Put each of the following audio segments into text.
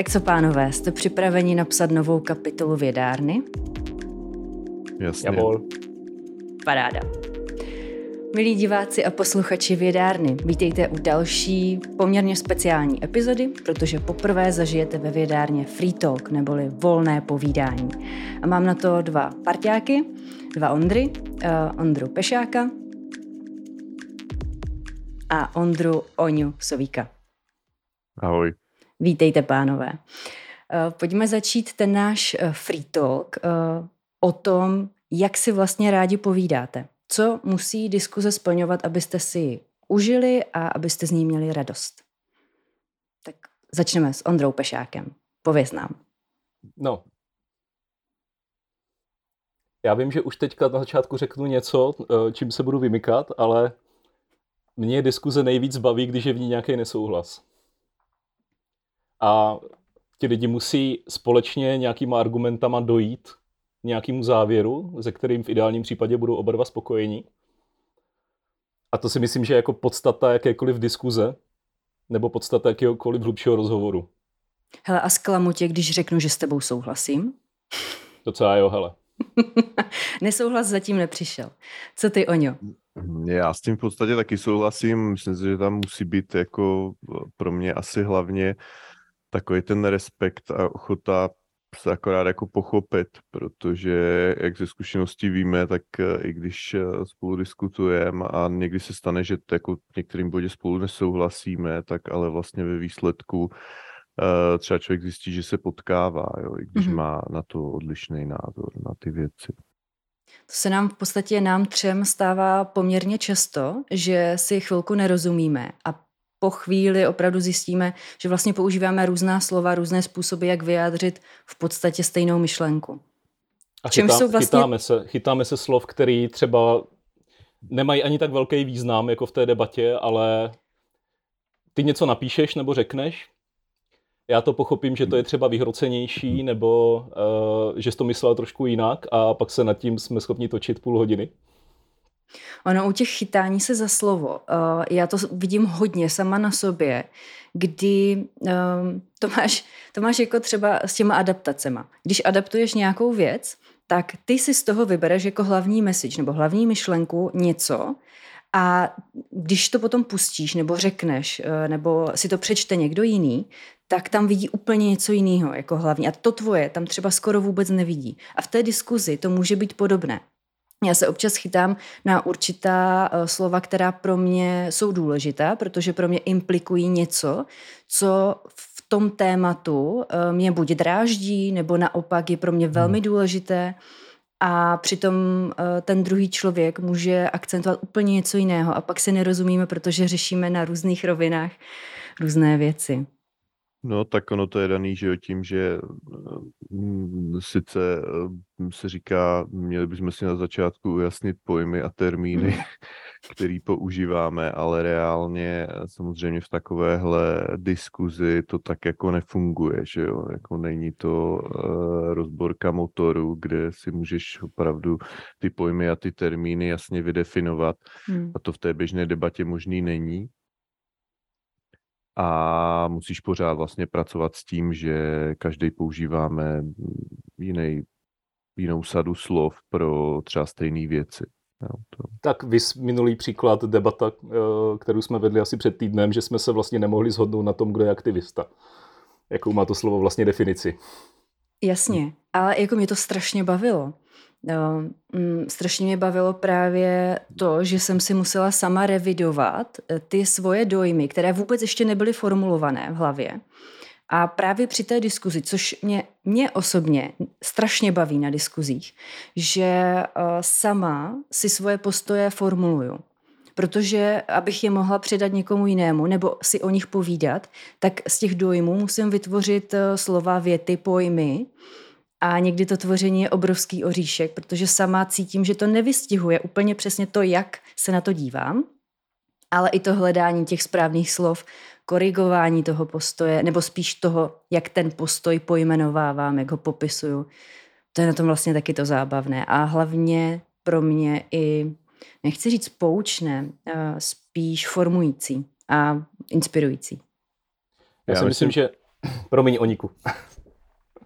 Tak co, pánové, jste připraveni napsat novou kapitolu vědárny? Jasně. Javol. Paráda. Milí diváci a posluchači Vědárny, vítejte u další poměrně speciální epizody, protože poprvé zažijete ve Vědárně Free Talk, neboli volné povídání. A mám na to dva parťáky, dva Ondry, uh, Ondru Pešáka a Ondru Oňu Sovíka. Ahoj. Vítejte, pánové. Eh, pojďme začít ten náš eh, free talk eh, o tom, jak si vlastně rádi povídáte. Co musí diskuze splňovat, abyste si ji užili a abyste z ní měli radost? Tak začneme s Ondrou Pešákem. Pověz nám. No. Já vím, že už teďka na začátku řeknu něco, čím se budu vymykat, ale mě diskuze nejvíc baví, když je v ní nějaký nesouhlas a ti lidi musí společně nějakýma argumentama dojít k nějakému závěru, ze kterým v ideálním případě budou oba dva spokojení. A to si myslím, že je jako podstata jakékoliv diskuze, nebo podstata jakéhokoliv hlubšího rozhovoru. Hele, a zklamu tě, když řeknu, že s tebou souhlasím? Docela jo, hele. Nesouhlas zatím nepřišel. Co ty, Oňo? Já s tím v podstatě taky souhlasím. Myslím si, že tam musí být jako pro mě asi hlavně uh, takový ten respekt a ochota se akorát jako pochopit, protože jak ze zkušeností víme, tak eh, i když eh, spolu diskutujeme a někdy se stane, že jako v některým bodě spolu nesouhlasíme, tak ale vlastně ve výsledku uh, třeba člověk zjistí, že se potkává, jo, i když mm-hmm. má na to odlišný názor, na ty věci. To se nám v podstatě nám třem stává poměrně často, že si chvilku nerozumíme a po chvíli opravdu zjistíme, že vlastně používáme různá slova, různé způsoby, jak vyjádřit v podstatě stejnou myšlenku. A chytá, jsou vlastně... chytáme, se, chytáme se slov, který třeba nemají ani tak velký význam jako v té debatě, ale ty něco napíšeš nebo řekneš, já to pochopím, že to je třeba vyhrocenější, nebo uh, že jsi to myslel trošku jinak a pak se nad tím jsme schopni točit půl hodiny. Ono u těch chytání se za slovo, uh, já to vidím hodně sama na sobě, kdy um, to, máš, to máš jako třeba s těma adaptacema. Když adaptuješ nějakou věc, tak ty si z toho vybereš jako hlavní message nebo hlavní myšlenku něco a když to potom pustíš nebo řekneš, uh, nebo si to přečte někdo jiný, tak tam vidí úplně něco jiného jako hlavní. A to tvoje tam třeba skoro vůbec nevidí. A v té diskuzi to může být podobné. Já se občas chytám na určitá uh, slova, která pro mě jsou důležitá, protože pro mě implikují něco, co v tom tématu uh, mě buď dráždí, nebo naopak je pro mě velmi hmm. důležité. A přitom uh, ten druhý člověk může akcentovat úplně něco jiného a pak se nerozumíme, protože řešíme na různých rovinách různé věci. No, tak ono to je daný, že jo, tím, že mm, sice mm, se říká, měli bychom si na začátku ujasnit pojmy a termíny, mm. který používáme, ale reálně samozřejmě v takovéhle diskuzi to tak jako nefunguje, že jo, jako není to rozborka motoru, kde si můžeš opravdu ty pojmy a ty termíny jasně vydefinovat mm. a to v té běžné debatě možný není a musíš pořád vlastně pracovat s tím, že každý používáme jiný, jinou sadu slov pro třeba stejné věci. Jo, to. Tak vys minulý příklad debata, eh, kterou jsme vedli asi před týdnem, že jsme se vlastně nemohli shodnout na tom, kdo je aktivista. Jakou má to slovo vlastně definici. Jasně, ale jako mě to strašně bavilo. No, mm, strašně mě bavilo právě to, že jsem si musela sama revidovat eh, ty svoje dojmy, které vůbec ještě nebyly formulované v hlavě. A právě při té diskuzi, což mě, mě osobně strašně baví na diskuzích, že uh, sama si svoje postoje formuluju. Protože abych je mohla předat někomu jinému nebo si o nich povídat, tak z těch dojmů musím vytvořit uh, slova, věty, pojmy, a někdy to tvoření je obrovský oříšek, protože sama cítím, že to nevystihuje úplně přesně to, jak se na to dívám, ale i to hledání těch správných slov, korigování toho postoje, nebo spíš toho, jak ten postoj pojmenovávám, jak ho popisuju. To je na tom vlastně taky to zábavné. A hlavně pro mě i, nechci říct poučné, spíš formující a inspirující. Já si myslím, že Promiň, Oniku.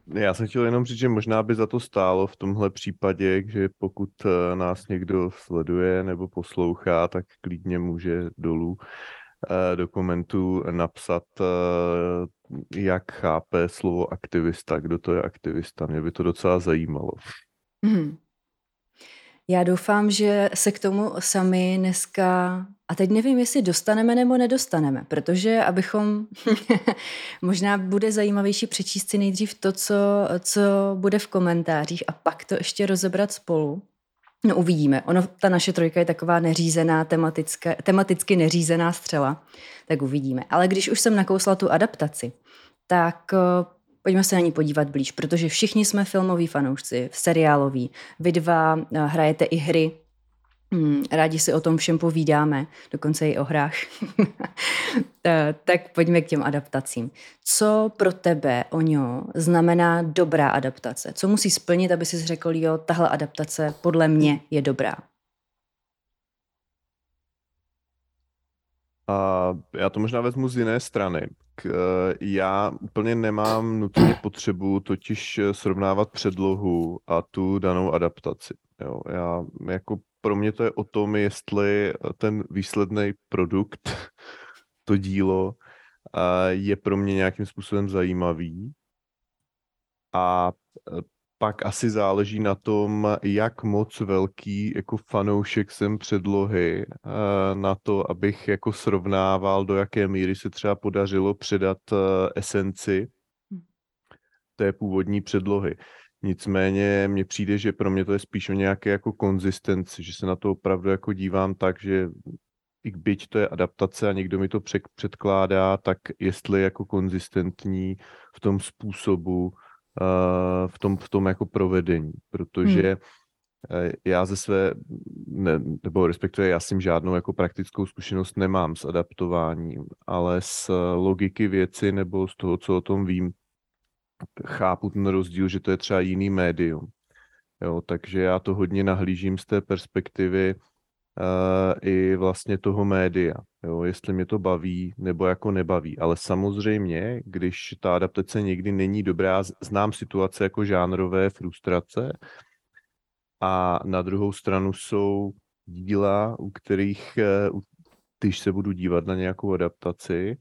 Já jsem chtěl jenom říct, že možná by za to stálo v tomhle případě, že pokud eh, nás někdo sleduje nebo poslouchá, tak klidně může dolů eh, do komentů napsat, eh, jak chápe slovo aktivista, kdo to je aktivista. Mě by to docela zajímalo. Hmm. Já doufám, že se k tomu sami dneska, a teď nevím, jestli dostaneme nebo nedostaneme, protože abychom, možná bude zajímavější přečíst si nejdřív to, co, co bude v komentářích a pak to ještě rozebrat spolu. No uvidíme. Ono, ta naše trojka je taková neřízená, tematicky neřízená střela, tak uvidíme. Ale když už jsem nakousla tu adaptaci, tak Pojďme se na ní podívat blíž, protože všichni jsme filmoví fanoušci, seriáloví. Vy dva eh, hrajete i hry, Hmm, rádi si o tom všem povídáme, dokonce i o hrách. Eh, tak pojďme k těm adaptacím. Co pro tebe, Oňo, znamená dobrá adaptace? Co musí splnit, aby si řekl, jo, tahle adaptace podle mě je dobrá? A já to možná vezmu z jiné strany. K, eh, já úplně nemám nutně potřebu totiž eh, srovnávat předlohu a tu danou adaptaci. Jo, já, jako pro mě to je o tom, jestli eh, ten výsledný produkt, to dílo, je pro mě nějakým způsobem zajímavý. A pak asi záleží na tom, jak moc velký jako fanoušek jsem předlohy eh, na to, abych jako srovnával, do jaké míry se třeba podařilo předat eh, esenci hm. té původní předlohy. Nicméně mně přijde, že pro mě to je spíš o nějaké jako konzistenci, že se na to opravdu jako dívám tak, že i byť to je adaptace a někdo mi to předkládá, tak jestli jako konzistentní v tom způsobu, v tom, v tom jako provedení, protože hmm. já ze své, ne, nebo respektive já s tím žádnou jako praktickou zkušenost nemám s adaptováním, ale z logiky věci nebo z toho, co o tom vím, chápu ten rozdíl, že to je třeba jiný médium. Jo, takže já to hodně nahlížím z té perspektivy i vlastně toho média, jo, jestli mě to baví nebo jako nebaví. Ale samozřejmě, když ta adaptace někdy není dobrá, znám situace jako žánrové frustrace a na druhou stranu jsou díla, u kterých, eh, když se budu dívat na nějakou adaptaci,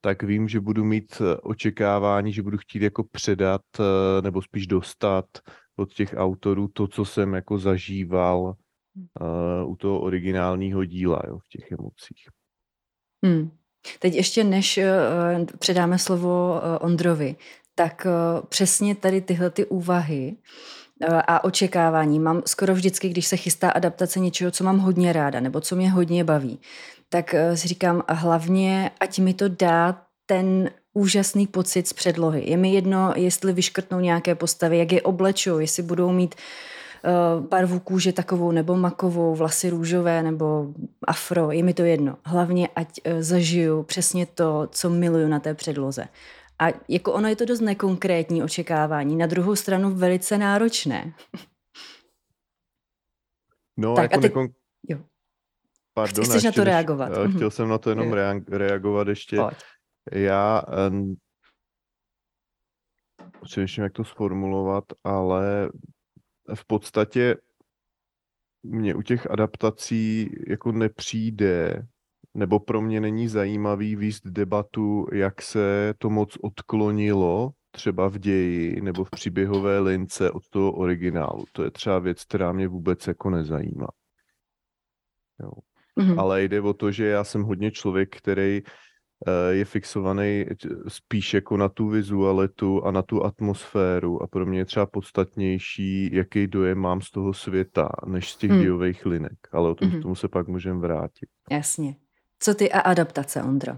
tak vím, že budu mít eh, očekávání, že budu chtít jako předat nebo spíš dostat od těch autorů to, co jsem jako zažíval uh, u toho originálního díla jo, v těch emocích. Hmm. Teď ještě než uh, předáme slovo uh, Ondrovi, tak uh, přesně tady tyhle ty úvahy a očekávání mám skoro vždycky, když se chystá adaptace něčeho, co mám hodně ráda nebo co mě hodně baví, tak si říkám hlavně, ať mi to dá ten úžasný pocit z předlohy. Je mi jedno, jestli vyškrtnou nějaké postavy, jak je oblečou, jestli budou mít uh, Eh, barvu kůže takovou nebo makovou, vlasy růžové nebo afro, je mi to jedno. Hlavně, ať eh, zažiju přesně to, co miluju na té předloze. A jako ono je to dost nekonkrétní očekávání, na druhou stranu velice náročné. No, tak, jako a teď... nekon... jo. Pardon, Chceš na to reagovat? Než, chtěl jsem na to jenom reagovat ještě. Pojď. Já um, přemýšlím, jak to sformulovat, ale v podstatě mě u těch adaptací jako nepřijde, nebo pro mě není zajímavý výst debatu, jak se to moc odklonilo třeba v ději nebo v příběhové lince od toho originálu. To je třeba věc, která mě vůbec jako nezajímá. Jo. Mm-hmm. Ale jde o to, že já jsem hodně člověk, který je fixovaný spíš jako na tu vizualitu a na tu atmosféru a pro mě je třeba podstatnější, jaký dojem mám z toho světa, než z těch hmm. dějových linek. Ale o tom, hmm. tomu se pak můžeme vrátit. Jasně. Co ty a adaptace, Ondro?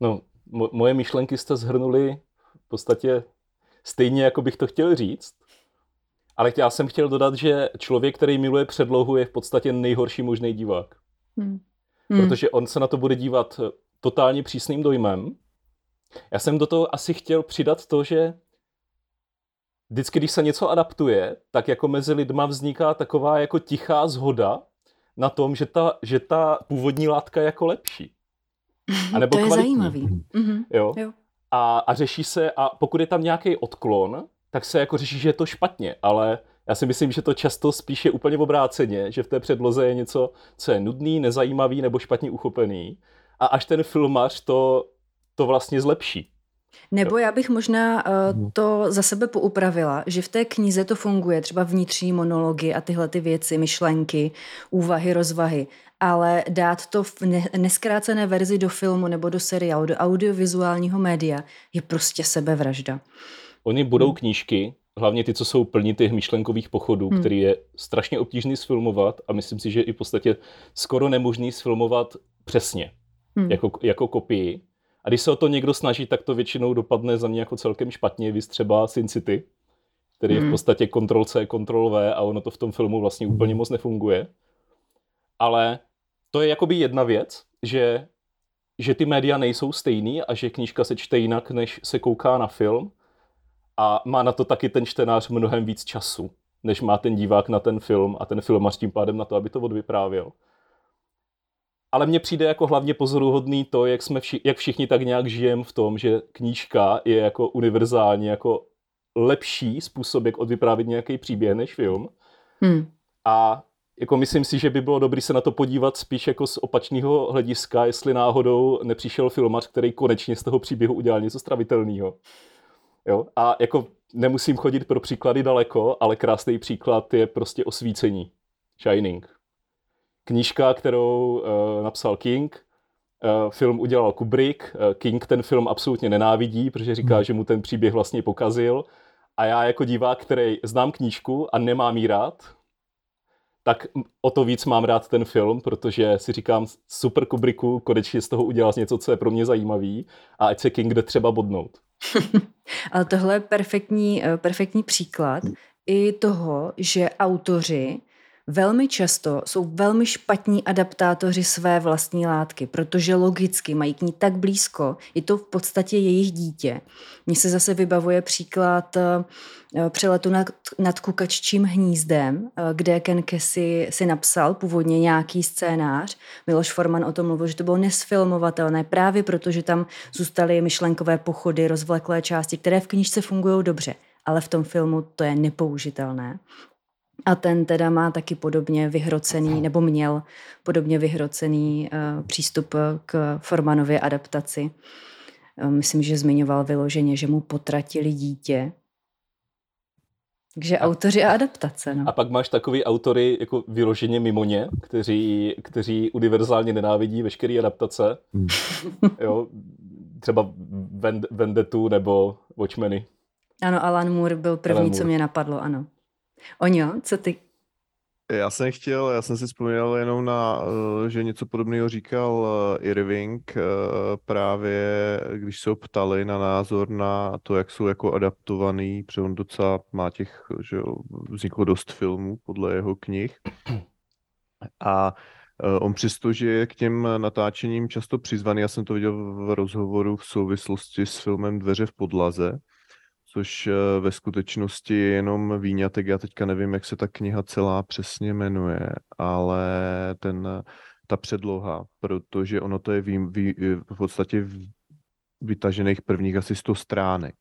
No, mo- moje myšlenky jste zhrnuli v podstatě stejně, jako bych to chtěl říct. Ale já jsem chtěl dodat, že člověk, který miluje předlohu, je v podstatě nejhorší možný divák. Hmm hmm. protože on se na to bude dívat eh, totálně přísným dojmem. Já jsem do toho asi chtěl přidat to, že vždycky, když se něco adaptuje, tak jako mezi lidma vzniká taková jako tichá zhoda na tom, že ta, že ta původní látka je jako lepší. A nebo to je kvalitní. zajímavý. Mm-hmm. Jo? jo. a, a řeší se, a pokud je tam nějaký odklon, tak se jako řeší, že je to špatně, ale já si myslím, že to často spíše úplně obráceně, že v té předloze je něco, co je nudný, nezajímavý nebo špatně uchopený a až ten filmař to, to vlastně zlepší. Nebo já bych možná uh, to za sebe poupravila, že v té knize to funguje, třeba vnitřní monology a tyhle ty věci, myšlenky, úvahy, rozvahy, ale dát to v neskrácené verzi do filmu nebo do seriálu, do audiovizuálního média je prostě sebevražda. Oni budou hmm. knížky, hlavně ty, co jsou plní těch myšlenkových pochodů, hmm. který je strašně obtížný sfilmovat a myslím si, že i v podstatě skoro nemožný sfilmovat přesně, hmm. jako, jako kopii. A když se o to někdo snaží, tak to většinou dopadne za mě jako celkem špatně, vy třeba Sin City, který je v hmm. podstatě Ctrl-C, Ctrl-V a ono to v tom filmu vlastně úplně moc nefunguje. Ale to je jakoby jedna věc, že, že ty média nejsou stejný a že knížka se čte jinak, než se kouká na film a má na to taky ten čtenář mnohem víc času, než má ten divák na ten film a ten filmař tím pádem na to, aby to odvyprávěl. Ale mně přijde jako hlavně pozoruhodný to, jak, jsme vši, jak všichni tak nějak žijeme v tom, že knížka je jako univerzálně jako lepší způsob, jak odvyprávět nějaký příběh než film. Hmm. A jako myslím si, že by bylo dobré se na to podívat spíš jako z opačného hlediska, jestli náhodou nepřišel filmař, který konečně z toho příběhu udělal něco stravitelného. Jo? A jako nemusím chodit pro příklady daleko, ale krásný příklad je prostě osvícení. Shining. Knížka, kterou uh, napsal King, uh, film udělal Kubrick. Uh, King ten film absolutně nenávidí, protože říká, hmm. že mu ten příběh vlastně pokazil. A já jako divák, který znám knížku a nemám jí rád, tak o to víc mám rád ten film, protože si říkám, super Kubricku, konečně z toho udělal něco, co je pro mě zajímavý a ať se King jde třeba bodnout. Ale tohle je perfektní, eh, perfektní příklad i toho, že autoři velmi často jsou velmi špatní adaptátoři své vlastní látky, protože logicky mají k ní tak blízko, je to v podstatě jejich dítě. Mně se zase vybavuje příklad eh, přeletu nad, nad kukaččím hnízdem, eh, kde Ken Kesey si napsal původně nějaký scénář. Miloš Forman o tom mluvil, že to bylo nesfilmovatelné právě proto, že tam zůstaly myšlenkové pochody, rozvleklé části, které v knižce fungují dobře ale v tom filmu to je nepoužitelné. A ten teda má taky podobně vyhrocený, nebo měl podobně vyhrocený uh, přístup k Formanově adaptaci. Uh, myslím, že zmiňoval vyloženě, že mu potratili dítě. Takže a, autoři a adaptace. No. A pak máš takový autory jako vyloženě mimo ně, kteří, kteří univerzálně nenávidí veškeré adaptace. Hmm. jo, třeba Vendetu nebo Watchmeny. Ano, Alan Moore byl první, Moore. co mě napadlo, ano. Oňo, co ty? Já jsem chtěl, já jsem si vzpomněl jenom na, eh, že něco podobného říkal eh, Irving eh, právě, když se ho ptali na názor na to, jak jsou jako adaptovaný, protože on docela má těch, že vzniklo dost filmů podle jeho knih. A on přesto, že je k těm natáčením často přizvaný, já jsem to viděl v rozhovoru v souvislosti s filmem Dveře v podlaze, což eh, ve skutečnosti je jenom výňatek. Já teďka nevím, jak se ta kniha celá přesně jmenuje, ale ten, ta předloha, protože ono to je vý, vý, v podstatě vytažených prvních asi 100 stránek.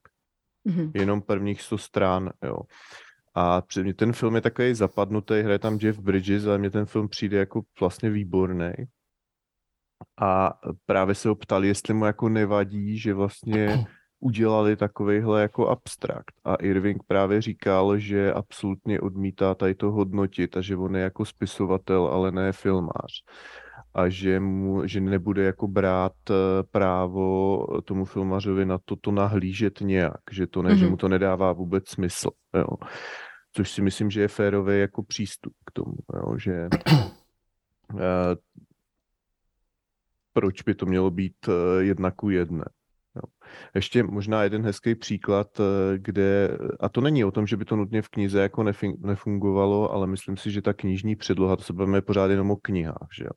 Mm-hmm. Jenom prvních 100 strán, jo. A mě ten film je takový zapadnutý, hraje tam Jeff Bridges, ale mně ten film přijde jako vlastně výborný. A právě se ho ptali, jestli mu jako nevadí, že vlastně udělali takovýhle jako abstrakt. A Irving právě říkal, že absolutně odmítá tady to hodnotit a že on je jako spisovatel, ale ne filmář. A že, mu, že nebude jako brát eh, právo tomu filmařovi na to, to nahlížet nějak, že to ne, mm-hmm. že mhm. mu to nedává vůbec smysl. Jo. Což si myslím, že je férový jako přístup k tomu, jo, že uh, proč by to mělo být uh, jedna ku jedné. Jo. Ještě možná jeden hezký příklad, eh, kde, a to není o tom, že by to nutně v knize jako nefungovalo, ale myslím si, že ta knižní předloha, to se bavíme pořád jenom o knihách, že jo,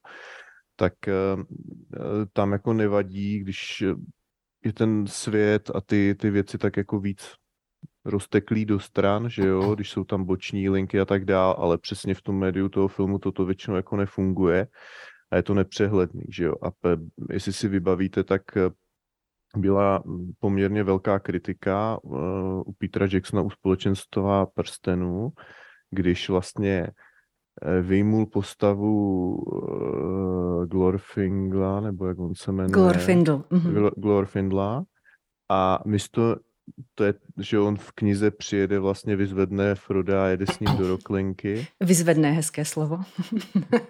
tak eh, eh, tam jako nevadí, když je ten svět a ty, ty věci tak jako víc rozteklý do stran, že jo, když jsou tam boční linky a tak dál, ale přesně v tom médiu toho filmu toto většinou jako nefunguje a je to nepřehledný, že jo. A pe, jestli si vybavíte, tak byla poměrně velká kritika uh, u Petra Jacksona u společenstva prstenů, když vlastně eh, vyjmul postavu uh, Glorfingla, nebo jak on se jmenuje? Glorfindl. Mm-hmm. Glorfindla. A místo, to je, že on v knize přijede vlastně, vyzvedne Froda a jede s ním do Roklinky. Vyzvedne, hezké slovo.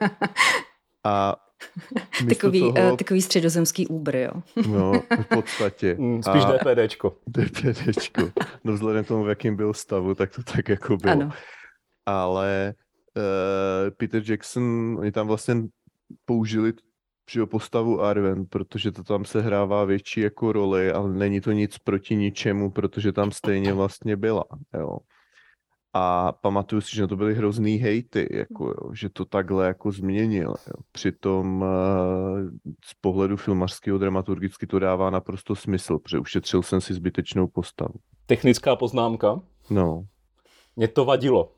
a takový, toho... uh, takový středozemský úbr, jo. no, v podstatě. Mm, spíš a... DPDčko. DPDčko. No vzhledem tomu, v jakým byl stavu, tak to tak jako bylo. Ano. Ale uh, Peter Jackson, oni tam vlastně použili že postavu Arwen, protože to tam se hrává větší jako roli, ale není to nic proti ničemu, protože tam stejně vlastně byla, jo. A pamatuju si, že to byly hrozný hejty, jako, jo, že to takhle jako změnil. Jo. Přitom uh, z pohledu filmařského dramaturgicky to dává naprosto smysl, protože ušetřil jsem si zbytečnou postavu. Technická poznámka? No. Mě to vadilo.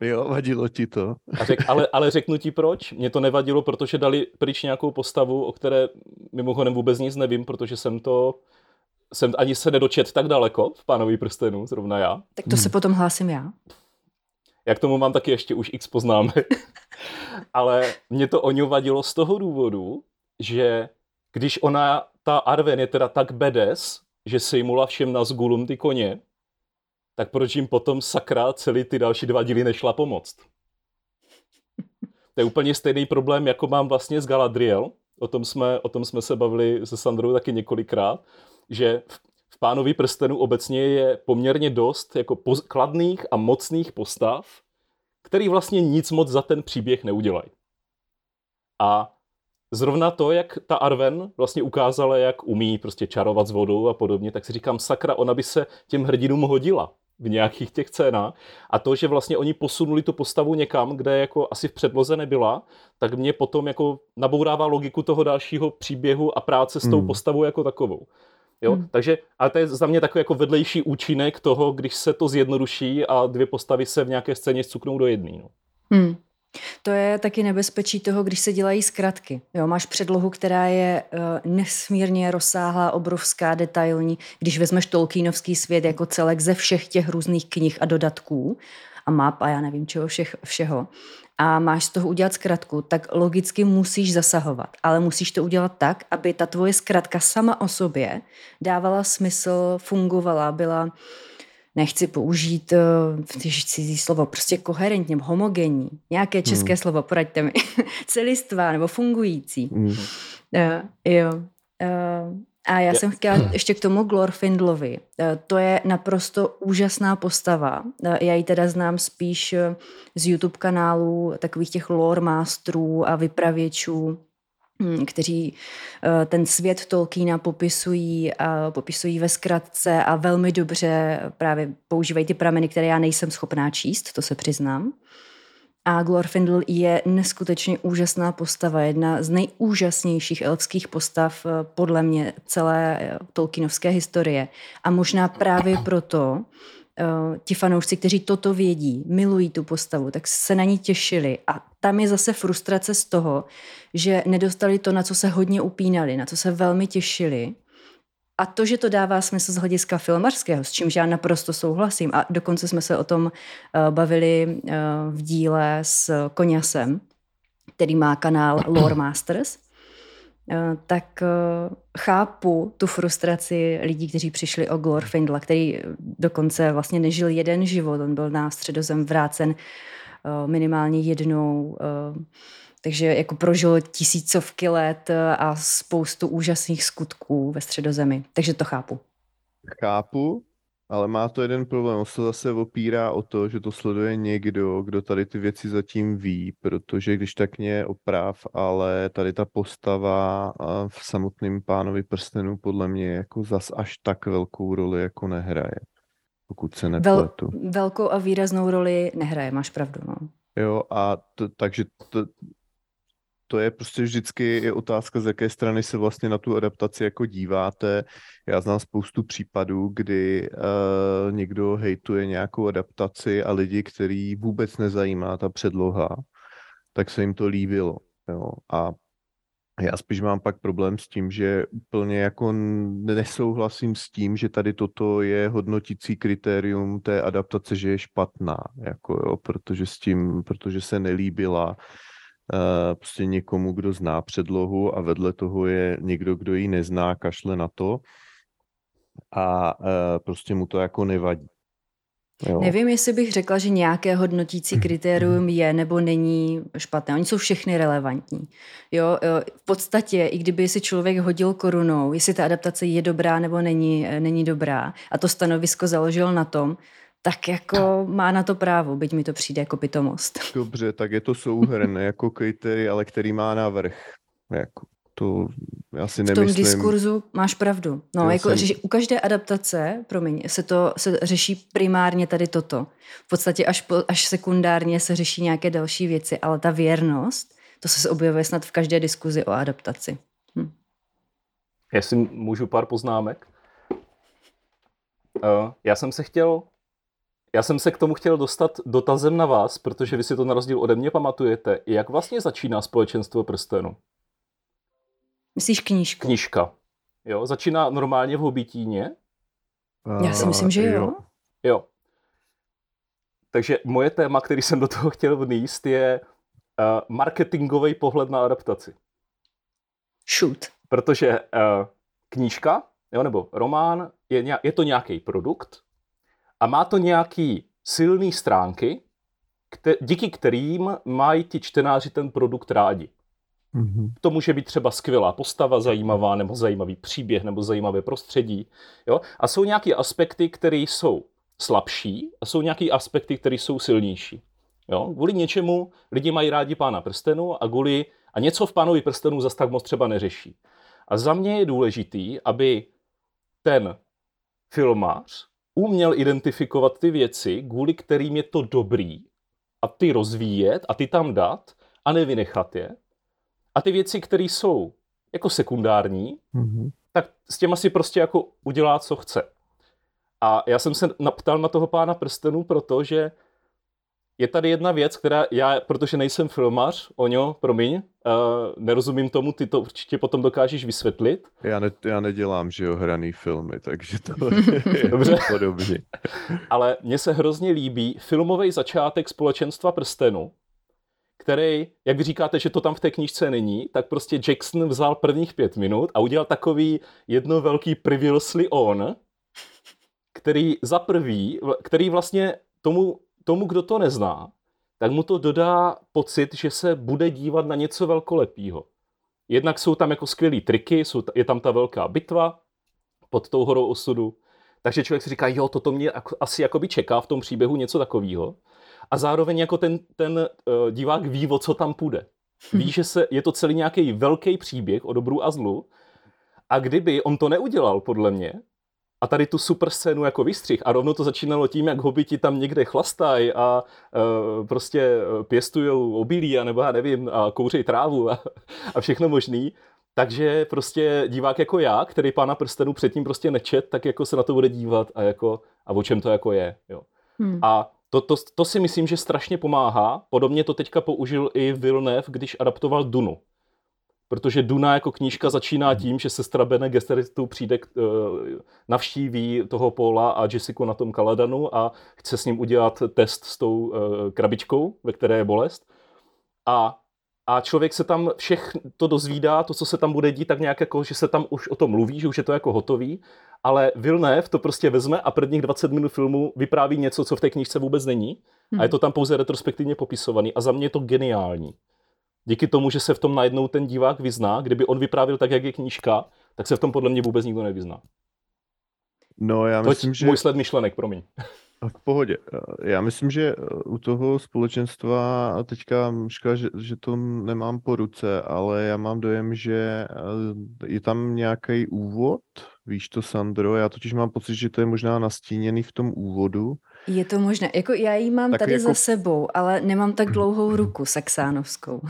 Jo, vadilo ti to. A řek, ale, ale řeknu ti proč. Mě to nevadilo, protože dali pryč nějakou postavu, o které mimochodem vůbec nic nevím, protože jsem to jsem ani se nedočet tak daleko v Pánový prstenu, zrovna já. Tak to hmm. se potom hlásím já. Jak tomu mám taky ještě už x poznámek. Ale mě to o vadilo z toho důvodu, že když ona, ta Arven je teda tak bedes, že sejmula všem na zgulum ty koně, tak proč jim potom sakra celý ty další dva díly nešla pomoct? To je úplně stejný problém, jako mám vlastně s Galadriel. O tom jsme, o tom jsme se bavili se Sandrou taky několikrát, že v Pánovi prstenu obecně je poměrně dost jako poz, kladných a mocných postav, který vlastně nic moc za ten příběh neudělají. A zrovna to, jak ta Arven vlastně ukázala, jak umí prostě čarovat s vodou a podobně, tak si říkám, sakra, ona by se těm hrdinům hodila v nějakých těch scénách. A to, že vlastně oni posunuli tu postavu někam, kde jako asi v předloze nebyla, tak mě potom jako nabourává logiku toho dalšího příběhu a práce s tou hmm. postavou jako takovou. Jo? Hmm. Takže, ale to je za mě takový jako vedlejší účinek toho, když se to zjednoduší a dvě postavy se v nějaké scéně cuknou do jedné. No. Hmm. To je taky nebezpečí toho, když se dělají zkratky. Jo, máš předlohu, která je uh, nesmírně rozsáhlá, obrovská, detailní. Když vezmeš Tolkienovský svět jako celek ze všech těch různých knih a dodatků a map a já nevím čeho všech, všeho, a máš z toho udělat zkratku, tak logicky musíš zasahovat. Ale musíš to udělat tak, aby ta tvoje zkratka sama o sobě dávala smysl, fungovala, byla nechci použít uh, cizí slovo, prostě koherentně, homogenní, nějaké hmm. české hmm. slovo, poraďte mi, celistvá nebo fungující. Hmm. Uh, jo. Uh, a já jsem chtěla ještě k tomu Glorfindlovi. To je naprosto úžasná postava. Já ji teda znám spíš z YouTube kanálů takových těch lore masterů a vypravěčů, hm, kteří ten svět Tolkiena popisují, a popisují ve zkratce a velmi dobře právě používají ty prameny, které já nejsem schopná číst, to se přiznám. A Glorfindel je neskutečně úžasná postava, jedna z nejúžasnějších elfských postav eh, podle mě celé eh, Tolkienovské historie. A možná právě proto uh, ti fanoušci, kteří toto vědí, milují tu postavu, tak se na ní těšili. A tam je zase frustrace z toho, že nedostali to, na co se hodně upínali, na co se velmi těšili a to, že to dává smysl z hlediska filmařského, s čímž já naprosto souhlasím, a dokonce jsme se o tom uh, bavili uh, v díle s Koněsem, který má kanál Lore Masters, uh, tak chápu tu frustraci lidí, kteří přišli o Glorfindla, který dokonce vlastně nežil jeden život, on byl na středozem vrácen minimálně jednou takže jako prožil tisícovky let eh, a spoustu úžasných skutků ve středozemi. Takže to chápu. Chápu, ale má to jeden problém. On se zase opírá o to, že to sleduje někdo, kdo tady ty věci zatím ví, protože když tak mě oprav, ale tady ta postava v samotném pánovi prstenu podle mě jako zas až tak velkou roli jako nehraje, pokud se nepletu. Vel, velkou a výraznou roli nehraje, máš pravdu. No. Jo, a to, takže to, to je prostě vždycky je otázka, z jaké strany se vlastně na tu adaptaci jako díváte. Já znám spoustu případů, kdy uh, někdo hejtuje nějakou adaptaci a lidi, který vůbec nezajímá ta předloha, tak se jim to líbilo. Jo? A Já spíš mám pak problém s tím, že úplně jako nesouhlasím s tím, že tady toto je hodnotící kritérium té adaptace, že je špatná, jako jo, protože s tím, protože se nelíbila prostě někomu, kdo zná předlohu a vedle toho je někdo, kdo ji nezná, kašle na to a uh, prostě mu to jako nevadí. Jo. Nevím, jestli bych řekla, že nějaké hodnotící kritérium je nebo není špatné. Oni jsou všechny relevantní. Jo, v podstatě, i kdyby si člověk hodil korunou, jestli ta adaptace je dobrá nebo není, není dobrá, a to stanovisko založil na tom, tak jako má na to právo, byť mi to přijde jako pitomost. Dobře, tak je to souhrn jako kritéria, ale který má navrh. Jako to já si nemyslím. V tom diskurzu máš pravdu. No, jako, jsem... že u každé adaptace, promiň, se to se řeší primárně tady toto. V podstatě až, po, až sekundárně se řeší nějaké další věci, ale ta věrnost, to se objevuje snad v každé diskuzi o adaptaci. Hm. Jestli můžu pár poznámek. Uh, já jsem se chtěl já jsem se k tomu chtěl dostat dotazem na vás, protože vy si to na rozdíl ode mě pamatujete. Jak vlastně začíná společenstvo prstenu? Myslíš knížku? Knížka. Jo, začíná normálně v Hobitíně. Já si myslím, že jo. Jo. Takže moje téma, který jsem do toho chtěl vníst, je uh, marketingový pohled na adaptaci. Shoot. Protože uh, knížka, jo, nebo román, je, je to nějaký produkt a má to nějaký silný stránky, kte- díky kterým mají ti čtenáři ten produkt rádi. Mm-hmm. To může být třeba skvělá postava, zajímavá, nebo zajímavý příběh, nebo zajímavé prostředí. Jo? A jsou nějaké aspekty, které jsou slabší, a jsou nějaké aspekty, které jsou silnější. Jo? Kvůli něčemu lidi mají rádi pána prstenu a kvůli, a něco v pánovi prstenu zase tak moc třeba neřeší. A za mě je důležitý, aby ten filmář uměl identifikovat ty věci, kvůli kterým je to dobrý, a ty rozvíjet a ty tam dát a nevynechat je. A ty věci, které jsou jako sekundární, mm-hmm. tak s těma si prostě jako udělá, co chce. A já jsem se naptal na toho pána prstenů, protože je tady jedna věc, která já, protože nejsem filmař, Oňo, promiň, uh, nerozumím tomu, ty to určitě potom dokážeš vysvětlit. Já, ne, já nedělám, že jo, hraný filmy, takže to je Dobře. podobně. Ale mně se hrozně líbí filmový začátek společenstva prstenu, který, jak vy říkáte, že to tam v té knížce není, tak prostě Jackson vzal prvních pět minut a udělal takový jedno velký previously on, který za prvý, který vlastně tomu, tomu, kdo to nezná, tak mu to dodá pocit, že se bude dívat na něco velkolepého. Jednak jsou tam jako skvělý triky, jsou, je tam ta velká bitva pod tou horou osudu, takže člověk si říká, jo, toto mě asi jakoby čeká v tom příběhu něco takového a zároveň jako ten, ten uh, divák ví, o co tam půjde. Ví, že se, je to celý nějaký velký příběh o dobru a zlu a kdyby on to neudělal, podle mě, a tady tu super scénu jako vystřih a rovno to začínalo tím, jak hobiti tam někde chlastají a uh, prostě e, pěstujou obilí a nebo já nevím a kouří trávu a, a všechno možný, takže prostě divák jako já, který pána prstenů předtím prostě nečet, tak jako se na to bude dívat a jako a o čem to jako je. Jo. Hmm. A to, to, to si myslím, že strašně pomáhá. Podobně to teďka použil i Villeneuve, když adaptoval Dunu. Protože Duna jako knížka začíná tím, že sestra Bene Gesseritu přijde, uh, navštíví toho Paula a Jessica na tom Kaladanu a chce s ním udělat test s tou uh, krabičkou, ve které je bolest. A a člověk se tam všech to dozvídá, to, co se tam bude dít, tak nějak jako, že se tam už o tom mluví, že už je to jako hotový, ale Villeneuve to prostě vezme a prvních 20 minut filmu vypráví něco, co v té knížce vůbec není a je to tam pouze retrospektivně popisovaný a za mě je to geniální. Díky tomu, že se v tom najednou ten divák vyzná, kdyby on vyprávěl tak, jak je knížka, tak se v tom podle mě vůbec nikdo nevyzná. No, já myslím, Toť že... Můj sled myšlenek, promiň. V pohodě. Já myslím, že u toho společenstva, teďka škoda, že, že to nemám po ruce, ale já mám dojem, že je tam nějaký úvod, víš to, Sandro? Já totiž mám pocit, že to je možná nastíněný v tom úvodu. Je to možné. Jako já ji mám tak tady jako... za sebou, ale nemám tak dlouhou ruku saxánovskou.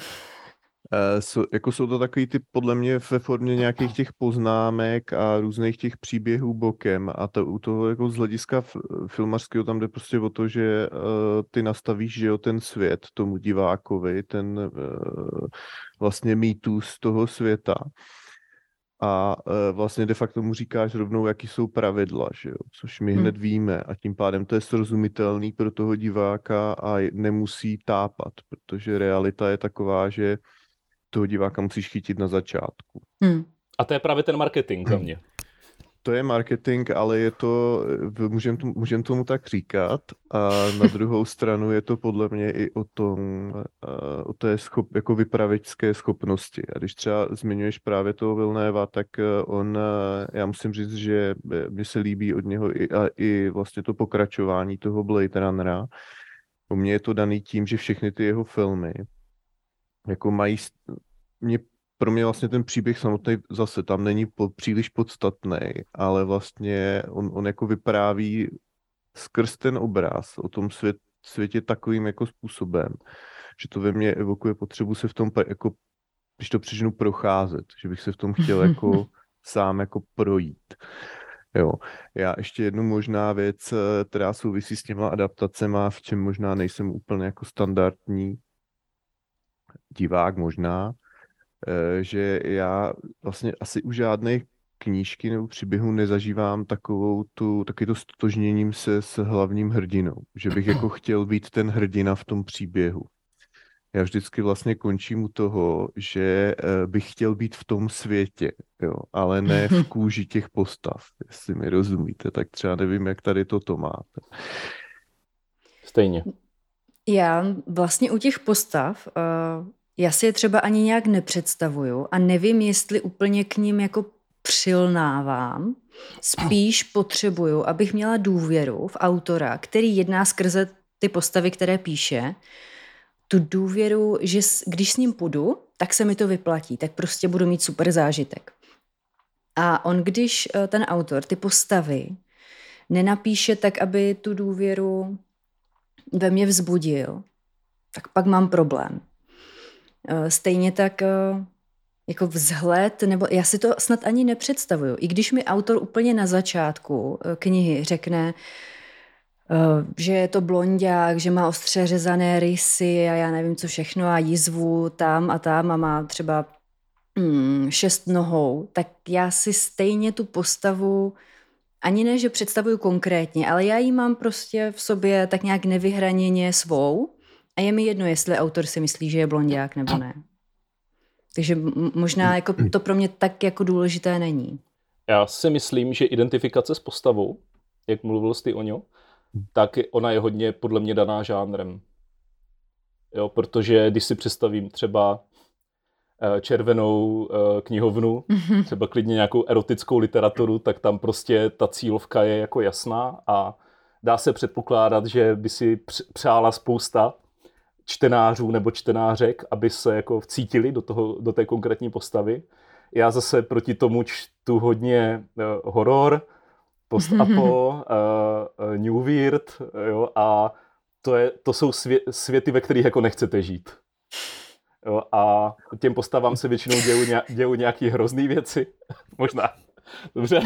Uh, so, jako jsou to takový ty podle mě ve formě nějakých těch poznámek a různých těch příběhů bokem a to u toho jako z hlediska filmařského tam jde prostě o to, že uh, ty nastavíš, že jo, ten svět tomu divákovi, ten uh, vlastně z toho světa a e, vlastně de facto mu říkáš rovnou, jaký jsou pravidla, že jo? což my hmm. hned víme a tím pádem to je srozumitelný pro toho diváka a nemusí tápat, protože realita je taková, že toho diváka musíš chytit na začátku. Hmm. A to je právě ten marketing za mě to je marketing, ale je to, můžeme tomu, můžem tomu tak říkat. A na druhou stranu je to podle mě i o tom, o té schop, jako vypravěčské schopnosti. A když třeba zmiňuješ právě toho Vilnéva, tak on, já musím říct, že mi se líbí od něho i, a i vlastně to pokračování toho Blade Runnera. U mě je to daný tím, že všechny ty jeho filmy jako mají, mě pro mě vlastně ten příběh samotný zase tam není po, příliš podstatný, ale vlastně on, on jako vypráví skrz ten obraz o tom svět, světě takovým jako způsobem, že to ve mně evokuje potřebu se v tom jako, když to přeženu, procházet, že bych se v tom chtěl jako sám jako projít. Jo. Já ještě jednu možná věc, která souvisí s těma adaptacemi, v čem možná nejsem úplně jako standardní divák možná, Eh, že já vlastně asi u žádné knížky nebo příběhu nezažívám takovou tu, taky to stotožněním se s hlavním hrdinou, že bych jako chtěl být ten hrdina v tom příběhu. Já vždycky vlastně končím u toho, že eh, bych chtěl být v tom světě, jo, ale ne v kůži těch postav, jestli mi rozumíte, tak třeba nevím, jak tady toto máte. Stejně. Já vlastně u těch postav uh já si je třeba ani nějak nepředstavuju a nevím, jestli úplně k ním jako přilnávám. Spíš potřebuju, abych měla důvěru v autora, který jedná skrze ty postavy, které píše, tu důvěru, že když s ním půjdu, tak se mi to vyplatí, tak prostě budu mít super zážitek. A on, když eh, ten autor ty postavy nenapíše tak, aby tu důvěru ve mě vzbudil, tak pak mám problém. Eh, stejně tak eh, jako vzhled, nebo já si to snad ani nepředstavuju. I když mi autor úplně na začátku eh, knihy řekne, že je to blondiák, že má ostře řezané rysy a já nevím co všechno a jizvu tam a tam a má třeba hmm, šest nohou, tak já si stejně tu postavu ani ne, že představuju konkrétně, ale já ji mám prostě v sobě tak nějak nevyhraněně svou a je mi jedno, jestli autor si myslí, že je blondiák nebo ne. Takže možná jako to pro mě tak jako důležité není. Já si myslím, že identifikace s postavou, jak mluvil jsi o ňo, tak ona je hodně podle mě daná žánrem. Jo, protože když si představím třeba eh, červenou eh, knihovnu, třeba klidně nějakou erotickou literaturu, tak tam prostě ta cílovka je jako jasná a dá se předpokládat, že by si přála spousta čtenářů nebo čtenářek, aby se jako vcítili do, toho, do té konkrétní postavy. Já zase proti tomu čtu hodně uh, horor, post-apo, uh, uh, New Weird, jo, a to, je, to jsou svě, světy, ve kterých jako nechcete žít. Jo, a těm postavám se většinou dějou, dějou nějaké hrozné věci, možná Dobře.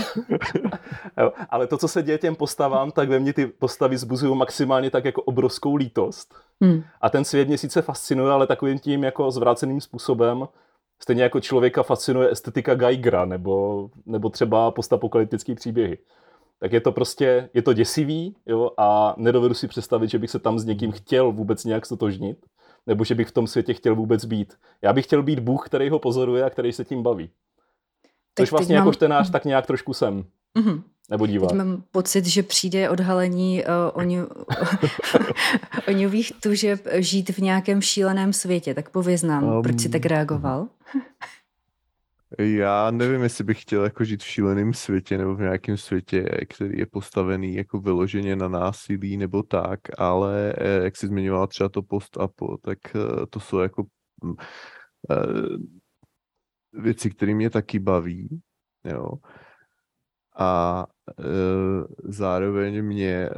jo, ale to, co se děje těm postavám, tak ve mně ty postavy zbuzují maximálně tak jako obrovskou lítost. Hmm. A ten svět mě sice fascinuje, ale takovým tím jako zvráceným způsobem, stejně jako člověka fascinuje estetika Geigera nebo, nebo třeba postapokalyptický příběhy. Tak je to prostě, je to děsivý jo, a nedovedu si představit, že bych se tam s někým chtěl vůbec nějak stotožnit, nebo že bych v tom světě chtěl vůbec být. Já bych chtěl být Bůh, který ho pozoruje a který se tím baví. Což vlastně jako mám... čtenář tak nějak trošku jsem. Mm-hmm. Nebo divák. Teď mám pocit, že přijde odhalení uh, oňu, oňových tužeb žít v nějakém šíleném světě. Tak pověz nám, um, proč jsi tak reagoval? Já nevím, jestli bych chtěl jako žít v šíleném světě nebo v nějakém světě, který je postavený jako vyloženě na násilí nebo tak, ale eh, jak jsi zmiňoval třeba to post-apo, tak eh, to jsou jako mm, věci, které mě taky baví, jo. a e, zároveň mě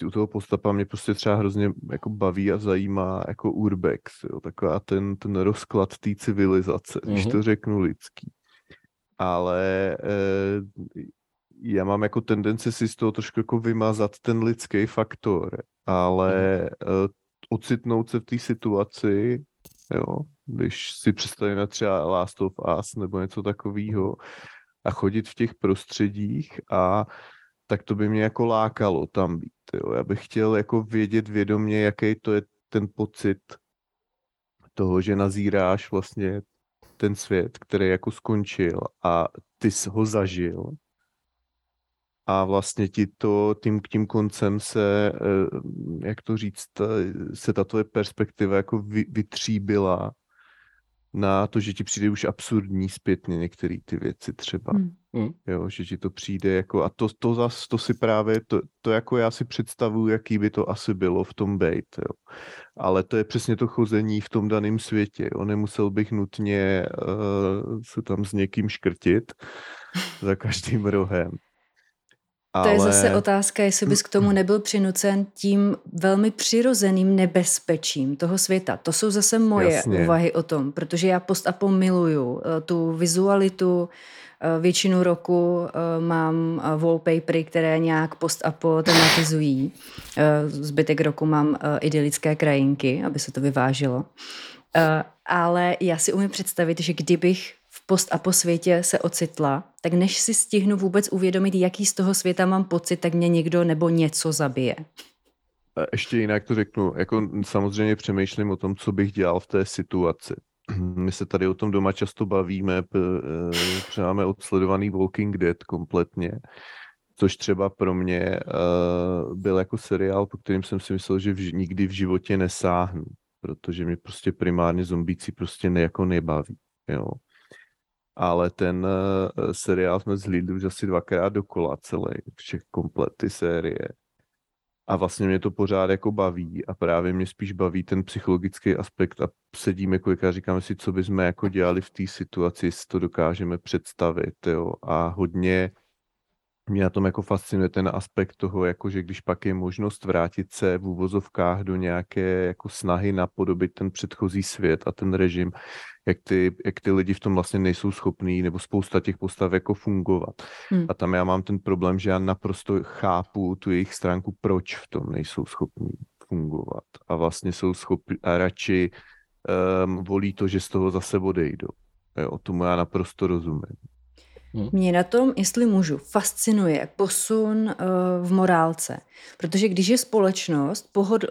e, u toho postapa mě prostě třeba hrozně jako baví a zajímá jako urbex, jo, taková ten, ten rozklad té civilizace, mm-hmm. když to mhm. řeknu lidský. Ale e, já mám jako tendenci si z toho trošku jako vymazat ten lidský faktor, ale mm-hmm. e, ocitnout se v té situaci, jo, když si představíme třeba Last of Us nebo něco takového, a chodit v těch prostředích a tak to by mě jako lákalo tam být. Jo. Já bych chtěl jako vědět vědomě, jaký to je ten pocit toho, že nazíráš vlastně ten svět, který jako skončil a ty jsi ho zažil a vlastně ti to tím, tím koncem se, eh, jak to říct, se ta tvoje perspektiva jako vytříbila na to, že ti přijde už absurdní zpětně některé ty věci třeba. Hmm. hmm. Jo, že ti to přijde jako, a to, to zas, to si právě, to, to jako já si představuju, jaký by to asi bylo v tom bejt, jo. Ale to je přesně to chození v tom daném světě, jo. Nemusel bych nutně uh, se tam s někým škrtit za každým rohem. Ale... To je zase otázka, jestli bys k tomu nebyl přinucen tím velmi přirozeným nebezpečím toho světa. To jsou zase moje Jasně. úvahy o tom, protože já post-apo miluju eh, tu vizualitu, eh, většinu roku eh, mám wallpapery, které nějak post-apo tematizují. Zbytek roku mám idylické krajinky, aby se to vyvážilo. Ale já si umím představit, že kdybych post a po světě se ocitla, tak než si stihnu vůbec uvědomit, jaký z toho světa mám pocit, tak mě někdo nebo něco zabije. Ještě jinak to řeknu, jako samozřejmě přemýšlím o tom, co bych dělal v té situaci. My se tady o tom doma často bavíme, protože máme odsledovaný Walking Dead kompletně, což třeba pro mě byl jako seriál, po kterým jsem si myslel, že nikdy v životě nesáhnu, protože mě prostě primárně zombíci prostě ne, jako nebaví. Jo ale ten uh, seriál jsme zhlídli už asi dvakrát dokola celý, všech komplet ty série. A vlastně mě to pořád jako baví a právě mě spíš baví ten psychologický aspekt a sedíme jako a říkáme si, co bychom jako dělali v té situaci, jestli to dokážeme představit, jo. A hodně mě na tom jako fascinuje ten aspekt toho, jako že když pak je možnost vrátit se v úvozovkách do nějaké jako snahy napodobit ten předchozí svět a ten režim, jak ty, jak ty lidi v tom vlastně nejsou schopní, nebo spousta těch postav jako fungovat. Hmm. A tam já mám ten problém, že já naprosto chápu tu jejich stránku, proč v tom nejsou schopní fungovat. A vlastně jsou schopni a radši um, volí to, že z toho zase odejdou. Jo, tomu já naprosto rozumím. Hmm. Mě na tom, jestli můžu, fascinuje posun uh, v morálce. Protože když je společnost pohod,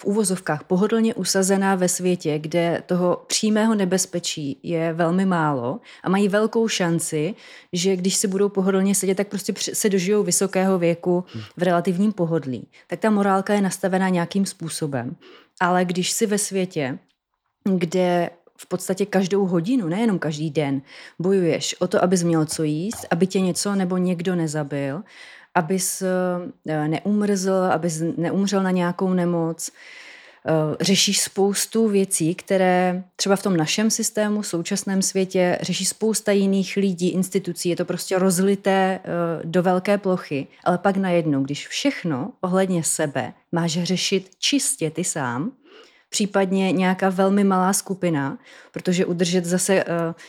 v úvozovkách pohodlně usazená ve světě, kde toho přímého nebezpečí je velmi málo a mají velkou šanci, že když si budou pohodlně sedět, tak prostě se dožijou vysokého věku v relativním pohodlí. Tak ta morálka je nastavená nějakým způsobem. Ale když si ve světě, kde v podstatě každou hodinu, nejenom každý den, bojuješ o to, abys měl co jíst, aby tě něco nebo někdo nezabil, abys eh, neumrzl, abys neumřel na nějakou nemoc. Eh, řešíš spoustu věcí, které třeba v tom našem systému, současném světě, řeší spousta jiných lidí, institucí, je to prostě rozlité eh, do velké plochy, ale pak najednou, když všechno ohledně sebe máš řešit čistě ty sám, případně nějaká velmi malá skupina, protože udržet zase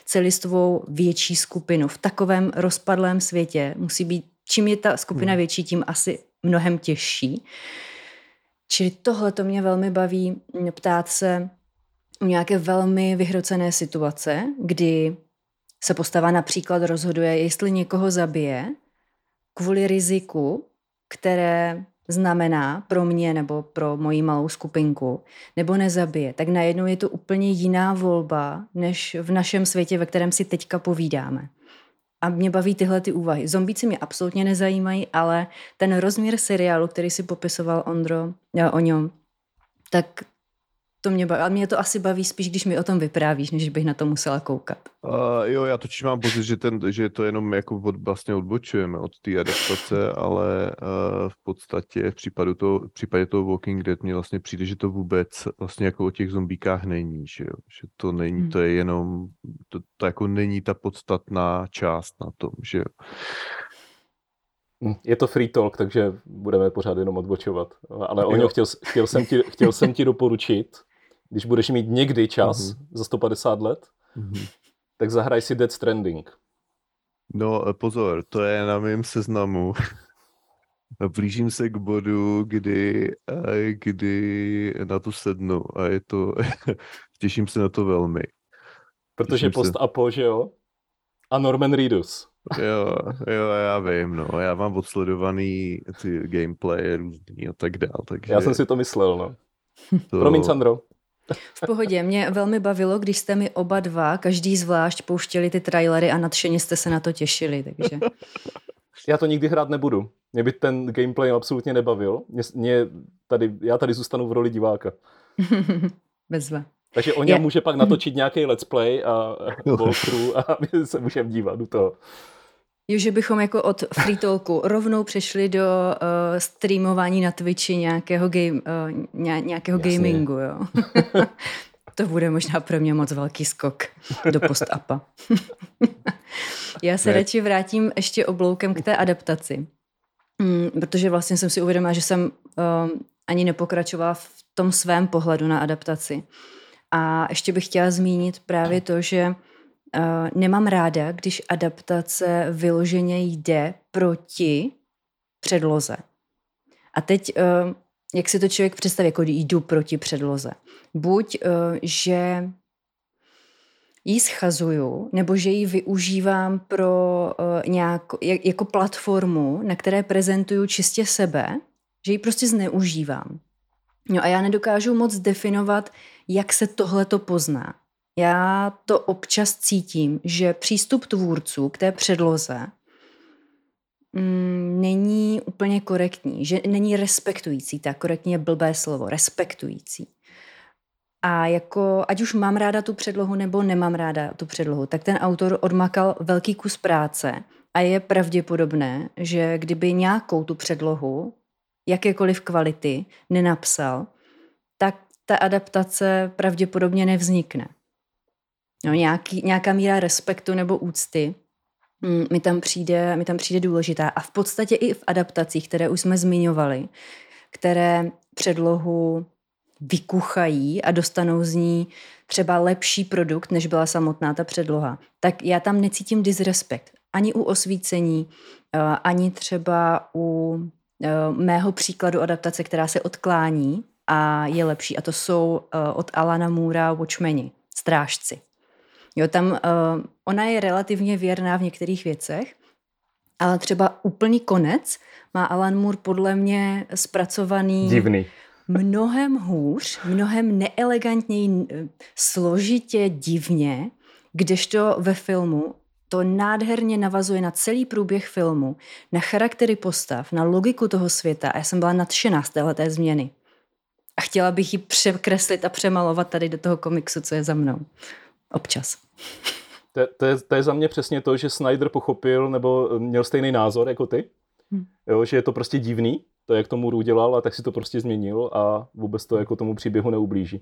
celistvou větší skupinu v takovém rozpadlém světě musí být čím je ta skupina hmm. větší, tím asi mnohem těžší. Čili tohle to mě velmi baví ptát se u nějaké velmi vyhrocené situace, kdy se postava například rozhoduje, jestli někoho zabije kvůli riziku, které znamená pro mě nebo pro moji malou skupinku, nebo nezabije, tak najednou je to úplně jiná volba, než v našem světě, ve kterém si teďka povídáme. A mě baví tyhle ty úvahy. Zombíci mě absolutně nezajímají, ale ten rozměr seriálu, který si popisoval Ondro eh, o něm, tak to mě baví. A mě to asi baví spíš, když mi o tom vyprávíš, než bych na to musela koukat. Uh, jo, já totiž mám pocit, že, ten, že to jenom jako od, vlastně odbočujeme od té adaptace, ale uh, v podstatě v, případu toho, v případě toho Walking Dead mně vlastně přijde, že to vůbec vlastně jako o těch zombíkách není, že, jo? že to není, hmm. to je jenom, to, to jako není ta podstatná část na tom, že jo. Hm, je to free talk, takže budeme pořád jenom odbočovat. Ale Oňo, chtěl, chtěl, jsem ti, chtěl jsem ti doporučit, když budeš mít někdy čas mm-hmm. za 150 let, mm-hmm. tak zahraj si Dead Stranding. No pozor, to je na mém seznamu. Blížím se k bodu, kdy, kdy na to sednu a je to, těším se na to velmi. Protože post-apo, že jo? A Norman Reedus. Jo, jo, já vím, no. Já mám odsledovaný ty gameplay různý a tak dál, takže... Já jsem si to myslel, no. To... Promiň, Sandro. V pohodě. Mě velmi bavilo, když jste mi oba dva, každý zvlášť, pouštěli ty trailery a nadšeně jste se na to těšili, takže... Já to nikdy hrát nebudu. Mě by ten gameplay absolutně nebavil. Mě, mě tady, já tady zůstanu v roli diváka. Bezva. Takže on může pak natočit nějaký let's play a walkthrough a my se můžeme dívat do toho. Jo, že bychom jako od free talku rovnou přešli do uh, streamování na Twitchi nějakého, game, uh, nějakého gamingu, jo. to bude možná pro mě moc velký skok do post-apa. Já se ne. radši vrátím ještě obloukem k té adaptaci. Mm, protože vlastně jsem si uvědomila, že jsem uh, ani nepokračovala v tom svém pohledu na adaptaci. A ještě bych chtěla zmínit právě to, že uh, nemám ráda, když adaptace vyloženě jde proti předloze. A teď, uh, jak si to člověk představí, jako jdu proti předloze. Buď, uh, že ji schazuju, nebo že ji využívám pro uh, nějak, jak, jako platformu, na které prezentuju čistě sebe, že ji prostě zneužívám. No a já nedokážu moc definovat, jak se tohle to pozná. Já to občas cítím, že přístup tvůrců k té předloze mm, není úplně korektní, že není respektující, tak korektně je blbé slovo, respektující. A jako, ať už mám ráda tu předlohu nebo nemám ráda tu předlohu, tak ten autor odmakal velký kus práce a je pravděpodobné, že kdyby nějakou tu předlohu, jakékoliv kvality, nenapsal, tak ta adaptace pravděpodobně nevznikne. No, nějaký, nějaká míra respektu nebo úcty mm, mi tam, přijde, mi tam přijde důležitá. A v podstatě i v adaptacích, které už jsme zmiňovali, které předlohu vykuchají a dostanou z ní třeba lepší produkt, než byla samotná ta předloha, tak já tam necítím disrespekt. Ani u osvícení, eh, ani třeba u eh, mého příkladu adaptace, která se odklání a je lepší. A to jsou eh, od Alana Moora Watchmeni, Strážci. Jo, tam ona je relativně věrná v některých věcech, ale třeba úplný konec má Alan Moore podle mě zpracovaný... Divný mnohem hůř, mnohem neelegantněji, složitě, divně, kdežto ve filmu to nádherně navazuje na celý průběh filmu, na charaktery postav, na logiku toho světa a já jsem byla nadšená z téhleté změny. A chtěla bych ji překreslit a přemalovat tady do toho komiksu, co je za mnou. Občas. To, to, je, to je za mě přesně to, že Snyder pochopil nebo měl stejný názor jako ty. Hmm. Jo, že je to prostě divný, to, jak tomu udělal, a tak si to prostě změnil a vůbec to jako tomu příběhu neublíží.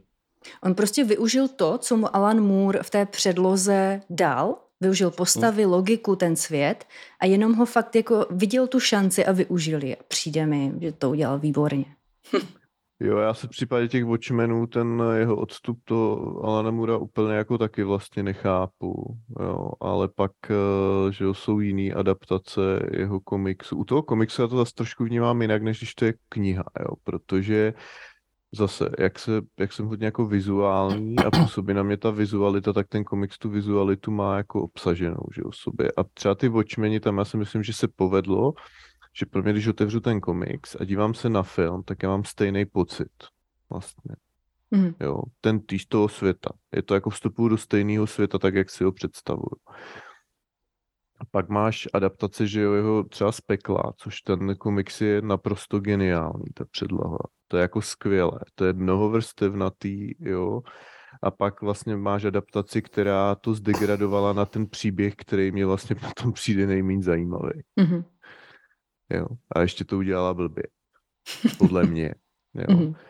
On prostě využil to, co mu Alan Moore v té předloze dal, využil postavy, hmm. logiku, ten svět a jenom ho fakt jako viděl tu šanci a využil ji. Přijde mi, že to udělal výborně. Jo, já se v případě těch Watchmenů ten jeho odstup to Alana Mura úplně jako taky vlastně nechápu, jo, ale pak, eh, že jo, jsou jiný adaptace jeho komiksu. U toho komiksu já to zase trošku vnímám jinak, než když to je kniha, jo, protože zase, jak, se, jak jsem hodně jako vizuální a působí na mě ta vizualita, tak ten komiks tu vizualitu má jako obsaženou, že jo, sobě. A třeba ty Watchmeni tam já si myslím, že se povedlo, že pro mě, když otevřu ten komiks a dívám se na film, tak já mám stejný pocit vlastně. Mm. Jo, ten týž toho světa. Je to jako vstupu do stejného světa, tak jak si ho představuju. A pak máš adaptace, že jo, jeho třeba z pekla, což ten komiks je naprosto geniální, ta předloha. To je jako skvělé. To je mnohovrstevnatý, jo. A pak vlastně máš adaptaci, která to zdegradovala na ten příběh, který mě vlastně potom přijde nejméně zajímavý. Mm-hmm. Jo. A ještě to udělala blbě. Podle mě. Jo. Mm-hmm.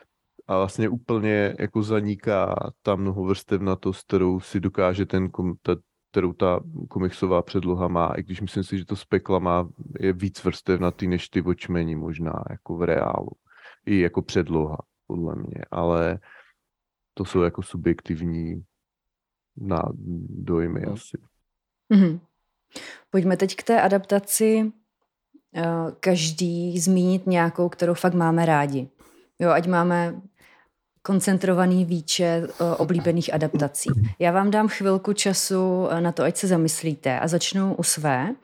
A vlastně úplně jako zaniká ta mnohovrstevnatost, kterou si dokáže ten, ta, kterou ta komiksová předloha má, i když myslím si, že to z pekla má, je víc vrstevnatý než ty vočmeni možná, jako v reálu. I jako předloha, podle mě, ale to jsou jako subjektivní na dojmy hmm. asi. Mm-hmm. Pojďme teď k té adaptaci. Eh, každý zmínit nějakou, kterou fakt máme rádi. Jo, ať máme koncentrovaný výčet eh, oblíbených adaptací. Já vám dám chvilku času eh, na to, ať se zamyslíte a začnu u své.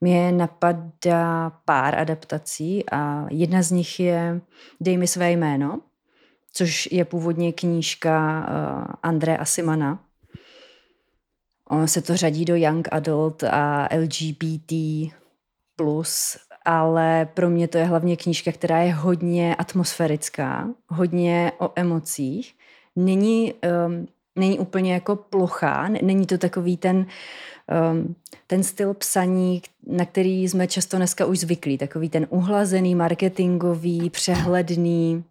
Mě napadá pár adaptací a jedna z nich je Dej mi své jméno, což je původně knížka André Asimana. Ono se to řadí do Young Adult a LGBT+, plus ale pro mě to je hlavně knížka, která je hodně atmosférická, hodně o emocích. Není, um, není úplně jako plochá, není to takový ten, um, ten styl psaní, na který jsme často dneska už zvyklí, takový ten uhlazený, marketingový, přehledný.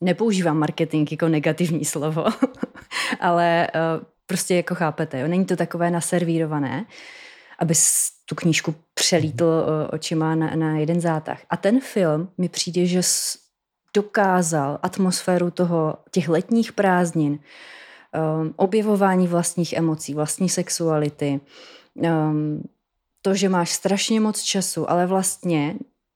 Nepoužívám marketing jako negativní slovo, ale uh, prostě jako chápete, jo? není to takové naservírované, aby tu knížku přelítl mhm. očima na, na jeden zátah. A ten film mi přijde, že dokázal atmosféru toho, těch letních prázdnin, um, objevování vlastních emocí, vlastní sexuality, um, to, že máš strašně moc času, ale vlastně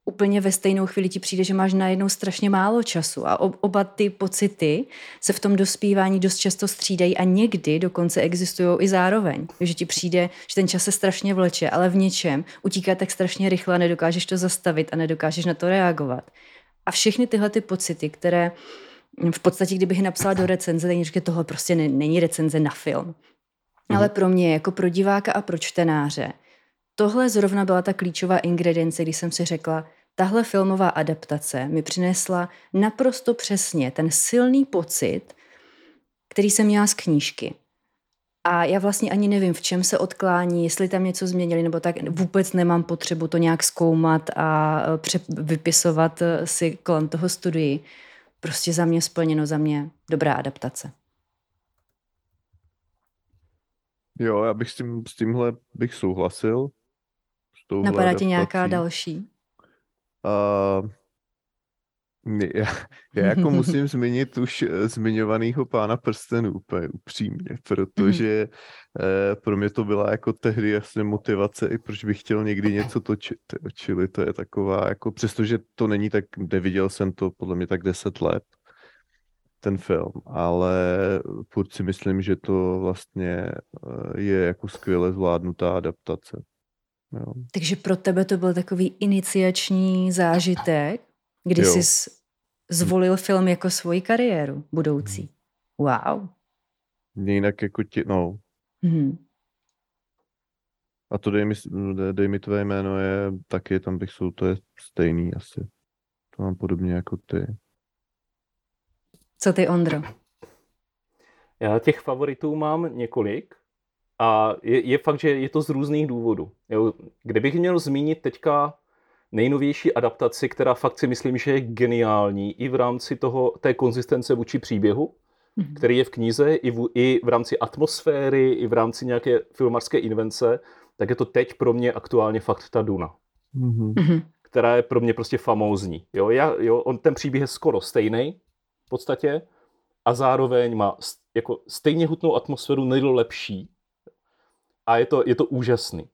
úplně ve stejnou chvíli ti přijde, že máš najednou strašně málo času a oba ty pocity se v tom dospívání dost často střídají a někdy dokonce existují i zároveň. Že ti přijde, že ten čas se strašně vleče, ale v něčem utíká tak strašně rychle a nedokážeš to zastavit a nedokážeš na to reagovat. A všechny tyhle ty pocity, které v podstatě, kdybych napsala do recenze, tak že tohle prostě není recenze na film. Mhm. Ale pro mě, jako pro diváka a pro čtenáře, tohle zrovna byla ta klíčová ingredience, když jsem si řekla, tahle filmová adaptace mi přinesla naprosto přesně ten silný pocit, který jsem měla z knížky. A já vlastně ani nevím, v čem se odklání, jestli tam něco změnili, nebo tak vůbec nemám potřebu to nějak zkoumat a e, vypisovat e, si kolem toho studii. Prostě za mě splněno, za mě dobrá adaptace. Jo, já bych s, tím, s tímhle bych souhlasil. Napadá ti nějaká další? Uh, já, já jako musím zmínit už eh, zmiňovaného pána prstenů úplně upřímně, protože eh, pro mě to byla jako tehdy jasně motivace, i proč bych chtěl někdy něco točit. Čili to je taková, jako přestože to není tak, neviděl jsem to podle mě tak deset let, ten film, ale furt si myslím, že to vlastně je jako skvěle zvládnutá adaptace. Jo. Takže pro tebe to byl takový iniciační zážitek, kdy jo. jsi zvolil film jako svoji kariéru budoucí. Wow. Jinak jako ti, no. Mm-hmm. A to dej mi, dej mi tvé jméno je taky, tam bych jsou, to je stejný asi. To mám podobně jako ty. Co ty, Ondro? Já těch favoritů mám několik. A je, je fakt, že je to z různých důvodů. Jo, kdybych měl zmínit teďka nejnovější adaptaci, která fakt si myslím, že je geniální i v rámci toho, té konzistence vůči příběhu, mm-hmm. který je v knize, i v, i v rámci atmosféry, i v rámci nějaké filmarské invence, tak je to teď pro mě aktuálně fakt ta Duna. Mm-hmm. Která je pro mě prostě famózní. Jo, já, jo, on, ten příběh je skoro stejný v podstatě a zároveň má jako stejně hutnou atmosféru, nejdo lepší, a je to, je to úžasný.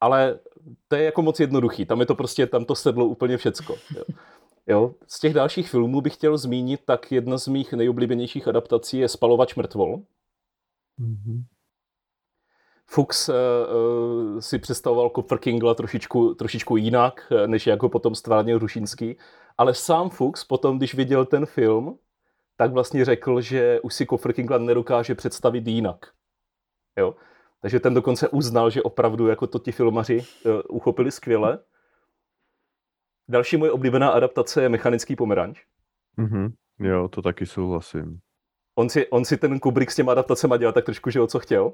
Ale to je jako moc jednoduchý, tam je to prostě, tam to sedlo úplně všecko. Jo. Jo, z těch dalších filmů bych chtěl zmínit, tak jedna z mých nejoblíbenějších adaptací je Spalovač mrtvol. Mm-hmm. Fuchs uh, si představoval Kingla trošičku, trošičku jinak, než jako potom stvárnil Rušinský, ale sám Fuchs potom, když viděl ten film, tak vlastně řekl, že už si Kingla nedokáže představit jinak. Jo? Takže ten dokonce uznal, že opravdu jako to ti filmaři uh, uchopili skvěle. Další moje oblíbená adaptace je Mechanický pomeranč. Mm-hmm. Jo, to taky souhlasím. On si, on si ten Kubrick s těma adaptacemi dělal tak trošku, že o co chtěl.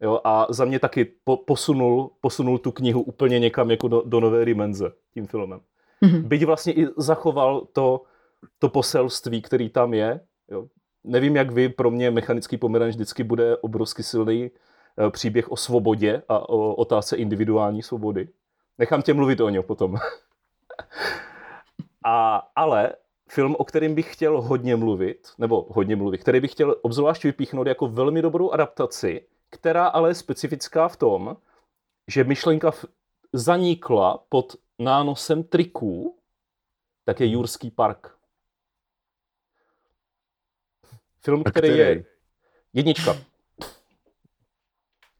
Jo, a za mě taky po, posunul, posunul tu knihu úplně někam jako do, do nové dimenze tím filmem. Mm-hmm. Byť vlastně i zachoval to, to poselství, který tam je. Jo. Nevím, jak vy, pro mě Mechanický pomeranč vždycky bude obrovsky silný příběh o svobodě a o otázce individuální svobody. Nechám tě mluvit o něm potom. a, ale film, o kterém bych chtěl hodně mluvit, nebo hodně mluvit, který bych chtěl obzvlášť vypíchnout jako velmi dobrou adaptaci, která ale je specifická v tom, že myšlenka zanikla pod nánosem triků, tak je Jurský park. Film, který, který je jednička.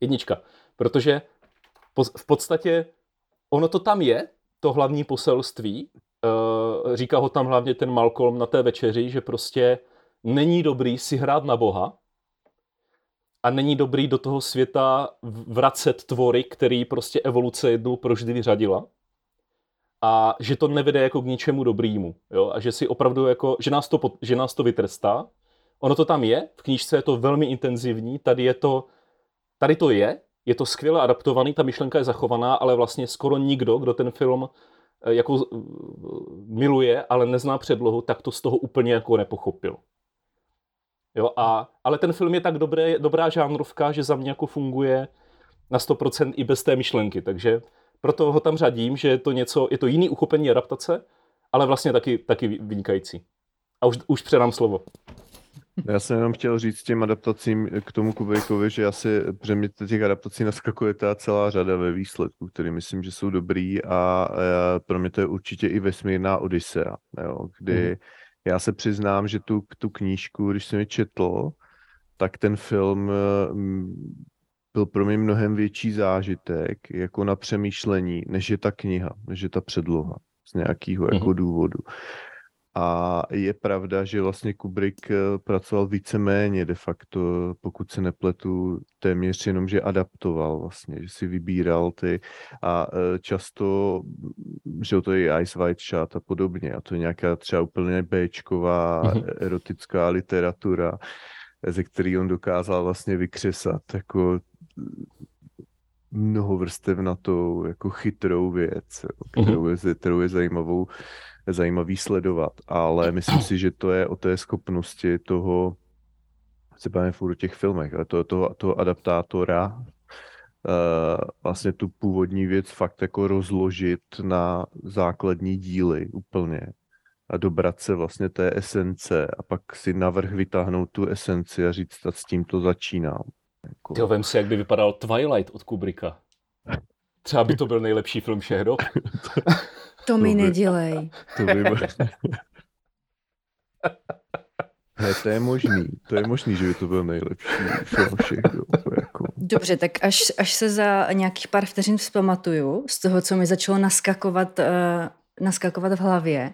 Jednička. Protože v podstatě ono to tam je, to hlavní poselství. Eh, říká ho tam hlavně ten Malcolm na té večeři, že prostě není dobrý si hrát na Boha a není dobrý do toho světa vracet tvory, který prostě evoluce jednou proždy vyřadila a že to nevede jako k ničemu dobrýmu. Jo? A že si opravdu jako, že nás, to, že nás to vytrestá. Ono to tam je, v knížce je to velmi intenzivní, tady je to, tady to je, je to skvěle adaptovaný, ta myšlenka je zachovaná, ale vlastně skoro nikdo, kdo ten film eh, jako eh, miluje, ale nezná předlohu, tak to z toho úplně jako nepochopil. Jo, a, ale ten film je tak dobré, dobrá žánrovka, že za mě jako funguje na 100% i bez té myšlenky, takže proto ho tam řadím, že je to něco, je to jiný uchopení adaptace, ale vlastně taky, taky vynikající. A už, už předám slovo. Já jsem jenom chtěl říct těm adaptacím k tomu Kubrickovi, že asi že mě těch adaptací naskakuje ta celá řada ve výsledku, který myslím, že jsou dobrý a pro mě to je určitě i vesmírná Odisea, jo, kdy mm. já se přiznám, že tu, tu knížku, když jsem ji četl, tak ten film byl pro mě mnohem větší zážitek jako na přemýšlení, než je ta kniha, než je ta předloha z nějakého mm-hmm. jako důvodu. A je pravda, že vlastně Kubrick eh, pracoval víceméně de facto, pokud se nepletu, téměř jenom, že adaptoval vlastně, že si vybíral ty a eh, často, že to je Ice White Shot a podobně a to je nějaká třeba úplně Bčková mm-hmm. erotická literatura, ze který on dokázal vlastně vykřesat jako mnoho vrstev na to jako chytrou věc, kterou mhm. je, kterou je zajímavou, zajímavý sledovat, ale myslím si, že to je o té schopnosti toho, se bavíme furt o těch filmech, ale to, toho, toho adaptátora, uh, vlastně tu původní věc fakt jako rozložit na základní díly úplně a dobrat se vlastně té esence a pak si navrh vytáhnout tu esenci a říct, s tím to začínám. Jako... Ty vem si, jak by vypadal Twilight od Kubricka. Třeba by to byl nejlepší film všech dob. to mi nedělej. To by byl... Ne, to je možný. To je možný, že by to byl nejlepší film všech dob. Jako. Dobře, tak až, až se za nějakých pár vteřin vzpamatuju z toho, co mi začalo naskakovat, uh, naskakovat v hlavě,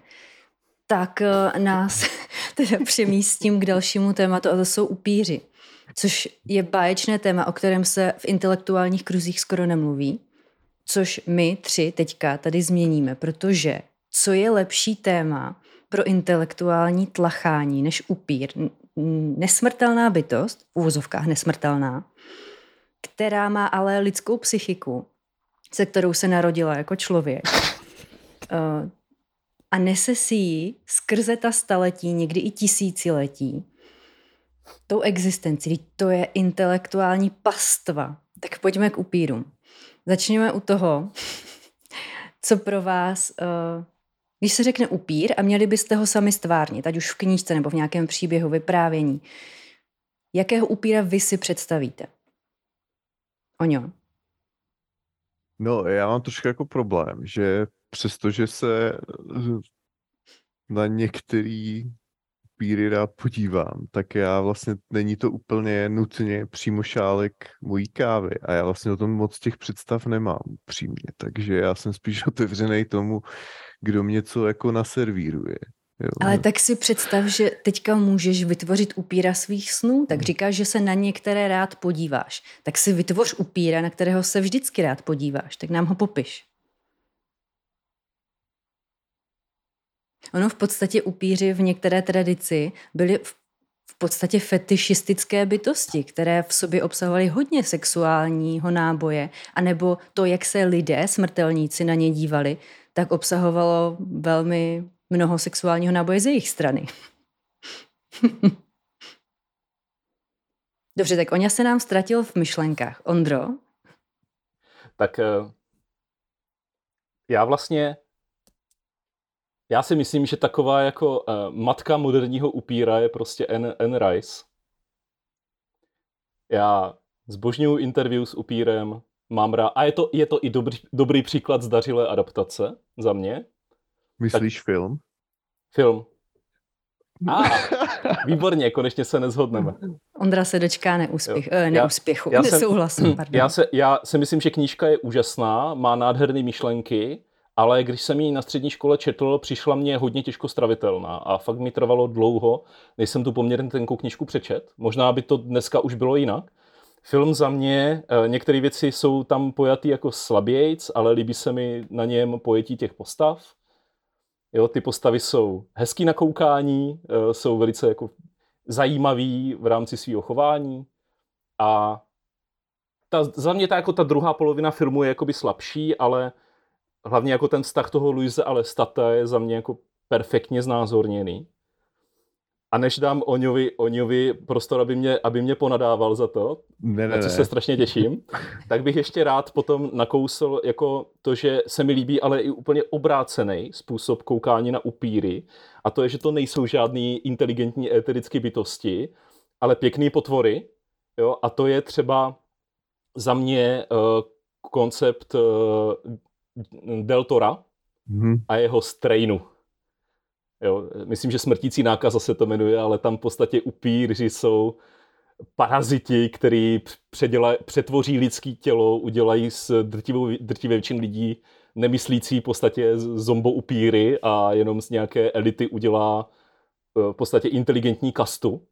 tak uh, nás teda přemístím k dalšímu tématu a to jsou upíři což je báječné téma, o kterém se v intelektuálních kruzích skoro nemluví, což my tři teďka tady změníme, protože co je lepší téma pro intelektuální tlachání než upír, nesmrtelná bytost, v úvozovkách nesmrtelná, která má ale lidskou psychiku, se kterou se narodila jako člověk. Eh, a nese si ji skrze ta staletí, někdy i tisíciletí, tou existenci. To je intelektuální pastva. Tak pojďme k upírům. Začněme u toho, co pro vás, uh, když se řekne upír a měli byste ho sami stvárnit, ať už v knížce nebo v nějakém příběhu, vyprávění, jakého upíra vy si představíte? Oňo. No, já mám trošku jako problém, že přestože se na některý papíry rád podívám, tak já vlastně není to úplně nutně přímo šálek mojí kávy a já vlastně o tom moc těch představ nemám přímě, takže já jsem spíš otevřený tomu, kdo mě co jako naservíruje. Jo. Ale tak si představ, že teďka můžeš vytvořit upíra svých snů, tak hmm. říkáš, že se na některé rád podíváš. Tak si vytvoř upíra, na kterého se vždycky rád podíváš. Tak nám ho popiš. Ono v podstatě upíři v některé tradici byli v v podstatě fetišistické bytosti, které v sobě obsahovaly hodně sexuálního náboje, anebo to, jak se lidé, smrtelníci na ně dívali, tak obsahovalo velmi mnoho sexuálního náboje z jejich strany. Dobře, tak Oňa se nám ztratil v myšlenkách. Ondro? Tak eh, já vlastně já si myslím, že taková jako uh, matka moderního upíra je prostě Anne, Anne Rice. Já zbožňuju interview s upírem, mám rád. A je to, je to i dobrý, dobrý příklad zdařilé adaptace za mě. Myslíš tak, film? Film. A, ah, výborně, konečně se nezhodneme. Ondra se dočká neúspěch, eh, neúspěchu, já, já nesouhlasu. Jsem, já, se, já si myslím, že knížka je úžasná, má nádherné myšlenky, ale když jsem ji na střední škole četl, přišla mě hodně těžko stravitelná a fakt mi trvalo dlouho, než jsem tu poměrně tenkou knížku přečet. Možná by to dneska už bylo jinak. Film za mě, eh, některé věci jsou tam pojatý jako slabějc, ale líbí se mi na něm pojetí těch postav. Jo, ty postavy jsou hezký na koukání, eh, jsou velice jako zajímavý v rámci svého chování a ta, za mě ta, jako ta druhá polovina filmu je jakoby slabší, ale hlavně jako ten vztah toho Luise ale Stata je za mě jako perfektně znázorněný. A než dám Oňovi, Oňovi prostor, aby mě, aby mě ponadával za to, ne, ne, na co ne. se strašně těším, tak bych ještě rád potom nakousl jako to, že se mi líbí, ale i úplně obrácený způsob koukání na upíry. A to je, že to nejsou žádný inteligentní éterické bytosti, ale pěkný potvory. Jo? A to je třeba za mě uh, koncept uh, Deltora mm-hmm. a jeho strainu. Jo, myslím, že smrtící nákaza se to jmenuje, ale tam v podstatě upíři jsou paraziti, který předěla, přetvoří lidský tělo, udělají s drtivou, drtivé většin lidí nemyslící v podstatě zombo upíry a jenom z nějaké elity udělá eh, v podstatě inteligentní kastu,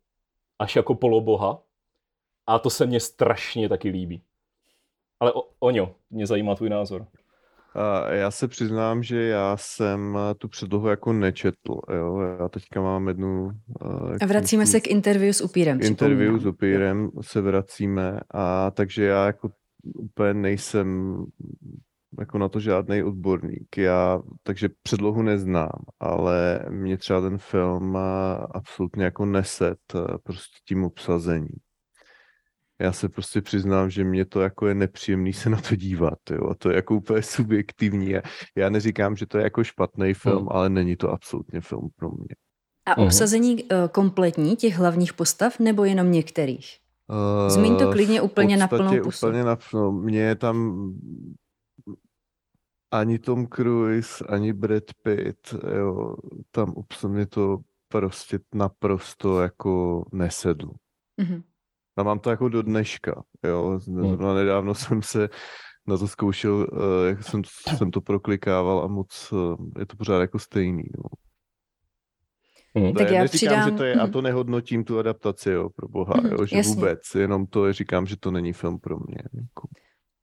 až jako poloboha. A to se mně strašně taky líbí. Ale o, Oňo, mě zajímá tvůj názor. Já se přiznám, že já jsem tu předlohu jako nečetl. Jo? Já teďka mám jednu... A vracíme se k interview s upírem. Interview s upírem se vracíme a takže já jako úplně nejsem jako na to žádný odborník. Já, takže předlohu neznám, ale mě třeba ten film absolutně jako neset prostě tím obsazením já se prostě přiznám, že mě to jako je nepříjemný se na to dívat, jo, a to je jako úplně subjektivní. Já neříkám, že to je jako špatný film, hmm. ale není to absolutně film pro mě. A mhm. obsazení uh, kompletní těch hlavních postav, nebo jenom některých? Zmíň to klidně úplně na plnou pusu. Úplně na plnou. Mně je tam ani Tom Cruise, ani Brad Pitt, jo, tam mě to prostě naprosto jako nesedlo. Mm-hmm. A mám to jako do dneška, jo. Hmm. Nedávno jsem se na to zkoušel, eh, jak jsem, jsem to proklikával a moc eh, je to pořád jako stejný. Jo. Hmm. Tak já neříkám, přidám... že to je, a to nehodnotím tu adaptaci, jo, pro boha, hmm, jo, že jasně. vůbec, jenom to je, říkám, že to není film pro mě. Jako.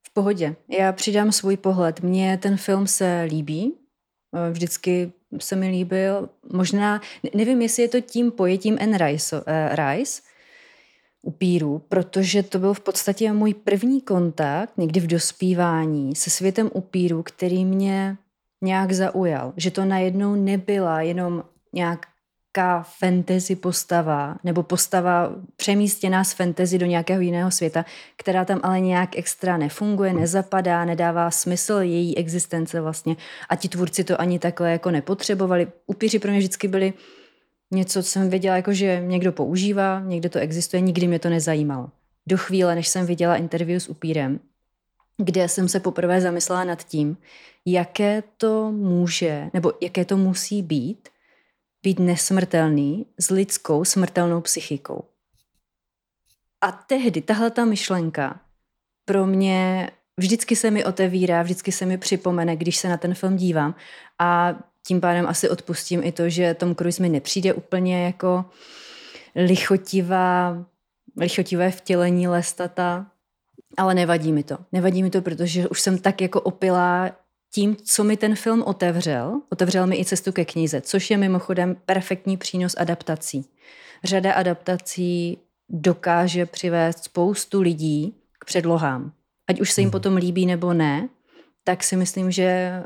V pohodě. Já přidám svůj pohled. Mně ten film se líbí, eh, vždycky se mi líbil. Možná, nevím, jestli je to tím pojetím N. Rice, uh, Rice upírů, protože to byl v podstatě můj první kontakt někdy v dospívání se světem upírů, který mě nějak zaujal. Že to najednou nebyla jenom nějaká fantasy postava nebo postava přemístěná z fantasy do nějakého jiného světa, která tam ale nějak extra nefunguje, nezapadá, nedává smysl její existence vlastně. A ti tvůrci to ani takhle jako nepotřebovali. Upíři pro mě vždycky byli něco, co jsem věděla, jako že někdo používá, někde to existuje, nikdy mě to nezajímalo. Do chvíle, než jsem viděla interview s upírem, kde jsem se poprvé zamyslela nad tím, jaké to může, nebo jaké to musí být, být nesmrtelný s lidskou smrtelnou psychikou. A tehdy tahle ta myšlenka pro mě vždycky se mi otevírá, vždycky se mi připomene, když se na ten film dívám. A tím pádem asi odpustím i to, že Tom Cruise mi nepřijde úplně jako lichotivá, lichotivé vtělení Lestata, ale nevadí mi to. Nevadí mi to, protože už jsem tak jako opilá tím, co mi ten film otevřel. Otevřel mi i cestu ke knize, což je mimochodem perfektní přínos adaptací. Řada adaptací dokáže přivést spoustu lidí k předlohám. Ať už se jim mhm. potom líbí nebo ne, tak si myslím, že eh,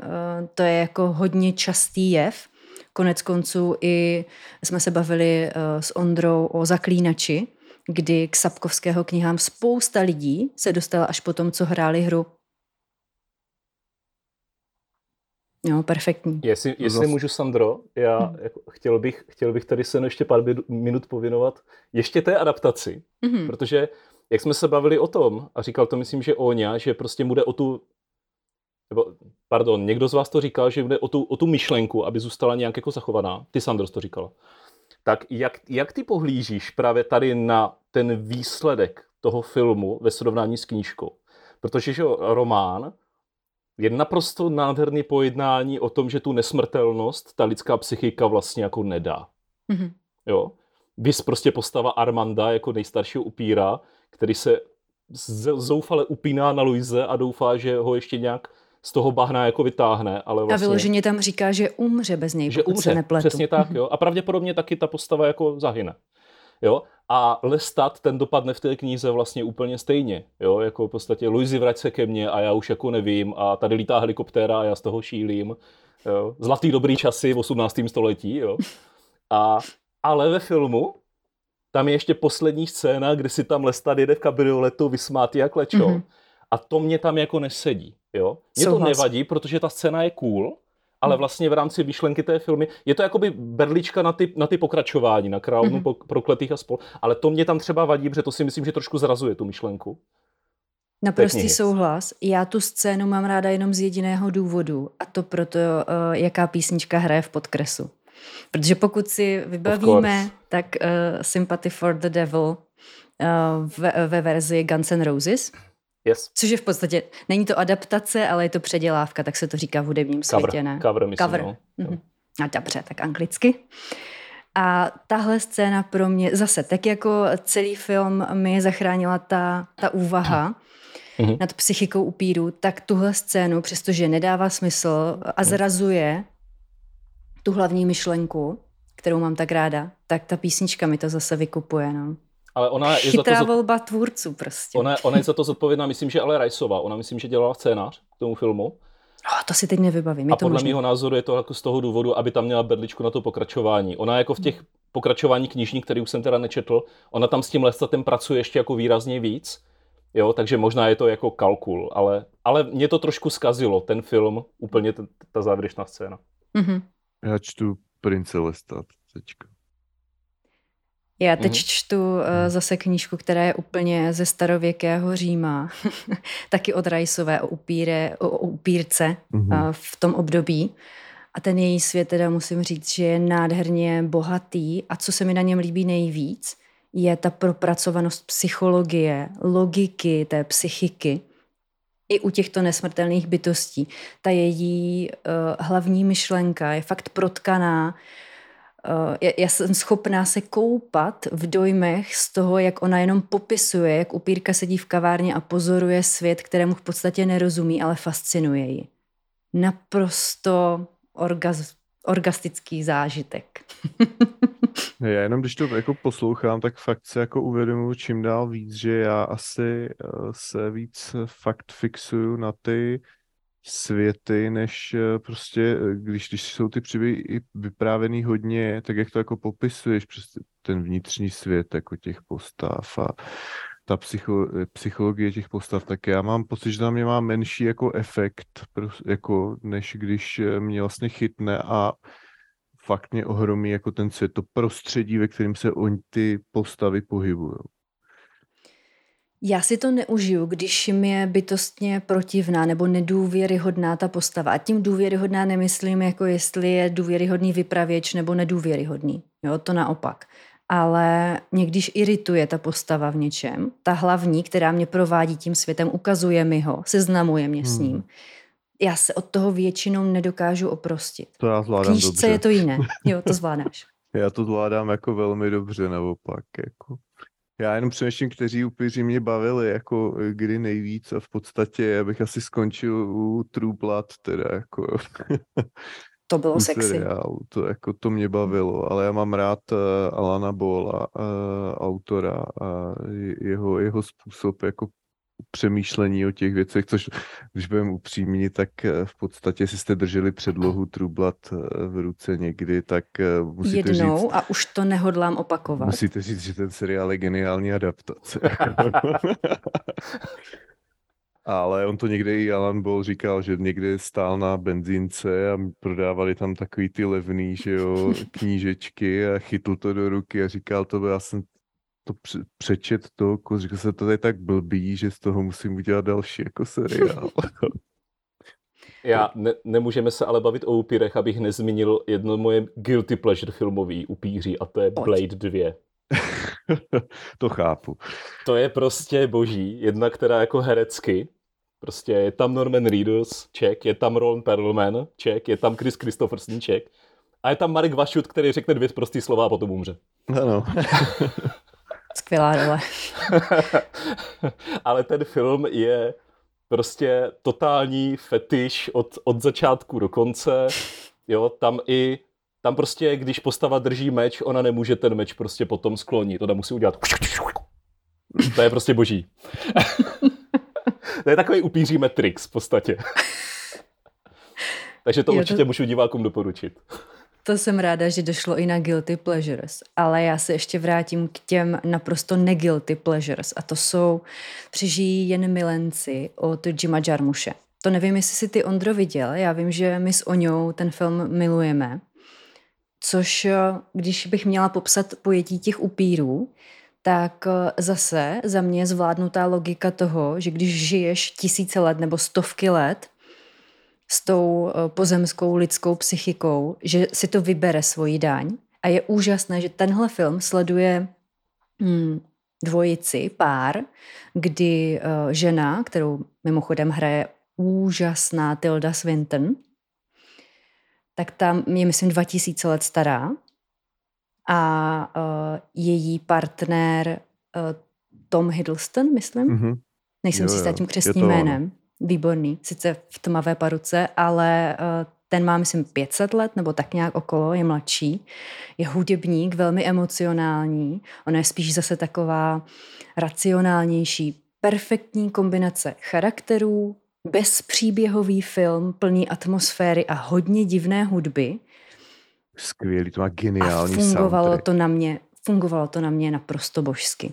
to je jako hodně častý jev. Konec konců i jsme se bavili eh, s Ondrou o zaklínači, kdy k Sapkovského knihám spousta lidí se dostala až po tom, co hráli hru. Jo, perfektní. Jestli, jestli můžu, Sandro, já hmm. jako, chtěl, bych, chtěl bych tady se ještě pár minut pověnovat ještě té adaptaci, hmm. protože jak jsme se bavili o tom, a říkal to myslím, že Oňa, že prostě mu jde o tu, nebo, pardon, někdo z vás to říkal, že jde o tu, o tu myšlenku, aby zůstala nějak jako zachovaná. Ty, Sandro, to říkal. Tak jak, jak ty pohlížíš právě tady na ten výsledek toho filmu ve srovnání s knížkou? Protože že román je naprosto nádherný pojednání o tom, že tu nesmrtelnost ta lidská psychika vlastně jako nedá. Mm-hmm. Jo? Vys prostě postava Armanda jako nejstaršího upíra, který se zoufale upíná na Luize a doufá, že ho ještě nějak z toho bahna jako vytáhne. Ale vlastně, a vyloženě tam říká, že umře bez něj, že umře, se nepletu. Přesně tak, jo. A pravděpodobně taky ta postava jako zahyne. Jo? A Lestat ten dopadne v té knize vlastně úplně stejně. Jo? Jako v podstatě Luizi vrať se ke mně a já už jako nevím a tady lítá helikoptéra a já z toho šílím. Jo? Zlatý dobrý časy v 18. století. Jo? A, ale ve filmu tam je ještě poslední scéna, kdy si tam Lestat jede v kabrioletu vysmátý jak lečo. Mm-hmm. A to mě tam jako nesedí. Jo? Mě Souhlas. to nevadí, protože ta scéna je cool, ale hmm. vlastně v rámci výšlenky té filmy, je to jakoby berlička na ty, na ty pokračování, na královnu mm-hmm. prokletých a spol. Ale to mě tam třeba vadí, protože to si myslím, že trošku zrazuje tu myšlenku. Naprostý souhlas. Já tu scénu mám ráda jenom z jediného důvodu a to proto, uh, jaká písnička hraje v podkresu. Protože pokud si vybavíme, tak uh, Sympathy for the Devil uh, ve, ve verzi Guns N' Roses, Yes. Což je v podstatě, není to adaptace, ale je to předělávka, tak se to říká v hudebním cover, světě, ne? Cover, myslím, Cover. No. Mm-hmm. A dobře, tak anglicky. A tahle scéna pro mě, zase tak jako celý film mi zachránila ta, ta úvaha mm-hmm. nad psychikou upíru, tak tuhle scénu, přestože nedává smysl a zrazuje tu hlavní myšlenku, kterou mám tak ráda, tak ta písnička mi to zase vykupuje. No. Ale ona je Chytrá za to, volba tvůrců prostě. Ona, ona je za to zodpovědná, myslím, že ale Rajsová. Ona myslím, že dělala scénář k tomu filmu. Oh, to si teď nevybavím. Je a to podle mého názoru je to jako z toho důvodu, aby tam měla berličku na to pokračování. Ona jako v těch pokračování knižní, který už jsem teda nečetl, ona tam s tím Lestatem pracuje ještě jako výrazně víc. Jo, takže možná je to jako kalkul, ale, ale mě to trošku skazilo, ten film, úplně ta, ta závěrečná scéna. Mm-hmm. Já čtu Prince Lestat teďka. Já teď mm-hmm. čtu uh, zase knížku, která je úplně ze starověkého Říma, taky od Rajsové o, upíre, o, o upírce mm-hmm. uh, v tom období. A ten její svět teda musím říct, že je nádherně bohatý a co se mi na něm líbí nejvíc, je ta propracovanost psychologie, logiky té psychiky i u těchto nesmrtelných bytostí. Ta její uh, hlavní myšlenka je fakt protkaná Eh, já jsem schopná se koupat v dojmech z toho, jak ona jenom popisuje, jak upírka sedí v kavárně a pozoruje svět, kterému v podstatě nerozumí, ale fascinuje ji. Naprosto orgaz, orgastický zážitek. já jenom, když to jako poslouchám, tak fakt se jako uvědomuji čím dál víc, že já asi eh, se víc fakt fixuju na ty světy, než eh, prostě, eh, když, když jsou ty příběhy vyprávěný hodně, tak jak to jako popisuješ, prostě ten vnitřní svět jako těch postav a ta psycho, eh, psychologie těch postav, tak já mám pocit, že na mě má menší jako efekt, jako než když mě vlastně chytne a fakt mě ohromí jako ten svět, to prostředí, ve kterém se oni ty postavy pohybují. Já si to neužiju, když mi je bytostně protivná nebo nedůvěryhodná ta postava. A tím důvěryhodná nemyslím, jako jestli je důvěryhodný vypravěč nebo nedůvěryhodný. Jo, to naopak. Ale mě když irituje ta postava v něčem, ta hlavní, která mě provádí tím světem, ukazuje mi ho, seznamuje mě hmm. s ním, já se od toho většinou nedokážu oprostit. To já zvládám Knížce dobře. je to jiné. Jo, to zvládáš. já to zvládám jako velmi dobře, naopak. Jako. Já jenom přemýšlím, kteří upíři mě bavili, jako eh, kdy nejvíc a v podstatě abych asi skončil u True Blood, teda jako. To bylo sexy. Seriálu. To, jako, to mě bavilo, ale já mám rád uh, Alana Bola, uh, autora a jeho, jeho způsob jako přemýšlení o těch věcech, což když budeme upřímní, tak eh, v podstatě si jste drželi předlohu Trublat eh, v ruce někdy, tak musíte Jednou říct, a už to nehodlám opakovat. Musíte říct, že ten seriál je geniální adaptace. Ale on to někde i Alan Ball říkal, že někde stál na benzínce a prodávali tam takový ty levný, že jo, knížečky a chytl to do ruky a říkal to, já jsem to přečet to, jako říkal se, to je tak blbý, že z toho musím udělat další jako seriál. Já ne, nemůžeme se ale bavit o upírech, abych nezmínil jedno moje guilty pleasure filmový upíří a to je Blade 2. to chápu. To je prostě boží. Jedna, která jako herecky, prostě je tam Norman Reedus, ček, je tam Ron Perlman, ček, je tam Chris Christopherson, ček. A je tam Marek Vašut, který řekne dvě prostý slova a potom umře. Ano. Skvělá role. Ale ten film je prostě totální fetiš od, od začátku do konce. Jo, tam i tam prostě, když postava drží meč, ona nemůže ten meč prostě potom sklonit. Ona musí udělat to je prostě boží. to je takový upíří Matrix v podstatě. Takže to jo, určitě to... můžu divákům doporučit. To jsem ráda, že došlo i na guilty pleasures, ale já se ještě vrátím k těm naprosto neguilty pleasures. A to jsou Přežijí jen milenci od Jima Jarmuše. To nevím, jestli si ty Ondro viděl, já vím, že my s Oňou ten film milujeme, což když bych měla popsat pojetí těch upírů, tak zase za mě je zvládnutá logika toho, že když žiješ tisíce let nebo stovky let, s tou eh, pozemskou lidskou psychikou, že si to vybere svoji daň. A je úžasné, že tenhle film sleduje hmm, dvojici, pár, kdy uh, žena, kterou mimochodem hraje úžasná Tilda Swinton, tak tam je, myslím, 2000 let stará a uh, její partner uh, Tom Hiddleston, myslím. Mm-hmm. Nejsem jo, si s tím křesným jménem výborný, sice v tmavé paruce, ale eh, ten má, myslím, 500 let, nebo tak nějak okolo, je mladší. Je hudebník, velmi emocionální. Ona je spíš zase taková racionálnější, perfektní kombinace charakterů, bezpříběhový film, plný atmosféry a hodně divné hudby. Skvělý, to má geniální a fungovalo soundtrack. to na mě, fungovalo to na mě naprosto božsky.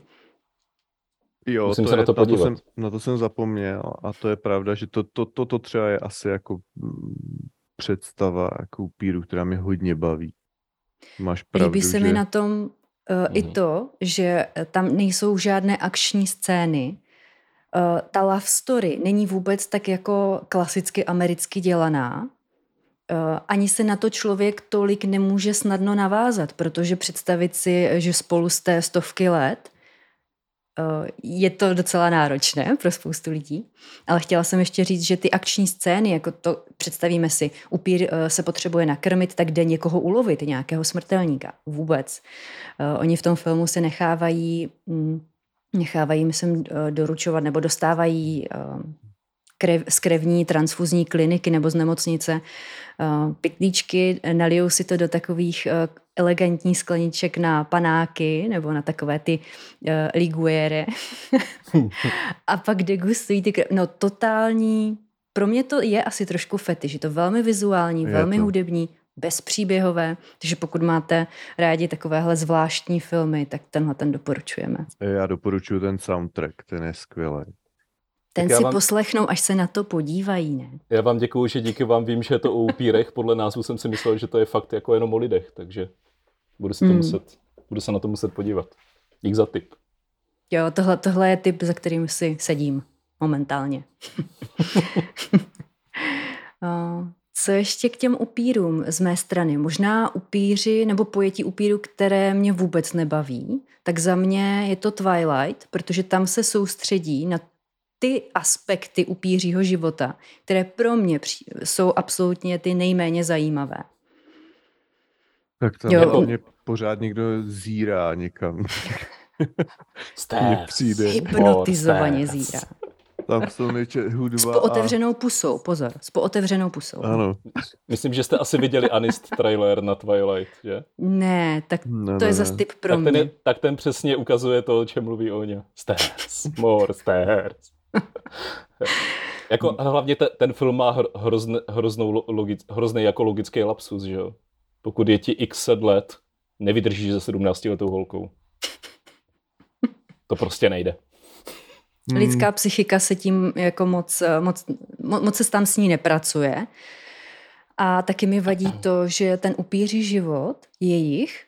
Jo, Musím to se je, na to podívat. Na to, jsem, na to jsem zapomněl a to je pravda, že to, to, to, to třeba je asi jako mm, představa jako upíru, která mě hodně baví. Máš pravdu, Líbí se že... mi na tom uh, mm. i mhm. to, že tam nejsou žádné akční scény. Uh, ta love story není vůbec tak jako klasicky americky dělaná. Uh, ani se na to člověk tolik nemůže snadno navázat, protože představit si, že spolu z té stovky let Eh, je to docela náročné pro spoustu lidí, ale chtěla jsem ještě říct, že ty akční scény, jako to představíme si, upír eh, se potřebuje nakrmit, tak jde někoho ulovit, nějakého smrtelníka. Vůbec. Eh, oni v tom filmu se nechávají, mm, nechávají, myslím, doručovat nebo dostávají krev, z krevní transfuzní kliniky nebo z nemocnice pytlíčky, nalijou si to do takových elegantních skleniček na panáky nebo na takové ty uh, liguere a pak degustují ty krev. No totální, pro mě to je asi trošku fetiš, je to velmi vizuální, je velmi to. hudební, bezpříběhové, takže pokud máte rádi takovéhle zvláštní filmy, tak tenhle ten doporučujeme. Já doporučuji ten soundtrack, ten je skvělý. Ten si vám... poslechnou, až se na to podívají, ne? Já vám děkuju, že díky vám vím, že je to o upírech. Podle názvu jsem si myslel, že to je fakt jako jenom o lidech, takže budu, si to hmm. muset, budu se na to muset podívat. Dík za tip. Jo, tohle, tohle je tip, za kterým si sedím momentálně. Co ještě k těm upírům z mé strany? Možná upíři nebo pojetí upíru, které mě vůbec nebaví, tak za mě je to Twilight, protože tam se soustředí na ty aspekty upířího života, které pro mě jsou absolutně ty nejméně zajímavé. Tak tam jo. mě pořád někdo zírá někam. Přijde. Hypnotizovaně zírá. Tam jsou nejče hudba. S pootevřenou pusou, pozor, s pootevřenou pusou. Ano. Myslím, že jste asi viděli Anist trailer na Twilight, že? Ne, tak no, to ne, je zase typ pro tak mě. Ten je, tak ten přesně ukazuje to, o čem mluví Oňa. Stairs, more stairs. jako hlavně te, ten film má hrozne, hroznou logic, hrozný jako logický lapsus, že jo? Pokud je ti x set let, nevydržíš se 17 letou holkou. To prostě nejde. Hmm. Lidská psychika se tím jako moc, moc, moc se tam s ní nepracuje. A taky mi vadí to, že ten upíří život jejich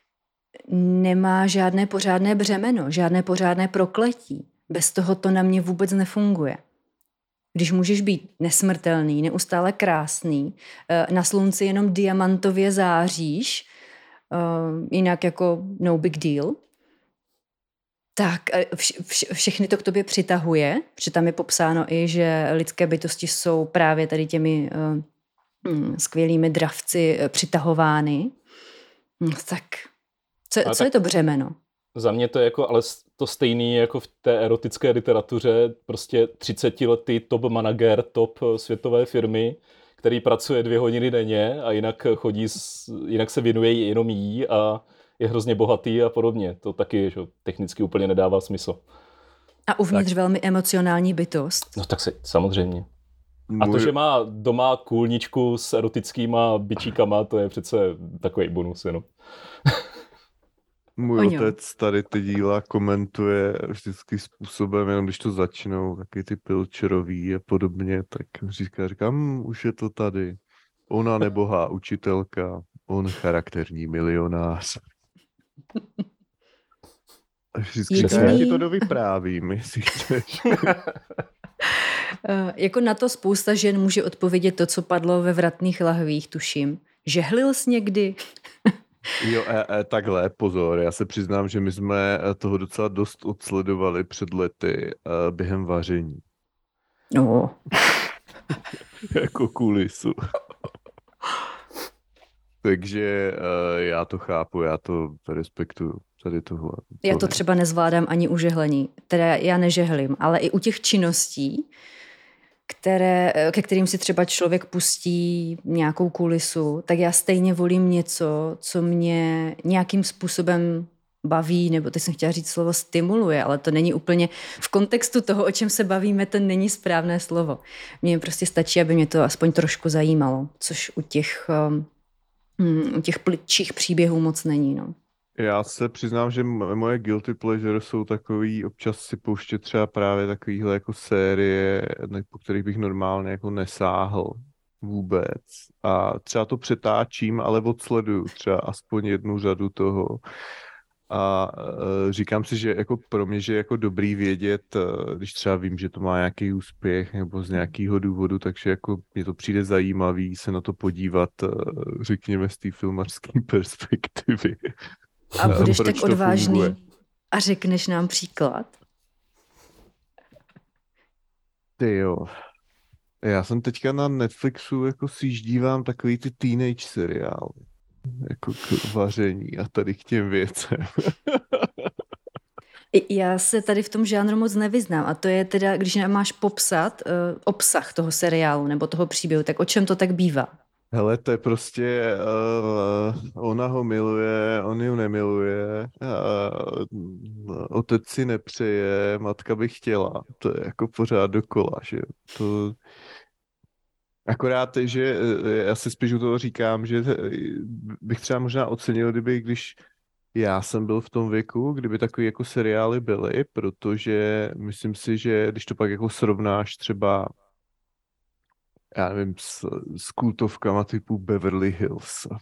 nemá žádné pořádné břemeno, žádné pořádné prokletí. Bez toho to na mě vůbec nefunguje. Když můžeš být nesmrtelný, neustále krásný, eh, na slunci jenom diamantově záříš, eh, jinak jako no big deal, tak eh, vš, vš, všechny to k tobě přitahuje, protože tam je popsáno i, že lidské bytosti jsou právě tady těmi uh, skvělými dravci přitahovány. Hm, tak co, co tak je to břemeno? Za mě to je jako ale to stejný jako v té erotické literatuře, prostě 30 letý top manager, top eh, světové firmy, který pracuje dvě hodiny denně a jinak chodí, jinak se věnuje jenom jí a je hrozně bohatý a podobně. To taky že, technicky úplně nedává smysl. A uvnitř tak. velmi emocionální bytost. No tak se, samozřejmě. A to, že má doma kůlničku s erotickýma bičíkama, to je přece takový bonus jenom. Můj Oňo. otec tady ty díla komentuje vždycky způsobem, jenom když to začnou, taky ty pilčerový a podobně, tak říká, říkám, hm, už je to tady. Ona nebohá učitelka, on charakterní milionář. A vždycky Jediný... já ti to dovyprávím, jestli chceš. Uh, jako na to spousta žen může odpovědět to, co padlo ve vratných lahvích, tuším. Žehlil jsi někdy? Jo, e, e, takhle, pozor, já se přiznám, že my jsme e, toho docela dost odsledovali před lety e, během vaření. No. jako kulisu. Takže e, já to chápu, já to respektuju tady tohle. Já to třeba nezvládám ani u žehlení, teda já nežehlím, ale i u těch činností, které, ke kterým si třeba člověk pustí nějakou kulisu, tak já stejně volím něco, co mě nějakým způsobem baví, nebo teď jsem chtěla říct slovo stimuluje, ale to není úplně v kontextu toho, o čem se bavíme, to není správné slovo. Mně prostě stačí, aby mě to aspoň trošku zajímalo, což u těch, um, u těch plitčích příběhů moc není. No. Já se přiznám, že moje guilty pleasure jsou takový, občas si pouštět třeba právě takovýhle jako série, po kterých bych normálně jako nesáhl vůbec. A třeba to přetáčím, ale odsleduju třeba aspoň jednu řadu toho. A uh, říkám si, že jako pro mě, že je jako dobrý vědět, uh, když třeba vím, že to má nějaký úspěch nebo z nějakého důvodu, takže jako mě to přijde zajímavý se na to podívat, uh, řekněme, z té filmařské perspektivy. A budeš tak odvážný a řekneš nám příklad? Ty jo. Já jsem teďka na Netflixu jako si dívám takový ty teenage seriály. Jako k vaření a tady k těm věcem. Já se tady v tom žánru moc nevyznám a to je teda, když máš popsat uh, obsah toho seriálu nebo toho příběhu, tak o čem to tak bývá? Hele, to je prostě, uh, ona ho miluje, on ji nemiluje, uh, otec si nepřeje, matka by chtěla. To je jako pořád dokola, že to... Akorát, že eh, já si spíš u toho říkám, že bych třeba možná ocenil, kdyby, když já jsem byl v tom věku, kdyby takové jako seriály byly, protože myslím si, že když to pak jako srovnáš třeba já nevím, s, s kultovkama typu Beverly Hills a,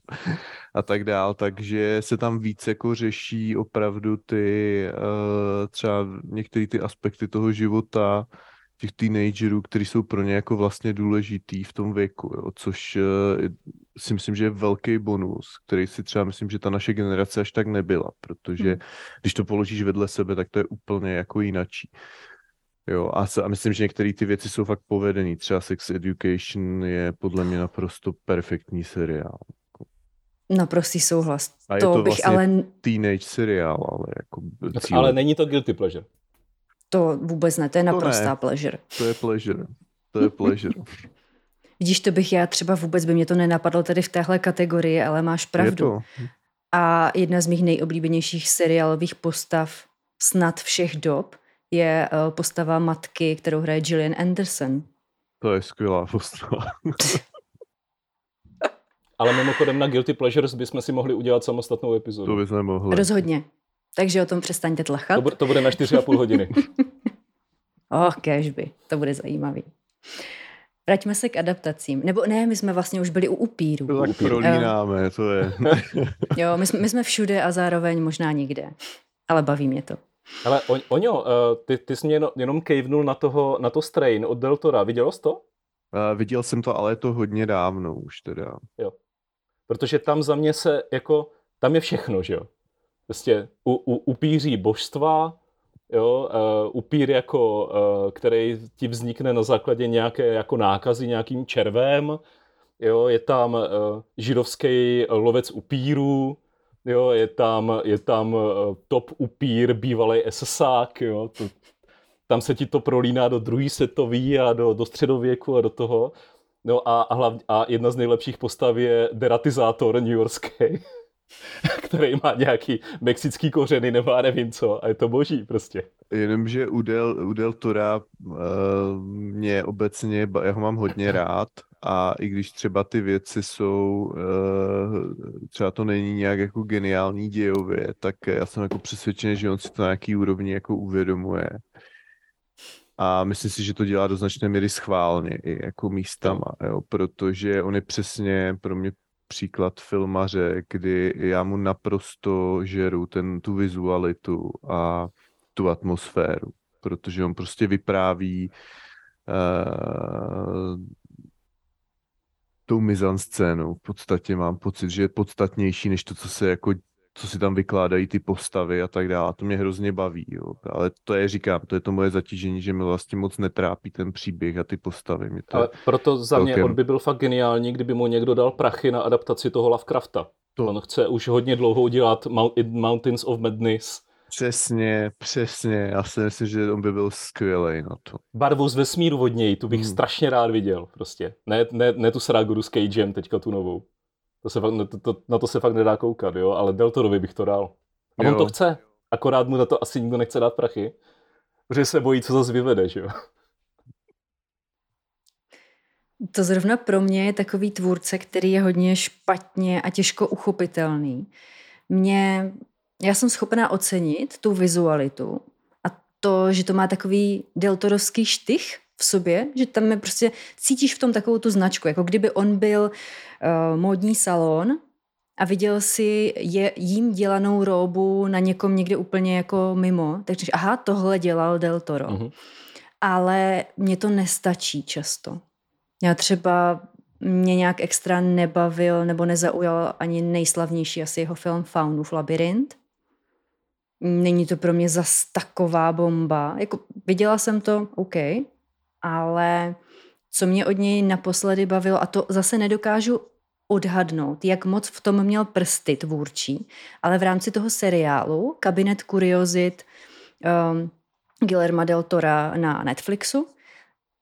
a tak dál, takže se tam víc jako řeší opravdu ty uh, třeba některé ty aspekty toho života těch teenagerů, kteří jsou pro ně jako vlastně důležitý v tom věku, jo, což uh, si myslím, že je velký bonus, který si třeba myslím, že ta naše generace až tak nebyla, protože hmm. když to položíš vedle sebe, tak to je úplně jako jinačí. Jo, a, a myslím, že některé ty věci jsou fakt povedený. Třeba Sex Education je podle mě naprosto perfektní seriál. Naprostý souhlas. A je to, to bych vlastně ale... teenage seriál, ale jako... Cíle. Ale není to guilty pleasure. To vůbec ne, to je naprostá to ne. pleasure. To je pleasure. To je pleasure. Vidíš, to bych já třeba vůbec by mě to nenapadlo tady v téhle kategorii, ale máš pravdu. A jedna z mých nejoblíbenějších seriálových postav snad všech dob je uh, postava matky, kterou hraje Gillian Anderson. To je skvělá postava. Ale mimochodem na Guilty Pleasures bychom si mohli udělat samostatnou epizodu. To bychom mohli. Rozhodně. Takže o tom přestaňte tlachat. To, bude, to bude na 4,5 hodiny. oh, kežby. To bude zajímavý. Vraťme se k adaptacím. Nebo ne, my jsme vlastně už byli u upíru. To tak prolínáme, to je. jo, my jsme, my jsme všude a zároveň možná nikde. Ale baví mě to. Ale on, Oňo, uh, ty, ty jsi mě jenom, jenom kejvnul na, toho, na to Strain od Deltora. Viděl jsi to? Uh, viděl jsem to, ale je to hodně dávno už teda. Jo. Protože tam za mě se jako, tam je všechno, že jo. Prostě u, u, upíří božstva, jo, uh, upír jako, uh, který ti vznikne na základě nějaké jako nákazy nějakým červem, jo, je tam uh, židovský lovec upírů, jo, je tam, je tam uh, top upír, bývalý SSák, jo, to, tam se ti to prolíná do druhý světový a do, do středověku a do toho. No a, a, hlavně, a jedna z nejlepších postav je deratizátor New Yorkský, který má nějaký mexický kořeny nebo já nevím co a je to boží prostě. Jenomže u Del, u Del Tora uh, mě obecně, já ho mám hodně rád a i když třeba ty věci jsou, uh, třeba to není nějak jako geniální dějově, tak já jsem jako přesvědčený, že on si to na nějaký úrovni jako uvědomuje. A myslím si, že to dělá do značné míry schválně i jako místama, jo, protože on je přesně pro mě příklad filmaře, kdy já mu naprosto žeru ten, tu vizualitu a tu atmosféru, protože on prostě vypráví uh, tou mizanscénou. V podstatě mám pocit, že je podstatnější než to, co se jako co si tam vykládají ty postavy a tak dále. To mě hrozně baví, jo. Ale to je, říkám, to je to moje zatížení, že mi vlastně moc netrápí ten příběh a ty postavy. Mě to Ale proto za mě on by byl fakt geniální, kdyby mu někdo dal prachy na adaptaci toho Lovecrafta. To. On chce už hodně dlouho udělat Mountains of Madness. Přesně, přesně. Já si myslím, že on by byl skvělý na to. Barvu z vesmíru od něj, tu bych hmm. strašně rád viděl prostě. Ne, ne, ne tu srágu s Cagem, teďka tu novou. To se fakt, to, to, na to se fakt nedá koukat, jo, ale Deltorovi bych to dal. A jo. on to chce, akorát mu na to asi nikdo nechce dát prachy, protože se bojí, co zase vyvede, že jo. To zrovna pro mě je takový tvůrce, který je hodně špatně a těžko uchopitelný. Mě, já jsem schopná ocenit tu vizualitu a to, že to má takový deltorovský štych, v sobě, že tam je prostě, cítíš v tom takovou tu značku, jako kdyby on byl uh, módní salon a viděl si je, jím dělanou róbu na někom někde úplně jako mimo, takže aha, tohle dělal Del Toro. Mm-hmm. Ale mě to nestačí často. Já třeba mě nějak extra nebavil nebo nezaujal ani nejslavnější asi jeho film Faunův labirint. Není to pro mě zas taková bomba. Jako viděla jsem to, OK, ale co mě od něj naposledy bavilo, a to zase nedokážu odhadnout, jak moc v tom měl prsty tvůrčí, ale v rámci toho seriálu Kabinet kuriozit um, Guillerma del Tora na Netflixu,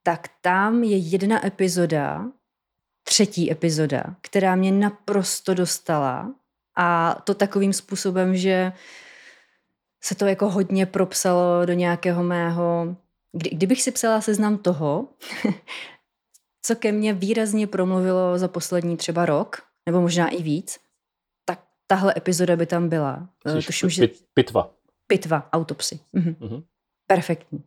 tak tam je jedna epizoda, třetí epizoda, která mě naprosto dostala a to takovým způsobem, že se to jako hodně propsalo do nějakého mého kdy, kdybych si psala seznam toho, co ke mně výrazně promluvilo za poslední třeba rok, nebo možná i víc, tak tahle epizoda by tam byla. Eh, Tuším, že... Pitva. Pitva, autopsy. Mhm. Mm-hmm. Perfektní.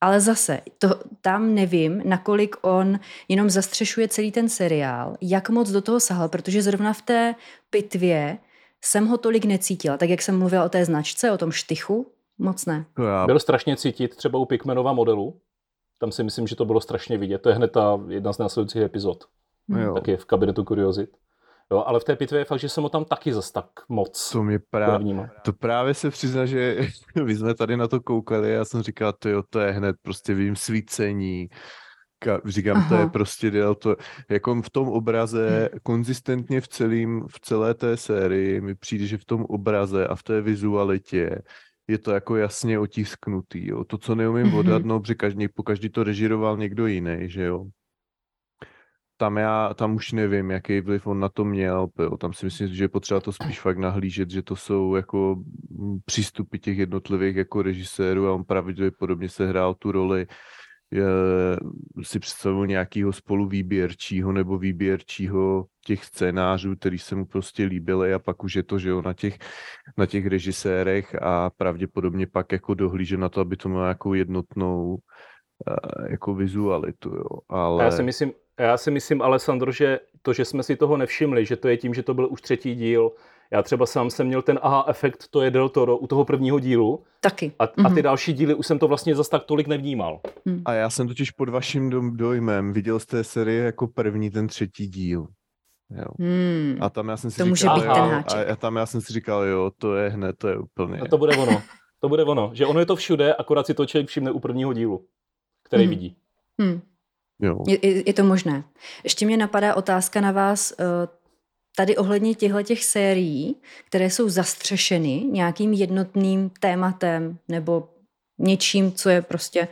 Ale zase, to, tam nevím, nakolik on jenom zastřešuje celý ten seriál, jak moc do toho sahal, protože zrovna v té pitvě jsem ho tolik necítila. Tak jak jsem mluvila o té značce, o tom štychu, Moc ne. Já... Bylo strašně cítit třeba u Pikmenova modelu. Tam si myslím, že to bylo strašně vidět. To je hned ta jedna z následujících epizod. Jo. Taky v kabinetu kuriozit. Jo, ale v té pitvě je fakt, že jsem ho tam taky zas tak moc to, mě právě, to právě se přizná, že my jsme tady na to koukali a já jsem říkal, to jo, to je hned, prostě vím svícení, říkám, Aha. to je prostě dělal to, jako v tom obraze, hm. konzistentně v, celým, v celé té sérii mi přijde, že v tom obraze a v té vizualitě je to jako jasně otisknutý. Jo. To, co neumím mm-hmm. odhadnout, protože každý, po každý to režiroval někdo jiný, že jo. tam já, tam už nevím, jaký vliv on na to měl, jo. tam si myslím, že je potřeba to spíš fakt nahlížet, že to jsou jako mm, přístupy těch jednotlivých jako režisérů a on pravděpodobně se hrál tu roli si představil nějakého spoluvýběrčího nebo výběrčího těch scénářů, který se mu prostě líbily a pak už je to, že jo, na těch, na těch režisérech a pravděpodobně pak jako dohlíže na to, aby to mělo nějakou jednotnou uh, jako vizualitu, jo. Ale... Já si myslím, já si myslím, Alessandro, že to, že jsme si toho nevšimli, že to je tím, že to byl už třetí díl, já třeba sám jsem měl ten aha efekt, to je Del Toro u toho prvního dílu. Taky. A, mm-hmm. a ty mhm. další díly už jsem to vlastně zas tak tolik nevnímal. Mm. A já jsem totiž pod vaším dojmem viděl z té série jako první ten třetí díl. Jo. Hmm. A tam já jsem si to říkal, může být jo, ten háček. A, a tam já jsem si říkal, jo, to je hned, to je úplně. A to bude ono. To bude ono. Že ono je to všude, akorát si to člověk všimne u prvního dílu, který hmm. vidí. Hmm. Jo. Je, je to možné. Ještě mě napadá otázka na vás eh, tady ohledně těchto těch sérií, které jsou zastřešeny nějakým jednotným tématem nebo něčím, co je prostě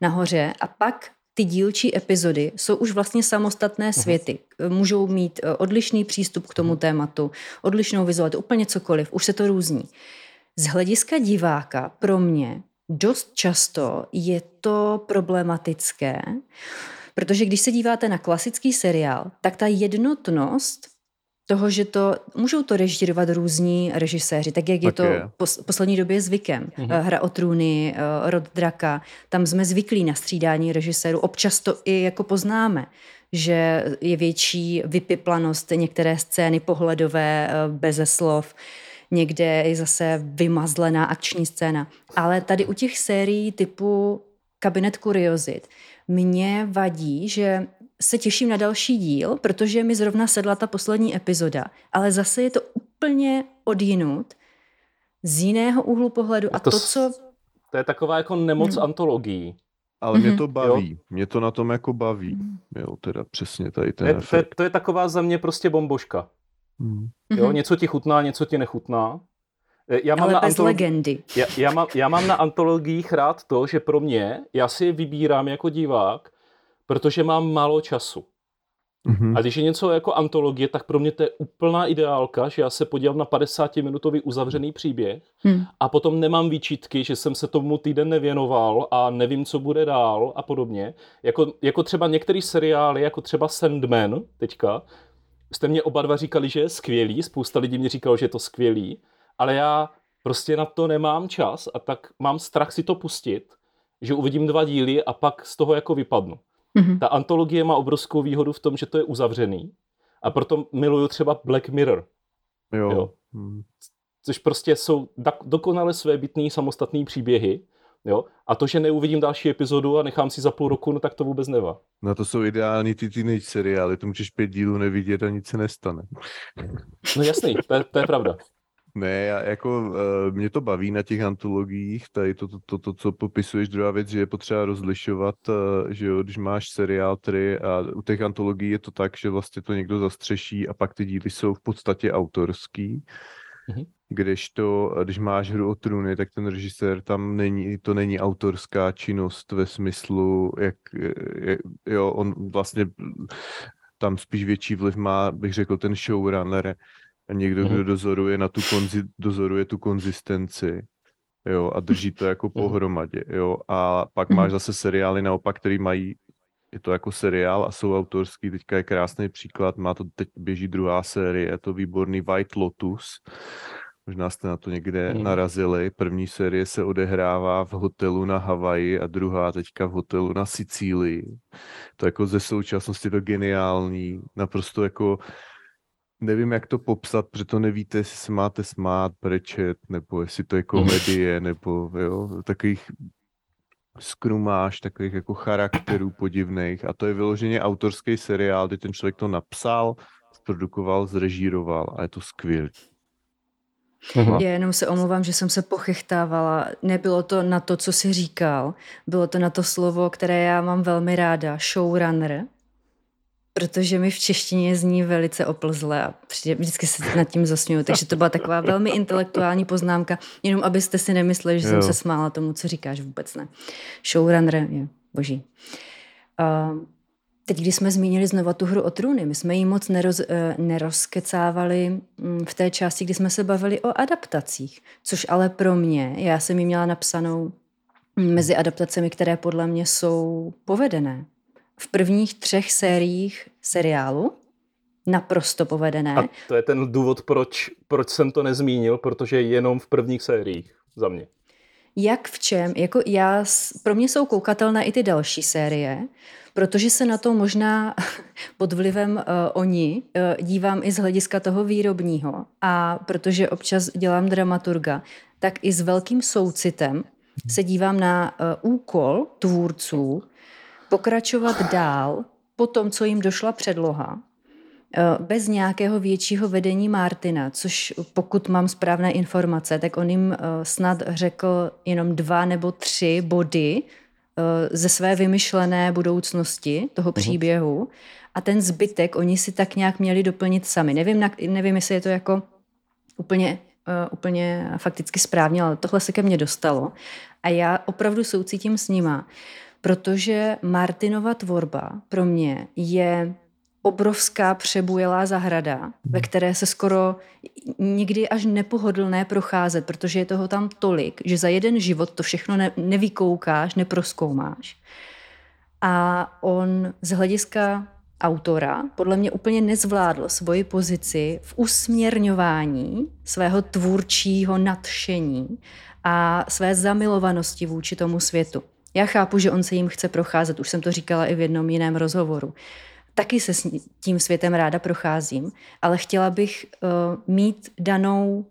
nahoře. A pak ty dílčí epizody jsou už vlastně samostatné světy. Můžou mít eh, odlišný přístup k tomu tématu, odlišnou vizualitu, úplně cokoliv. Už se to různí. Z hlediska diváka pro mě dost často je to problematické, Protože když se díváte na klasický seriál, tak ta jednotnost toho, že to můžou to režírovat různí režiséři, tak jak je to je. pos, poslední době zvykem. Mm-hmm. Hra o trůny, eh, Rod Draka, tam jsme zvyklí na střídání režisérů. Občas to i jako poznáme, že je větší vypiplanost některé scény pohledové, eh, beze slov, někde je zase vymazlená akční scéna. Ale tady u těch sérií typu Kabinet kuriozit mě vadí, že se těším na další díl, protože mi zrovna sedla ta poslední epizoda, ale zase je to úplně odjinut, z jiného úhlu pohledu a, a to, to, co... To je taková jako nemoc hmm. antologií. Ale mm-hmm. mě to baví, jo? mě to na tom jako baví, jo, teda přesně tady ten je, to, je, to je taková za mě prostě bomboška. Mm. Jo, něco ti chutná, něco ti nechutná. E, já mám Ale na bez antolog... legendy. Já, já, mám, já mám na antologiích rád to, že pro mě, já si vybírám jako divák, protože mám málo času. Mm-hmm. A když je něco jako antologie, tak pro mě to je úplná ideálka, že já se podívám na 50-minutový uzavřený příběh mm. a potom nemám výčitky, že jsem se tomu týden nevěnoval a nevím, co bude dál a podobně. Jako, jako třeba některé seriály, jako třeba Sandman teďka, jste mě oba dva říkali, že je skvělý, spousta lidí mi říkalo, že je to skvělý, ale já prostě na to nemám čas a tak mám strach si to pustit, že uvidím dva díly a pak z toho jako vypadnu. Mm-hmm. Ta antologie má obrovskou výhodu v tom, že to je uzavřený a proto miluju třeba Black Mirror. Jo. jo. Mm. Což prostě jsou dokonale své bytný samostatný příběhy, Jo? A to, že neuvidím další epizodu a nechám si za půl roku, no tak to vůbec nevá. No to jsou ideální ty teenage seriály, to můžeš pět dílů nevidět a nic se nestane. No jasný, to je, to je pravda. Ne, já, jako uh, mě to baví na těch antologiích, tady to, to, to, to, co popisuješ, druhá věc, že je potřeba rozlišovat, uh, že jo, když máš seriál, který a u těch antologií je to tak, že vlastně to někdo zastřeší a pak ty díly jsou v podstatě autorský, mm-hmm. kdežto, když máš hru o trůny, tak ten režisér tam není, to není autorská činnost ve smyslu, jak, jak jo, on vlastně tam spíš větší vliv má, bych řekl, ten showrunner, a někdo, kdo mhm. dozoruje na tu konzi, dozoruje tu konzistenci, jo, a drží to jako mhm. pohromadě, jo, a pak mhm. máš zase seriály naopak, který mají, je to jako seriál a jsou autorský, teďka je krásný příklad, má to, teď běží druhá série, je to výborný White Lotus, možná jste na to někde narazili, první série se odehrává v hotelu na Havaji a druhá teďka v hotelu na Sicílii, to jako ze současnosti to geniální, naprosto jako nevím, jak to popsat, protože to nevíte, jestli se máte smát, brečet, nebo jestli to je komedie, nebo jo, takových skrumáš, takových jako charakterů podivných. A to je vyloženě autorský seriál, kdy ten člověk to napsal, zprodukoval, zrežíroval a je to skvělé. Já jenom se omlouvám, že jsem se pochechtávala. Nebylo to na to, co jsi říkal. Bylo to na to slovo, které já mám velmi ráda. Showrunner protože mi v češtině zní velice oplzle a vždycky se nad tím zasměju. Takže to byla taková velmi intelektuální poznámka, jenom abyste si nemysleli, že jo. jsem se smála tomu, co říkáš, vůbec ne. Showrunner je boží. Uh, teď, když jsme zmínili znova tu hru o trůny, my jsme ji moc neroz, eh, nerozkecávali mm, v té části, kdy jsme se bavili o adaptacích, což ale pro mě, já jsem ji měla napsanou mezi adaptacemi, které podle mě jsou povedené. V prvních třech sériích seriálu naprosto povedené. A to je ten důvod, proč, proč jsem to nezmínil, protože jenom v prvních sériích za mě. Jak v čem? Jako já, pro mě jsou koukatelné i ty další série, protože se na to možná pod vlivem uh, oni uh, dívám i z hlediska toho výrobního a protože občas dělám dramaturga, tak i s velkým soucitem se dívám na uh, úkol tvůrců pokračovat dál po tom, co jim došla předloha, bez nějakého většího vedení Martina, což pokud mám správné informace, tak on jim snad řekl jenom dva nebo tři body, Eh, ze své vymyšlené budoucnosti toho mhm. příběhu a ten zbytek oni si tak nějak měli doplnit sami. Nevím, nevím jestli je to jako úplně, uh, úplně fakticky správně, ale tohle se ke mně dostalo. A já opravdu soucítím s nima, protože Martinova tvorba pro mě je obrovská přebujelá zahrada, ve které se skoro nikdy až nepohodlné procházet, protože je toho tam tolik, že za jeden život to všechno ne, nevykoukáš, neproskoumáš. A on z hlediska autora podle mě úplně nezvládl svoji pozici v usměrňování svého tvůrčího nadšení a své zamilovanosti vůči tomu světu. Já chápu, že on se jim chce procházet, už jsem to říkala i v jednom jiném rozhovoru taky se s tím světem ráda procházím, ale chtěla bych uh, mít danou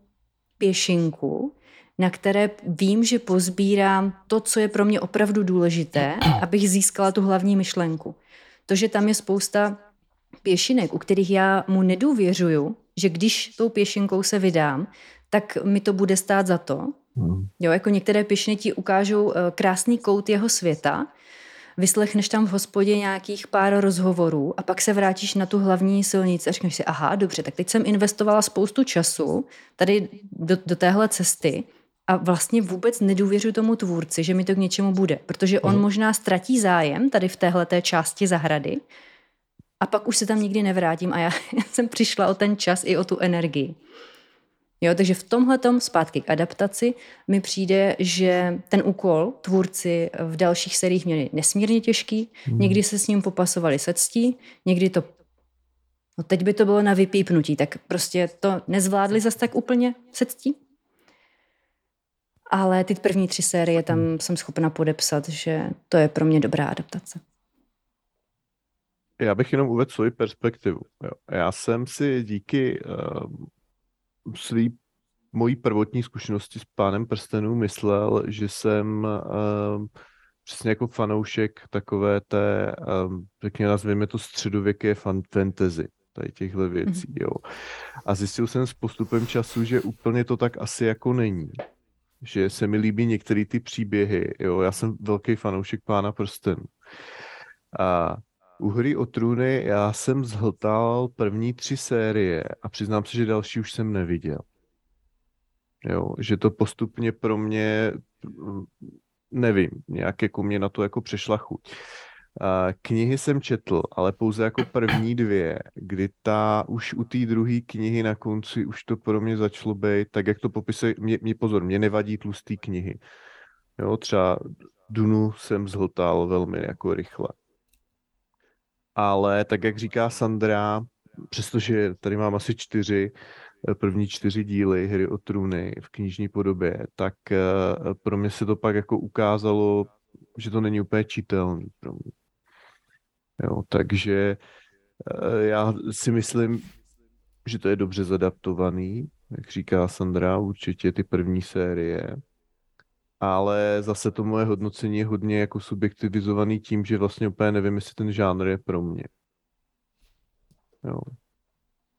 pěšinku, na které vím, že pozbírám to, co je pro mě opravdu důležité, abych získala tu hlavní myšlenku. To, že tam je spousta pěšinek, u kterých já mu nedůvěřuju, že když tou pěšinkou se vydám, tak mi to bude stát za to. Hmm. Jo, jako některé pěšiny ti ukážou eh, krásný kout jeho světa, vyslechneš tam v hospodě nějakých pár rozhovorů a pak se vrátíš na tu hlavní silnici a řekneš si, aha, dobře, tak teď jsem investovala spoustu času tady do, do téhle cesty a vlastně vůbec nedůvěřuji tomu tvůrci, že mi to k něčemu bude, protože on mm. možná ztratí zájem tady v téhle té části zahrady a pak už se tam nikdy nevrátím a já jsem přišla o ten čas i o tu energii. Jo, takže v tomhle zpátky k adaptaci mi přijde, že ten úkol tvůrci v dalších seriích měli nesmírně těžký, hmm. někdy se s ním popasovali se ctí, někdy to No teď by to bylo na vypípnutí, tak prostě to nezvládli zas tak úplně se ctí. Ale ty první tři série tam hmm. jsem schopna podepsat, že to je pro mě dobrá adaptace. Já bych jenom uvedl svoji perspektivu. Jo. Já jsem si díky uh, svý mojí prvotní zkušenosti s pánem prstenů myslel, že jsem uh, přesně jako fanoušek takové té, um, řekněme, nazvěme to středověké fantasy, tady těchto věcí, mm-hmm. jo. A zjistil jsem s postupem času, že úplně to tak asi jako není. Že se mi líbí některé ty příběhy, jo. Já jsem velký fanoušek pána prstenů. A u hry o trůny já jsem zhltal první tři série a přiznám se, že další už jsem neviděl. Jo, že to postupně pro mě, nevím, nějak jako mě na to jako přešla chuť. Knihy jsem četl, ale pouze jako první dvě, kdy ta už u té druhé knihy na konci už to pro mě začalo být, tak jak to popisuje, mě, mě pozor, mě nevadí tlustý knihy. Jo, třeba Dunu jsem zhltal velmi jako rychle ale tak, jak říká Sandra, přestože tady mám asi čtyři, eh, první čtyři díly Hry o trůny v knižní podobě, tak eh, pro mě se to pak jako ukázalo, že to není úplně čitelný pro mě. Jo, takže eh, já si myslím, že to je dobře zadaptovaný, jak říká Sandra, určitě ty první série ale zase to moje hodnocení je hodně jako subjektivizovaný tím, že vlastně úplně nevím, jestli ten žánr je pro mě. Jo.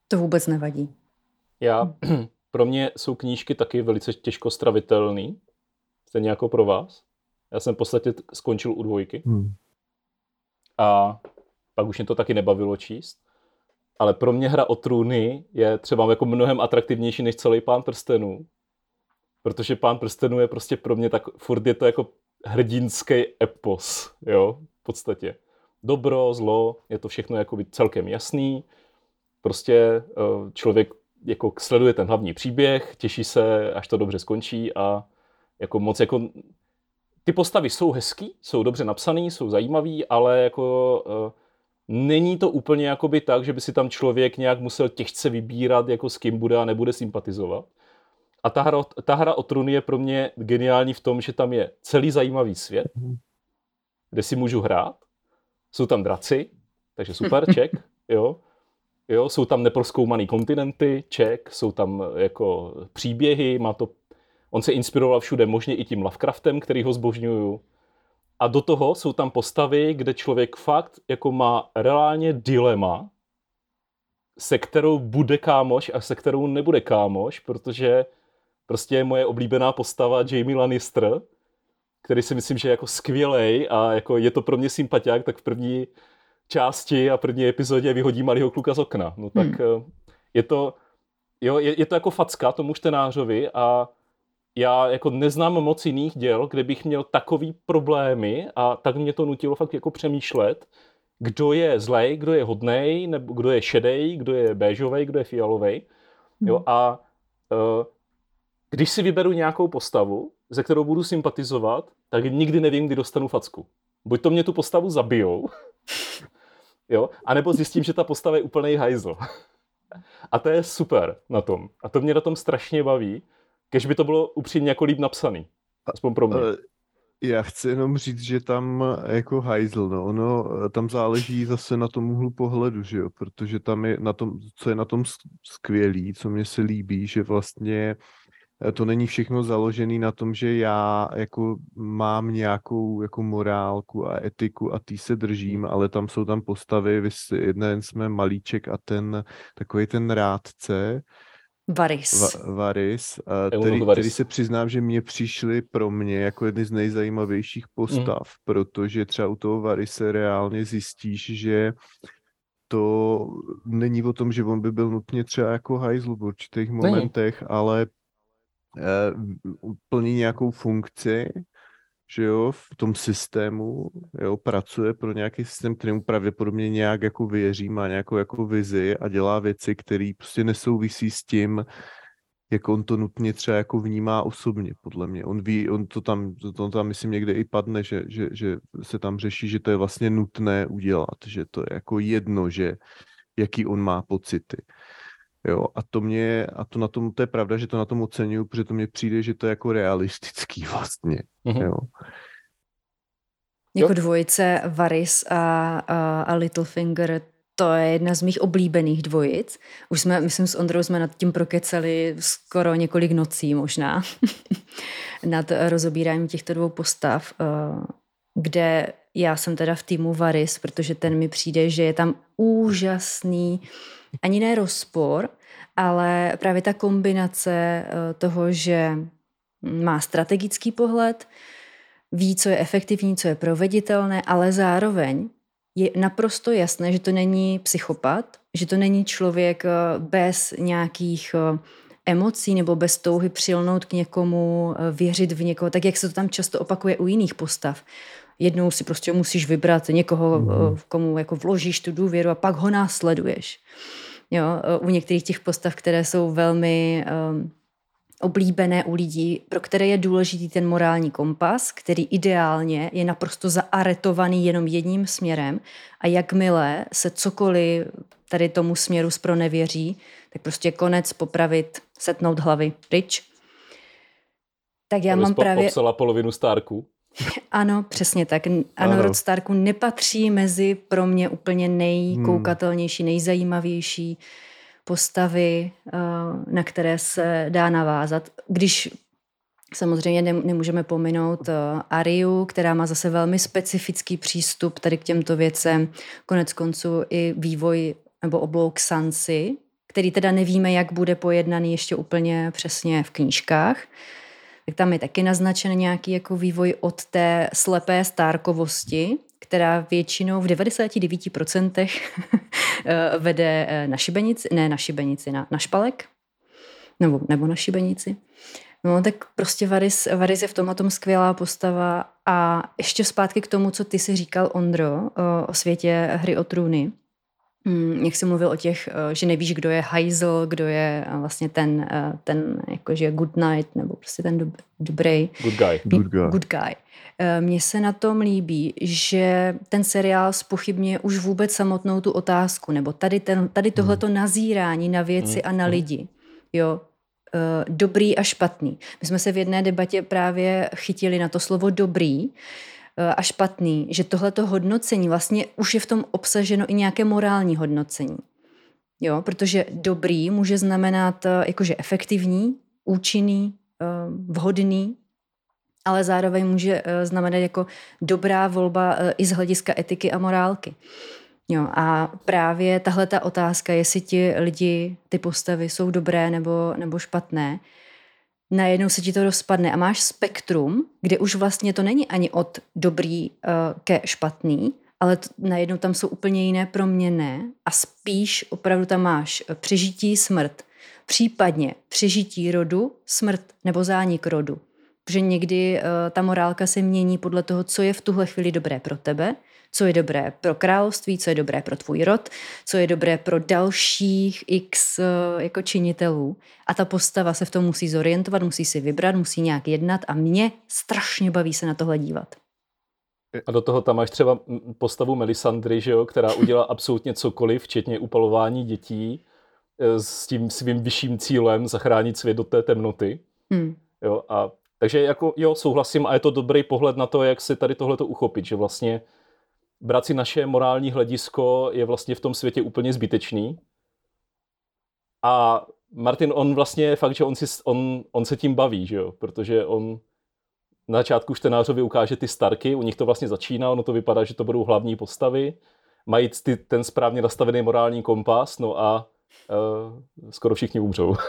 To vůbec nevadí. Já, pro mě jsou knížky taky velice těžko stravitelný, stejně jako pro vás. Já jsem v podstatě skončil u dvojky. Hmm. A pak už mě to taky nebavilo číst. Ale pro mě hra o trůny je třeba jako mnohem atraktivnější než celý pán prstenů protože Pán prstenů je prostě pro mě tak, furt je to jako hrdinský epos, jo, v podstatě. dobro, zlo, je to všechno jako celkem jasný. Prostě eh, člověk jako sleduje ten hlavní příběh, těší se, až to dobře skončí a jako moc jako ty postavy jsou hezký, jsou dobře napsaný, jsou zajímavý, ale jako uh, není to úplně jakoby tak, že by si tam člověk nějak musel těžce vybírat, jako s kým bude a nebude sympatizovat. A ta hra, ta hra o trůny je pro mě geniální v tom, že tam je celý zajímavý svět, kde si můžu hrát. Jsou tam draci, takže super, ček, jo. Jo, jsou tam neproskoumaný kontinenty, ček, jsou tam jako příběhy, má to On se inspiroval všude, možně i tím Lovecraftem, který ho zbožňuju. A do toho jsou tam postavy, kde člověk fakt jako má reálně dilema, se kterou bude kámoš a se kterou nebude kámoš, protože prostě je moje oblíbená postava Jamie Lannister, který si myslím, že je jako skvělej a jako je to pro mě sympatiák, tak v první části a první epizodě vyhodí malého kluka z okna. No tak hmm. Eh, je to, jo, je, je to jako facka tomu čtenářovi a já jako neznám moc jiných děl, kde bych měl takový problémy a tak mě to nutilo fakt jako přemýšlet, kdo je zlej, kdo je hodnej, nebo kdo je šedej, kdo je béžovej, kdo je fialovej. Jo, hmm. a uh, když si vyberu nějakou postavu, ze kterou budu sympatizovat, tak nikdy nevím, kdy dostanu facku. Buď to mě tu postavu zabijou, jo, anebo zjistím, že ta postava je úplný hajzl. A to je super na tom. A to mě na tom strašně baví, kež by to bylo upřímně jako líp napsaný. Aspoň pro mě. Já chci jenom říct, že tam jako hajzl, no, ono, tam záleží zase na tom úhlu pohledu, že jo, protože tam je na tom, co je na tom skvělý, co mě se líbí, že vlastně eh, to není všechno založené na tom, že já jako mám nějakou jako morálku a etiku a tý se držím, ale tam jsou tam postavy, jeden jsme malíček a ten takový ten rádce, Varis. Va, Varis, který, který se přiznám, že mě přišli pro mě jako jedny z nejzajímavějších postav, mm. protože třeba u toho Varise reálně zjistíš, že to není o tom, že on by byl nutně třeba jako hajzl v určitých momentech, není. ale plní nějakou funkci že jo, v tom systému, jo, pracuje pro nějaký systém, kterému pravděpodobně nějak jako věří, má nějakou jako vizi a dělá věci, které prostě nesouvisí s tím, jak on to nutně třeba jako vnímá osobně, podle mě. On ví, on to tam, to tam myslím někde i padne, že, že, že se tam řeší, že to je vlastně nutné udělat, že to je jako jedno, že jaký on má pocity. Jo, a to mě, a to na tom, to je pravda, že to na tom oceňuju, protože to mně přijde, že to je jako realistický vlastně, mm-hmm. jo. Jako dvojice Varys a, a, a Littlefinger, to je jedna z mých oblíbených dvojic. Už jsme, myslím, s Ondrou jsme nad tím prokeceli skoro několik nocí možná. nad rozobíráním těchto dvou postav, eh, kde já jsem teda v týmu Varys, protože ten mi přijde, že je tam úžasný ani ne rozpor, ale právě ta kombinace eh, toho, že má strategický pohled, ví, co je efektivní, co je proveditelné, ale zároveň je naprosto jasné, že to není psychopat, že to není člověk eh, bez nějakých eh, emocí nebo bez touhy přilnout k někomu, věřit v někoho, tak jak se to tam často opakuje u jiných postav. Jednou si prostě musíš vybrat někoho, mm. komu jako vložíš tu důvěru a pak ho následuješ. Jo, u některých těch postav, které jsou velmi um, oblíbené u lidí, pro které je důležitý ten morální kompas, který ideálně je naprosto zaaretovaný jenom jedním směrem a jakmile se cokoliv tady tomu směru spronevěří, tak prostě konec popravit, setnout hlavy pryč. Tak já mám právě... popsala polovinu Starku. Ano, přesně tak. Ano, ano, Rod Starku nepatří mezi pro mě úplně nejkoukatelnější, nejzajímavější postavy, eh, na které se dá navázat. Když samozřejmě nemůžeme pominout eh, Ariu, která má zase velmi specifický přístup tady k těmto věcem. Konec konců i vývoj nebo oblouk Sansy, který teda nevíme, jak bude pojednaný ještě úplně přesně v knížkách tak tam je taky naznačen nějaký jako vývoj od té slepé stárkovosti, která většinou v 99% eh, vede eh, na šibenici, ne na šibenici, na, na špalek, nebo, nebo na šibenici. No tak prostě Varys, Varys je v tomhle tom skvělá postava A ještě zpátky k tomu, co ty si říkal, Ondro, o, o světě hry o trůny. Mm, jak jsi mluvil o těch, eh, že nevíš, kdo je hajzl, kdo je eh, vlastně ten, eh, ten jakože good night, nebo prostě ten dob, dobrý. Good guy. Good guy. Good guy. Mně se na tom líbí, že ten seriál spochybně už vůbec samotnou tu otázku, nebo tady, ten, tady tohleto hmm. nazírání na věci hmm. a na hmm. lidi. Jo, dobrý a špatný. My jsme se v jedné debatě právě chytili na to slovo dobrý, a špatný, že tohleto hodnocení vlastně už je v tom obsaženo i nějaké morální hodnocení. Jo, protože dobrý může znamenat eh, jakože efektivní, účinný, eh, vhodný, ale zároveň může znamenat jako dobrá volba i z hlediska etiky a morálky. Jo, a právě tahle ta otázka, jestli ti lidi, ty postavy jsou dobré nebo, nebo špatné, najednou se ti to rozpadne a máš spektrum, kde už vlastně to není ani od dobrý uh, ke špatný, ale t- najednou tam jsou úplně jiné proměny a spíš opravdu tam máš eh, přežití, smrt, případně přežití rodu, smrt nebo zánik rodu. Protože někdy uh, ta morálka se mění podle toho, co je v tuhle chvíli dobré pro tebe co je dobré pro království, co je dobré pro tvůj rod, co je dobré pro dalších x eh, jako činitelů. A ta postava se v tom musí zorientovat, musí si vybrat, musí nějak jednat a mě strašně baví se na tohle dívat. A do toho tam máš třeba postavu Melisandry, že jo, která udělá absolutně cokoliv, včetně upalování dětí eh, s tím svým vyšším cílem zachránit svět do té temnoty. Hmm. Jo, a takže jako jo, souhlasím a je to dobrý pohled na to, jak si tady tohleto uchopit, že vlastně brát si naše morální hledisko je vlastně v tom světě úplně zbytečný. A Martin, on vlastně je fakt, že on, si, on, on se tím baví, že jo? protože on na začátku čtenářovi ukáže ty Starky, u nich to vlastně začíná, ono to vypadá, že to budou hlavní postavy, mají ty, ten správně nastavený morální kompas, no a uh, skoro všichni umřou.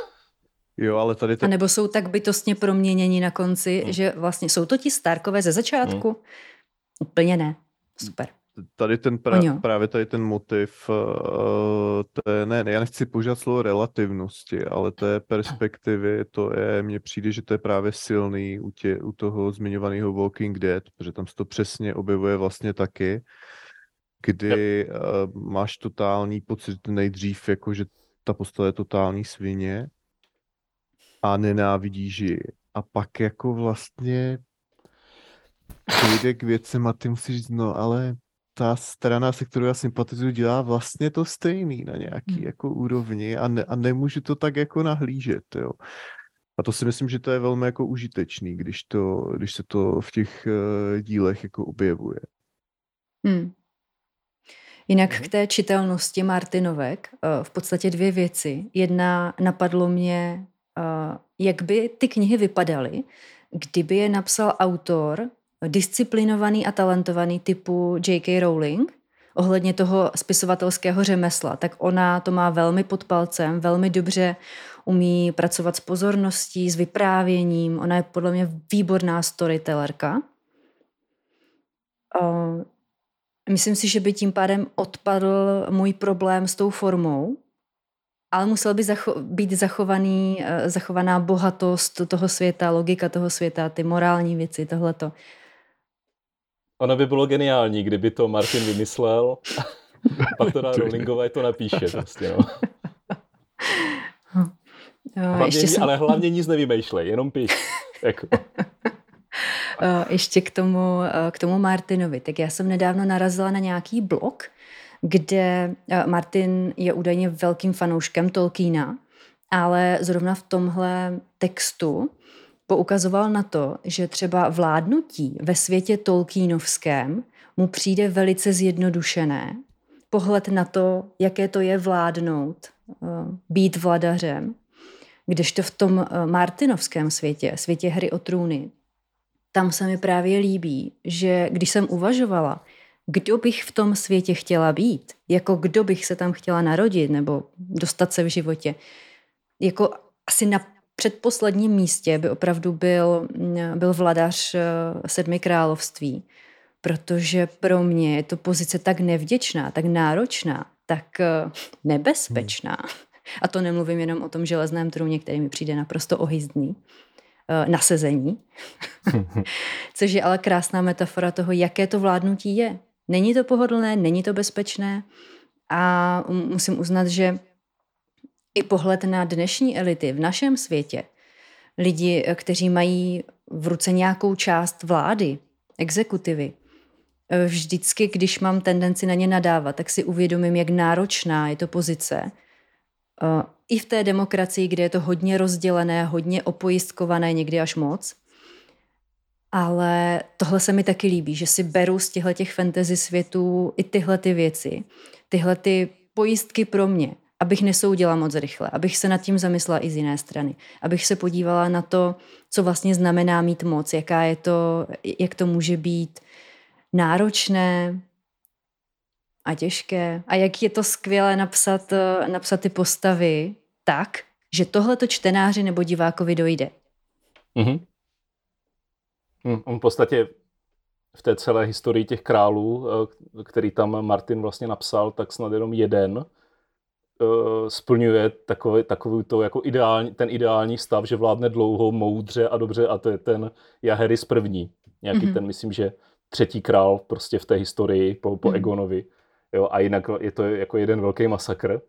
Jo, ale tady... Te... A nebo jsou tak bytostně proměněni na konci, hmm. že vlastně jsou to ti Starkové ze začátku? Hmm. Úplně ne. Super tady ten pra, právě tady ten motiv, uh, té, ne, ne, já nechci používat slovo relativnosti, ale té perspektivy, to je, mně přijde, že to je právě silný u, tě, u toho zmiňovaného Walking Dead, protože tam se to přesně objevuje vlastně taky, kdy uh, máš totální pocit nejdřív, jako že ta postava je totální svině a nenávidíš ji. A pak jako vlastně dojde k věcem a ty musíš říct, no ale ta strana, se kterou já sympatizuji, dělá vlastně to stejný na nějaký hmm. jako úrovni a, ne, a nemůžu to tak jako nahlížet, jo. A to si myslím, že to je velmi jako užitečný, když, to, když se to v těch uh, dílech jako objevuje. Hmm. Jinak k té čitelnosti Martinovek uh, v podstatě dvě věci. Jedna napadlo mě, uh, jak by ty knihy vypadaly, kdyby je napsal autor, disciplinovaný a talentovaný typu J.K. Rowling ohledně toho spisovatelského řemesla, tak ona to má velmi pod palcem, velmi dobře umí pracovat s pozorností, s vyprávěním. Ona je podle mě výborná storytellerka. Myslím si, že by tím pádem odpadl můj problém s tou formou, ale musel by zacho- být zachovaný, eh, zachovaná bohatost toho světa, logika toho světa, ty morální věci, tohleto. Ono by bylo geniální, kdyby to Martin vymyslel, pak to dá Rowlingové to napíše prostě, no. No, hlavně, jsem... Ale hlavně nic nevymýšlej, jenom píš. jako. ještě k tomu, k tomu Martinovi. Tak já jsem nedávno narazila na nějaký blog, kde Martin je údajně velkým fanouškem Tolkiena, ale zrovna v tomhle textu poukazoval na to, že třeba vládnutí ve světě Tolkienovském mu přijde velice zjednodušené. Pohled na to, jaké to je vládnout, eh, být vladařem, kdežto v tom eh, Martinovském světě, světě hry o trůny, tam se mi právě líbí, že když jsem uvažovala, kdo bych v tom světě chtěla být, jako kdo bych se tam chtěla narodit nebo dostat se v životě, jako asi na předposledním místě by opravdu byl, byl vladař eh, sedmi království, protože pro mě je to pozice tak nevděčná, tak náročná, tak eh, nebezpečná. A to nemluvím jenom o tom železném trůně, který mi přijde naprosto ohyzdný. nasezení, což je ale krásná metafora toho, jaké to vládnutí je. Není to pohodlné, není to bezpečné a musím uznat, že i pohled na dnešní elity v našem světě, lidi, kteří mají v ruce nějakou část vlády, exekutivy, vždycky, když mám tendenci na ně nadávat, tak si uvědomím, jak náročná je to pozice. I v té demokracii, kde je to hodně rozdělené, hodně opojistkované, někdy až moc. Ale tohle se mi taky líbí, že si beru z těchto těch fantasy světů i tyhle ty věci, tyhle ty pojistky pro mě, abych nesoudila moc rychle, abych se nad tím zamyslela i z jiné strany, abych se podívala na to, co vlastně znamená mít moc, jaká je to, jak to může být náročné a těžké a jak je to skvělé napsat, napsat ty postavy tak, že tohle to čtenáři nebo divákovi dojde. Mm-hmm. On v podstatě v té celé historii těch králů, eh, který tam Martin vlastně napsal, tak snad jenom jeden splňuje takový, takový to jako ideální, ten ideální stav, že vládne dlouho, moudře a dobře a to je ten Jaheris první. Nějaký mm-hmm. ten, myslím, že třetí král prostě v té historii po, po mm-hmm. Egonovi. Jo, a jinak je to jako jeden velký masakr.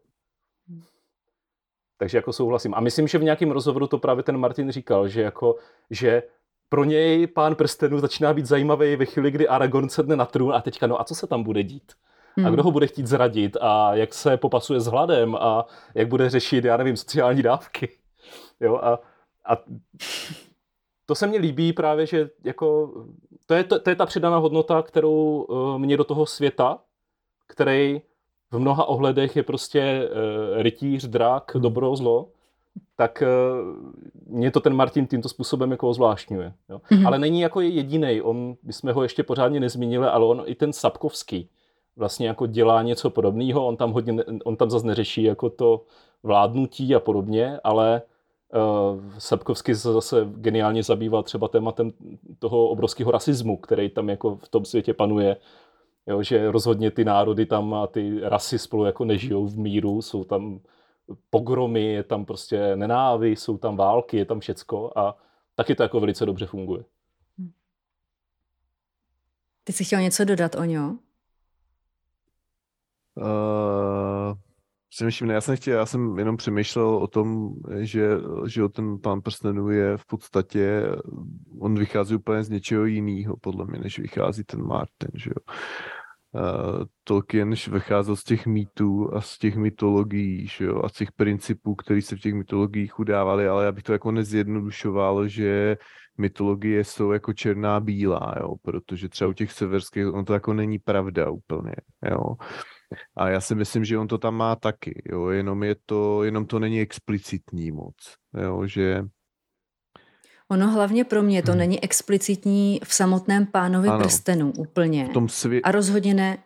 Takže jako souhlasím. A myslím, že v nějakém rozhovoru to právě ten Martin říkal, že jako, že pro něj pán prstenů začíná být zajímavý ve chvíli, kdy Aragorn sedne na trůn a teďka, no a co se tam bude dít? Hmm. A kdo ho bude chtít zradit a jak se popasuje s hladem a jak bude řešit, já nevím, sociální dávky. Jo, a, a to se mně líbí právě, že jako, to, je, to, to je ta přidaná hodnota, kterou uh, mě do toho světa, který v mnoha ohledech je prostě uh, rytíř, drak, hmm. dobro, zlo, tak uh, mě to ten Martin tímto způsobem jako ozvláštňuje. Jo? Mm-hmm. Ale není jako jediný, on, my jsme ho ještě pořádně nezmínili, ale on i ten Sapkovský, vlastně jako dělá něco podobného. On tam hodně, on tam zase neřeší jako to vládnutí a podobně, ale uh, Sapkovský se zase geniálně zabývá třeba tématem toho obrovského rasismu, který tam jako v tom světě panuje. Jo, že rozhodně ty národy tam a ty rasy spolu jako nežijou v míru, jsou tam pogromy, je tam prostě nenávy, jsou tam války, je tam všecko a taky to jako velice dobře funguje. Ty jsi chtěl něco dodat o něm? Uh, přemýšlím, ne, já jsem chtěl, já jsem jenom přemýšlel o tom, že, že ten pán prstenů je v podstatě, on vychází úplně z něčeho jiného, podle mě, než vychází ten Martin, že jo. Uh, Tolkien vycházel z těch mýtů a z těch mytologií, že jo, a z těch principů, které se v těch mytologiích udávaly, ale já bych to jako nezjednodušoval, že mytologie jsou jako černá bílá, jo, protože třeba u těch severských, on to jako není pravda úplně, jo. A já si myslím, že on to tam má taky, jo, jenom je to, jenom to není explicitní moc, jo, že... Ono hlavně pro mě to hmm. není explicitní v samotném pánovi ano, prstenu úplně. V tom svě... A rozhodně ne,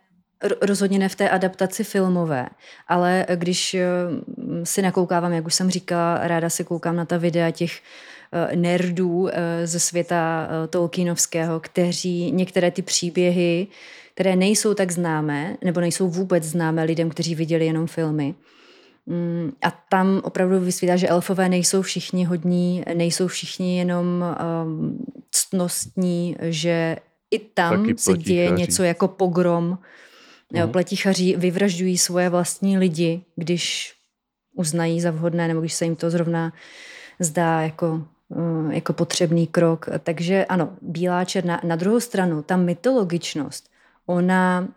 rozhodně ne v té adaptaci filmové, ale když eh, si nakoukávám, jak už jsem říkala, ráda si koukám na ta videa těch eh, nerdů eh, ze světa Tolkienovského, kteří některé ty příběhy které nejsou tak známé, nebo nejsou vůbec známé lidem, kteří viděli jenom filmy. Mm, a tam opravdu vysvětlá, že elfové nejsou všichni hodní, nejsou všichni jenom um, ctnostní, že i tam Taky se děje něco jako pogrom. Uh-huh. Pletichaři vyvražďují svoje vlastní lidi, když uznají za vhodné, nebo když se jim to zrovna zdá jako, uh, jako potřebný krok. Takže ano, bílá černá. Na druhou stranu, ta mytologičnost ona,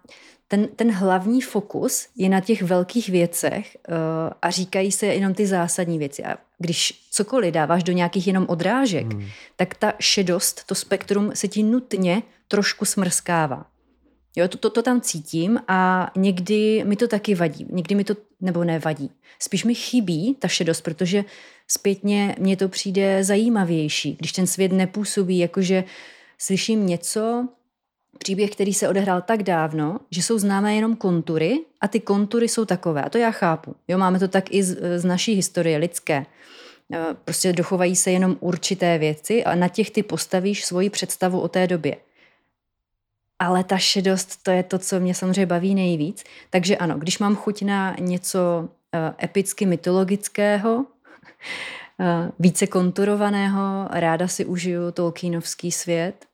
ten, ten hlavní fokus je na těch velkých věcech uh, a říkají se jenom ty zásadní věci. A když cokoliv dáváš do nějakých jenom odrážek, hmm. tak ta šedost, to spektrum se ti nutně trošku smrskává. Jo, to, to, to tam cítím a někdy mi to taky vadí. Někdy mi to, nebo nevadí. Spíš mi chybí ta šedost, protože zpětně mně to přijde zajímavější, když ten svět nepůsobí, jakože slyším něco, příběh, který se odehrál tak dávno, že jsou známé jenom kontury a ty kontury jsou takové. A to já chápu. Jo, máme to tak i z, z naší historie lidské. E, prostě dochovají se jenom určité věci a na těch ty postavíš svoji představu o té době. Ale ta šedost, to je to, co mě samozřejmě baví nejvíc. Takže ano, když mám chuť na něco e, epicky mytologického, více konturovaného, ráda si užiju Tolkienovský svět,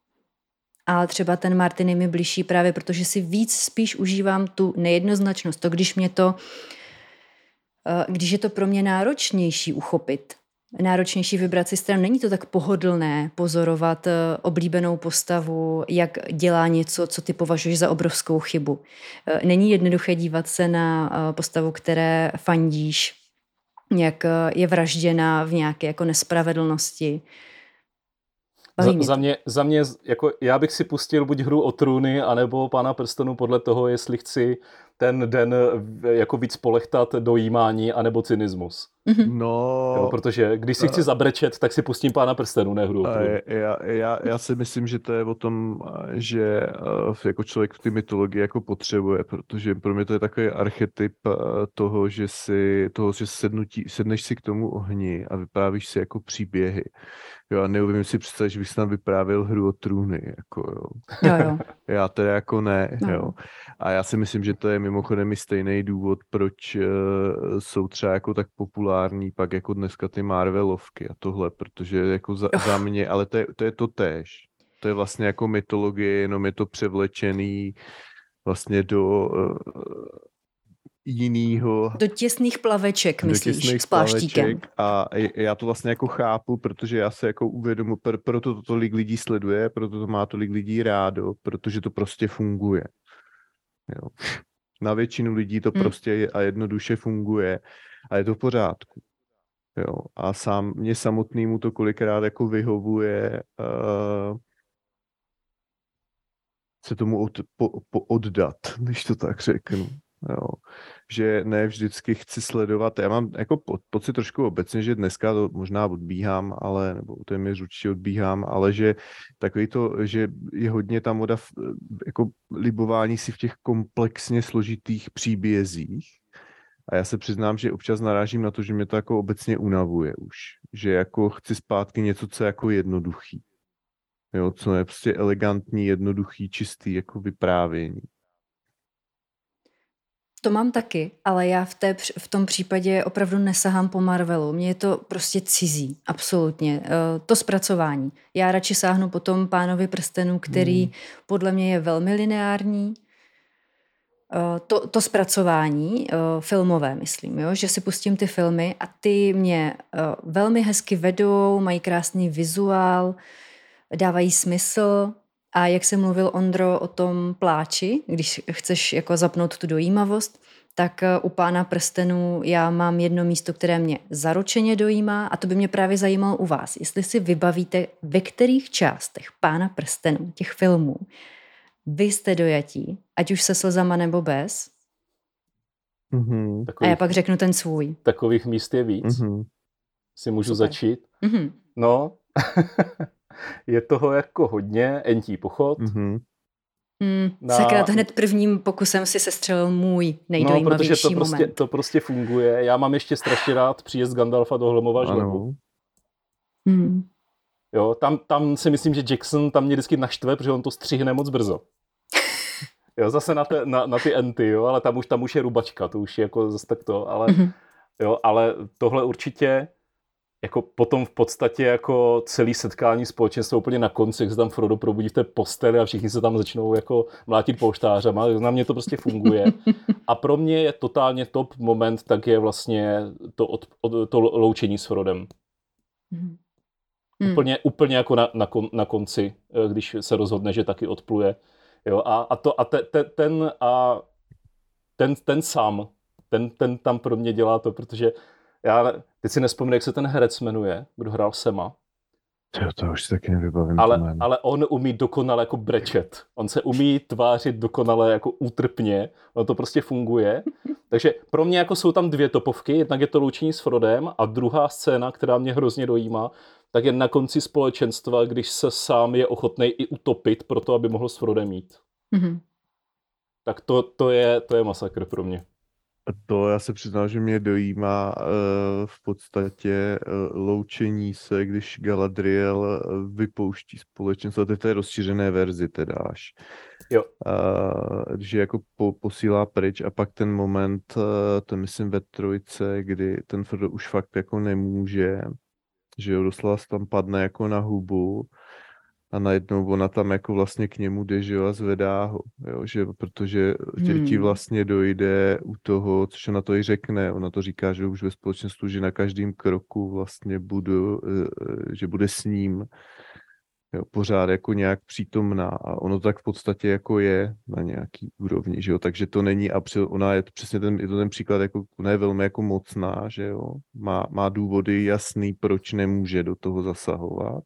ale třeba ten Martin je mi blížší právě protože si víc spíš užívám tu nejednoznačnost. To, když mě to, když je to pro mě náročnější uchopit, náročnější vybrat si stranu. Není to tak pohodlné pozorovat oblíbenou postavu, jak dělá něco, co ty považuješ za obrovskou chybu. Není jednoduché dívat se na postavu, které fandíš, jak eh, je vražděna v nějaké jako nespravedlnosti. Za, za, mě, za mě, jako já bych si pustil buď hru o trůny, anebo Pána prstenu podle toho, jestli chci ten den jako víc polechtat dojímání anebo cynismus. Mhm. No... Jo, protože když si chci zabrečet, tak si pustím Pána prstenů, ne hru já, já, já si myslím, že to je o tom, že eh, jako člověk v té mytologii jako potřebuje, protože pro mě to je takový archetyp eh, toho, že si, toho, že sednutí, sedneš si k tomu ohni a vyprávíš si jako příběhy. Jo, a neumím si představit, že bych tam vyprávěl hru o trůny, jako jo. jo, jo. Já teda jako ne, no. jo. A já si myslím, že to je mimochodem i stejný důvod, proč uh, jsou třeba jako tak populární pak jako dneska ty Marvelovky a tohle, protože jako za, za mě, ale to je, to je to též. To je vlastně jako mytologie, jenom je to převlečený vlastně do uh, jinýho. Do těsných plaveček, myslíš, do těsných s pláštíkem. A já to vlastně jako chápu, protože já se jako uvědomu, proto to tolik lidí sleduje, proto to má tolik lidí rádo, protože to prostě funguje. Jo. Na většinu lidí to hmm. prostě a jednoduše funguje a je to v pořádku. Jo. A sám, mě samotnému to kolikrát jako vyhovuje uh, se tomu od, po, po, oddat, když to tak řeknu. Jo. Že ne vždycky chci sledovat, já mám jako po, pocit trošku obecně, že dneska to možná odbíhám, ale, nebo to je mi určitě odbíhám, ale že takový to, že je hodně tam voda jako libování si v těch komplexně složitých příbězích, a já se přiznám, že občas narážím na to, že mě to jako obecně unavuje už. Že jako chci zpátky něco, co je jako jednoduchý. Jo, co je prostě elegantní, jednoduchý, čistý jako vyprávění. To mám taky, ale já v, té, v tom případě opravdu nesahám po Marvelu. Mně je to prostě cizí, absolutně. Eh, to zpracování. Já radši sáhnu po tom pánovi prstenu, který hmm. podle mě je velmi lineární. Eh, to, to zpracování eh, filmové, myslím, jo? že si pustím ty filmy a ty mě velmi hezky vedou, mají krásný vizuál, dávají smysl, a jak se mluvil Ondro o tom pláči, když chceš jako zapnout tu dojímavost, tak eh, u pána prstenů já mám jedno místo, které mě zaručeně dojímá a to by mě právě zajímalo u vás. Jestli si vybavíte, ve kterých částech pána prstenů, těch filmů, vy jste dojatí, ať už se slzama nebo bez. Mm-hmm. Takových, a já pak řeknu ten svůj. Takových míst je víc. Mm-hmm. Si můžu Super. začít? Mm-hmm. No, je toho jako hodně, entí pochod. Mm-hmm. Mm, na... Sakra, hned prvním pokusem si sestřelil můj nejdojímavější no, protože to moment. prostě, to prostě funguje. Já mám ještě strašně rád příjezd Gandalfa do Hlomova žlebu. Mm. Jo, tam, tam si myslím, že Jackson tam mě vždycky naštve, protože on to střihne moc brzo. Jo, zase na, te, na, na ty enty, jo, ale tam už, tam už je rubačka, to už je jako zase tak to, ale, mm-hmm. jo, ale tohle určitě jako potom v podstatě jako celý setkání společenstva úplně na konci, jak se tam Frodo probudí v té posteli a všichni se tam začnou jako mlátit pouštářama, na mě to prostě funguje. A pro mě je totálně top moment, tak je vlastně to, od, od, to loučení s Frodem. Mm. Úplně, úplně jako na, na, kon, na konci, eh, když se rozhodne, že taky odpluje. Jo, a, a, to, a te, te, ten, a ten, ten sám, ten, ten tam pro mě dělá to, protože já teď si nespomínám, jak se ten herec jmenuje, kdo hrál Sema. Jo, to už si taky nevybavím. Ale, ale on umí dokonale jako brečet. On se umí tvářit dokonale jako útrpně. Ono to prostě funguje. Takže pro mě jako jsou tam dvě topovky. Jednak je to loučení s Frodem a druhá scéna, která mě hrozně dojímá, tak je na konci společenstva, když se sám je ochotný i utopit pro to, aby mohl s Frodem mít. Mm-hmm. Tak to, to, je, to je masakr pro mě. To já se přiznám, že mě dojímá uh, v podstatě uh, loučení se, když Galadriel uh, vypouští společenstvo, to je té rozšířené verzi teda až. Jo. Uh, že jako po, posílá pryč a pak ten moment, uh, to myslím ve trojce, kdy ten Frodo už fakt jako nemůže že jo, doslova tam padne jako na hubu a najednou ona tam jako vlastně k němu jde, že jo, a zvedá ho, jo, že protože hmm. ti vlastně dojde u toho, což ona to i řekne, ona to říká, že už ve společnosti, že na každém kroku vlastně budu, eh, že bude s ním, jo, pořád jako nějak přítomná a ono tak v podstatě jako je na nějaký úrovni, že jo, takže to není, a ona je to přesně ten, je to ten příklad, jako ona je velmi jako mocná, že jo, má, má důvody jasný, proč nemůže do toho zasahovat.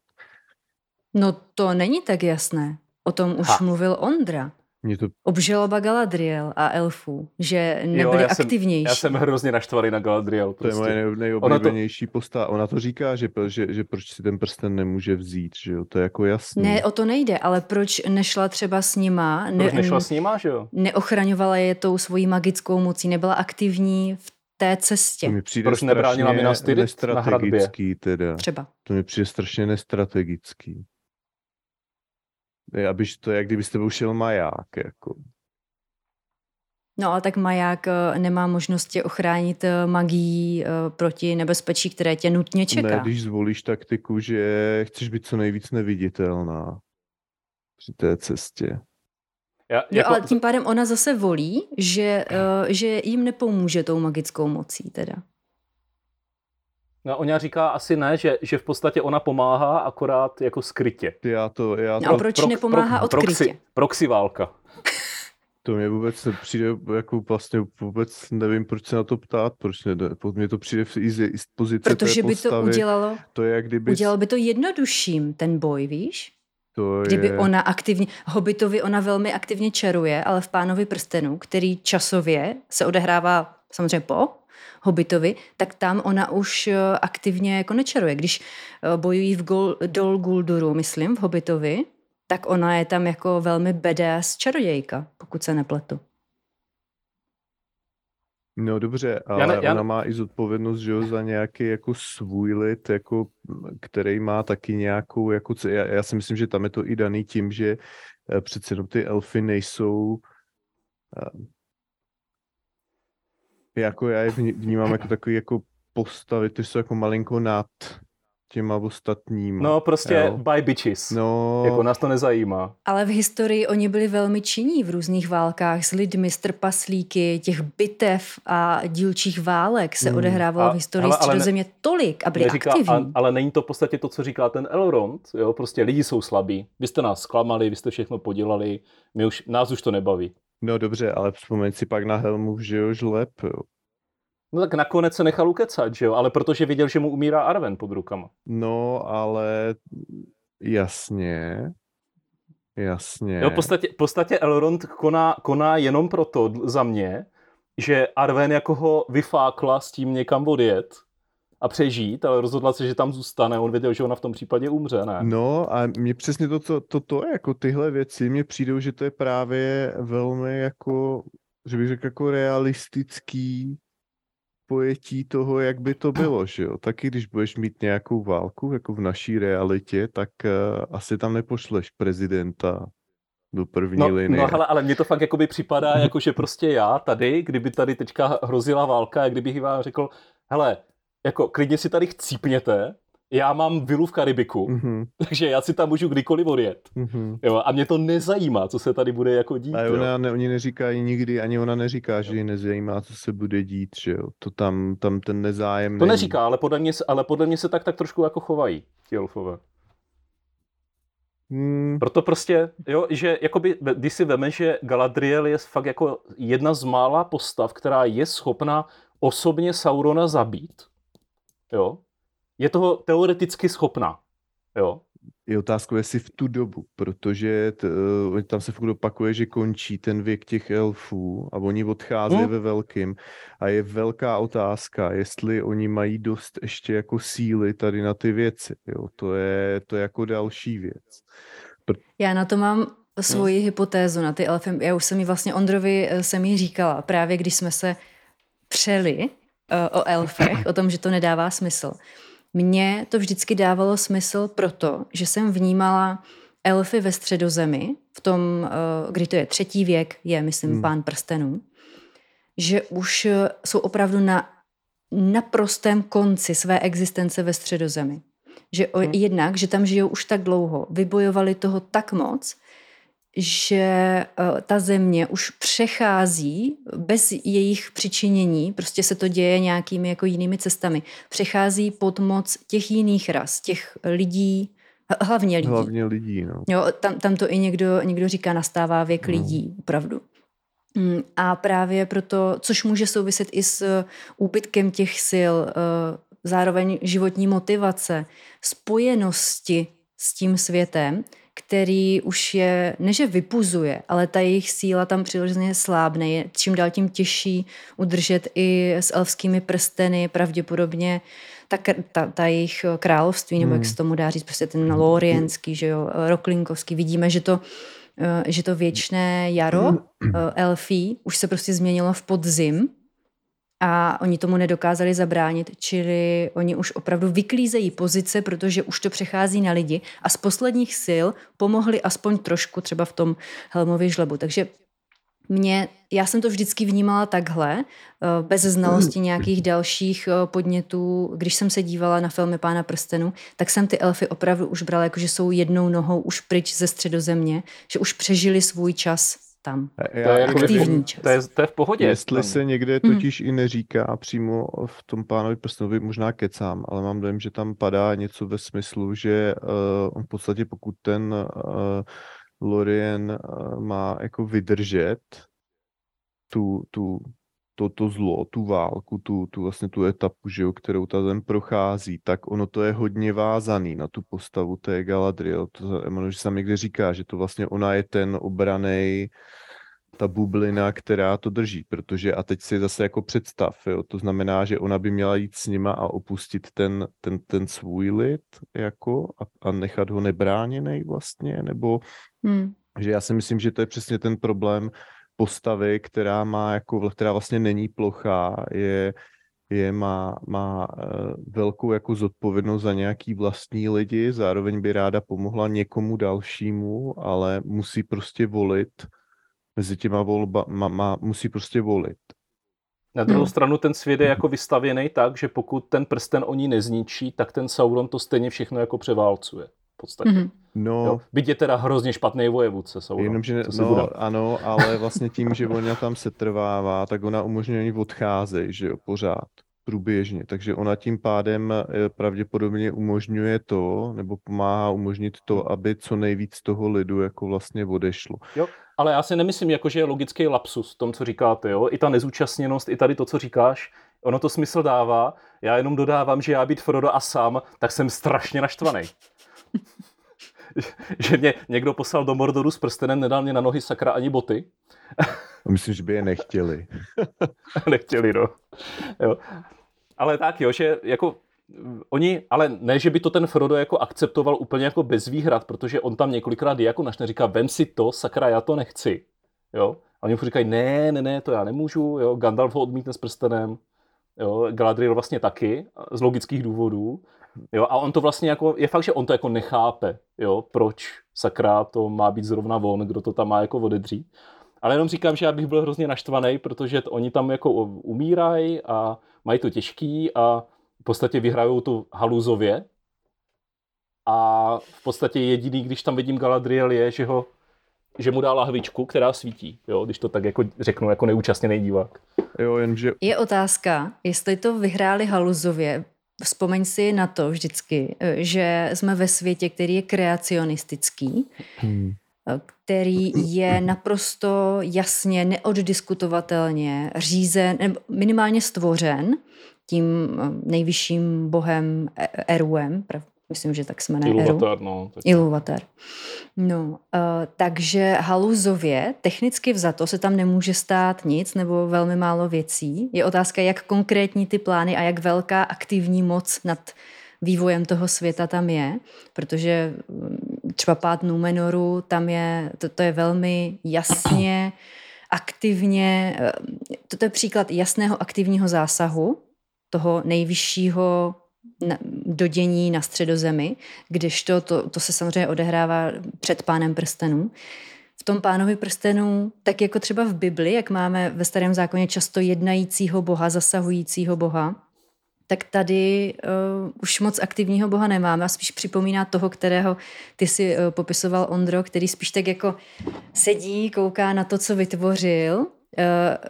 No to není tak jasné. O tom už ha. mluvil Ondra. Mě to... Obžaloba Galadriel a elfů, že nebyli jo, já aktivnější. Jsem, já jsem hrozně naštvaný na Galadriel. Prostě. To je moje prostě. nejoblíbenější to... postava. Ona to říká, že, že, že proč si ten prsten nemůže vzít, že jo, to je jako jasné. Ne, o to nejde, ale proč nešla třeba s nima? Ne, proč nešla s nima, že jo? Neochraňovala je tou svojí magickou mocí, nebyla aktivní v té cestě. To mi přijde proč nebránila Minas Tirith na hradbě? Teda. Třeba. To mi přijde strašně nestrategický. Abyš to, jak kdybyste byl šel maják, jako. No ale tak maják eh, nemá možnosti ochránit eh, magií eh, proti nebezpečí, které tě nutně čeká. Ne, když zvolíš taktiku, že chceš být co nejvíc neviditelná při té cestě. Já, jako... Jo, ale tím pádem ona zase volí, že, že jim nepomůže tou magickou mocí teda. No, ona říká asi ne, že, že v podstatě ona pomáhá akorát jako skrytě. Já to, já to... No a proč pro, nepomáhá pro, odkrytě? Proxy, proxy válka. To mě vůbec přijde, jako vlastně vůbec nevím, proč se na to ptát, proč ne, mně to přijde z, z pozice Protože té by to udělalo, to je, jak kdyby... udělalo by to jednodušším, ten boj, víš? To Kdyby je... ona aktivně, Hobbitovi ona velmi aktivně čaruje, ale v Pánovi prstenu, který časově se odehrává samozřejmě po, Hobbitovi, tak tam ona už eh, aktivně jako nečaruje. Když eh, bojují v Gol, Dol Gulduru, myslím, v Hobbitovi, tak ona je tam jako velmi badass čarodějka, pokud se nepletu. No dobře, ale já ne, já... ona má i zodpovědnost že jo, za nějaký jako svůj lid, jako, který má taky nějakou, jako, já, já si myslím, že tam je to i daný tím, že eh, přece jenom ty elfy nejsou jako já je vnímám jako takový jako postavy, ty jsou jako malinko nad těma ostatníma. No prostě jo. by bitches. No. Jako nás to nezajímá. Ale v historii oni byli velmi činní v různých válkách s lidmi, s trpaslíky, těch bitev a dílčích válek se hmm. odehrávalo a, v historii hele, středozemě ne, tolik a byli neříká, aktivní. A, ale není to v podstatě to, co říká ten Elrond, jo, prostě lidi jsou slabí, vy jste nás zklamali, vy jste všechno podělali, my už, nás už to nebaví. No dobře, ale vzpomeň si pak na Helmu, že jo, žleb, jo. No tak nakonec se nechal ukecat, že jo, ale protože viděl, že mu umírá Arven pod rukama. No, ale jasně, jasně. Jo, v podstatě, v podstatě Elrond koná, koná jenom proto za mě, že Arven jako ho vyfákla s tím někam odjet a přežít, ale rozhodla se, že tam zůstane. On věděl, že ona v tom případě umře, ne? No a mně přesně to, to, to, to jako tyhle věci, mně přijdou, že to je právě velmi jako, že bych řekl jako realistický pojetí toho, jak by to bylo, že jo. Taky když budeš mít nějakou válku, jako v naší realitě, tak uh, asi tam nepošleš prezidenta do první no, linie. No hele, ale mně to fakt jakoby připadá, jako že prostě já tady, kdyby tady teďka hrozila válka, jak kdybych vám řekl, hele, jako klidně si tady chcípněte, já mám vilu v Karibiku, mm-hmm. takže já si tam můžu kdykoliv odjet. Mm-hmm. Jo, a mě to nezajímá, co se tady bude jako dít. A ona, ne, oni neříkají nikdy, ani ona neříká, že ji nezajímá, co se bude dít, že jo. To tam, tam ten nezájem To není. neříká, ale podle, mě, ale podle mě se tak, tak trošku jako chovají, ti elfové. Hmm. Proto prostě, jo, že jakoby, když si veme, že Galadriel je fakt jako jedna z mála postav, která je schopna osobně Saurona zabít, jo, je toho teoreticky schopná. Jo? Je otázka, jestli v tu dobu, protože t, uh, tam se furt opakuje, že končí ten věk těch elfů a oni odcházejí hmm. ve velkým a je velká otázka, jestli oni mají dost ještě jako síly tady na ty věci. Jo? To, je, to je jako další věc. Pr- Já na to mám svoji hmm. hypotézu na ty elfy. Já už jsem mi vlastně Ondrovi eh, jsem jí říkala, právě když jsme se přeli o elfech, o tom, že to nedává smysl mně to vždycky dávalo smysl proto, že jsem vnímala elfy ve středozemi, v tom, eh, kdy to je třetí věk, je, myslím, hmm. pán prstenů, že už eh, jsou opravdu na naprostém konci své existence ve středozemi. Že o, hmm. jednak, že tam žijou už tak dlouho, vybojovali toho tak moc, že uh, ta země už přechází bez jejich přičinění, prostě se to děje nějakými jako jinými cestami, přechází pod moc těch jiných ras, těch lidí, hlavně lidí. Hlavně lidí, no. Jo, tam, tam to i někdo, někdo říká, nastává věk no. lidí, opravdu. Mm, a právě proto, což může souviset i s úbytkem těch sil, uh, zároveň životní motivace, spojenosti s tím světem, který už je, ne že vypuzuje, ale ta jejich síla tam přirozeně slábne. Je čím dál tím těžší udržet i s elfskými prsteny pravděpodobně ta, ta, ta jejich království, nebo hmm. jak se tomu dá říct, prostě ten lorienský, že jo, roklinkovský. Vidíme, že to eh, že to věčné jaro hmm. eh, elfí už se prostě změnilo v podzim a oni tomu nedokázali zabránit, čili oni už opravdu vyklízejí pozice, protože už to přechází na lidi a z posledních sil pomohli aspoň trošku třeba v tom Helmově žlebu. Takže mě, já jsem to vždycky vnímala takhle, eh, bez znalosti nějakých dalších eh, podnětů. Když jsem se dívala na filmy Pána prstenu, tak jsem ty elfy opravdu už brala, jako že jsou jednou nohou už pryč ze středozemě, že už přežili svůj čas tam. Já, to, je jako aktivní čas. To je, to je v pohodě. Jestli se někde mhm. totiž mm. i neříká přímo v tom pánovi prstenovi, možná kecám, ale mám dojem, že tam padá něco ve smyslu, že uh, on v podstatě pokud ten uh, Lorien uh, má jako vydržet tu, tu, to, to zlo, tu válku, tu, tu vlastně tu etapu, že jo, kterou ta zem prochází, tak ono to je hodně vázaný na tu postavu té Galadriel. To Emanuel sám někde říká, že to vlastně ona je ten obranej, ta bublina, která to drží, protože a teď si zase jako představ, jo, to znamená, že ona by měla jít s nima a opustit ten, ten, ten svůj lid jako a, a nechat ho nebráněný vlastně, nebo hmm. že já si myslím, že to je přesně ten problém, postavy, která má jako, která vlastně není plochá, je, je má, má eh, velkou jako zodpovědnost za nějaký vlastní lidi, zároveň by ráda pomohla někomu dalšímu, ale musí prostě volit mezi těma volba, má, má, musí prostě volit. Na druhou hmm. stranu ten svět je jako vystavěný tak, že pokud ten prsten oni nezničí, tak ten Sauron to stejně všechno jako převálcuje podstatě. Mm-hmm. No, jo? Byť je teda hrozně špatný vojevůdce. Sauron. Jenomže, no, bude? ano, ale vlastně tím, že ona tam se trvává, tak ona umožňuje, oni odcházejí, že jo, pořád průběžně, takže ona tím pádem eh, pravděpodobně umožňuje to, nebo pomáhá umožnit to, aby co nejvíc toho lidu jako vlastně odešlo. Jo, ale já si nemyslím, jako, že je logický lapsus v tom, co říkáte, jo? I ta nezúčastněnost, i tady to, co říkáš, ono to smysl dává. Já jenom dodávám, že já být Frodo a sám, tak jsem strašně naštvaný. že mě někdo poslal do Mordoru s prstenem, nedal mě na nohy sakra ani boty. Myslím, že by je nechtěli. nechtěli, no. Jo. Ale tak jo, že jako oni, ale ne, že by to ten Frodo jako akceptoval úplně jako bez výhrad, protože on tam několikrát jako našne říká, vem si to, sakra, já to nechci. Jo? A oni mu říkají, ne, ne, ne, to já nemůžu, jo? Gandalf ho odmítne s prstenem, jo? Galadriel vlastně taky, z logických důvodů. Jo, a on to vlastně jako, je fakt, že on to jako nechápe, jo, proč sakra to má být zrovna on, kdo to tam má jako odedřít. Ale jenom říkám, že já bych byl hrozně naštvaný, protože oni tam jako umírají a mají to těžký a v podstatě vyhrajou tu haluzově. A v podstatě jediný, když tam vidím Galadriel, je, že ho že mu dá lahvičku, která svítí, jo, když to tak jako řeknu jako neúčastněný divák. Jo, jenže... Je otázka, jestli to vyhráli Haluzově Vzpomeň si na to vždycky, eh, že jsme ve světě, který je kreacionistický, hmm. Eh, který je naprosto jasně, neoddiskutovatelně řízen, nebo minimálně stvořen tím eh, nejvyšším bohem Eruem, Myslím, že tak se jmenuje Iluvatar, no. Tak... Iluvatar. No, uh, takže haluzově, technicky vzato, se tam nemůže stát nic nebo velmi málo věcí. Je otázka, jak konkrétní ty plány a jak velká aktivní moc nad vývojem toho světa tam je, protože mm, třeba pád Numenoru, tam je, to, to je velmi jasně, aktivně, eh, to je příklad jasného aktivního zásahu toho nejvyššího na, do dění na středozemi, kdežto to, to se samozřejmě odehrává před pánem prstenů. V tom pánovi prstenů, tak jako třeba v Bibli, jak máme ve starém zákoně často jednajícího boha, zasahujícího boha, tak tady uh, už moc aktivního boha nemáme a spíš připomíná toho, kterého ty si uh, popisoval Ondro, který spíš tak jako sedí, kouká na to, co vytvořil, uh,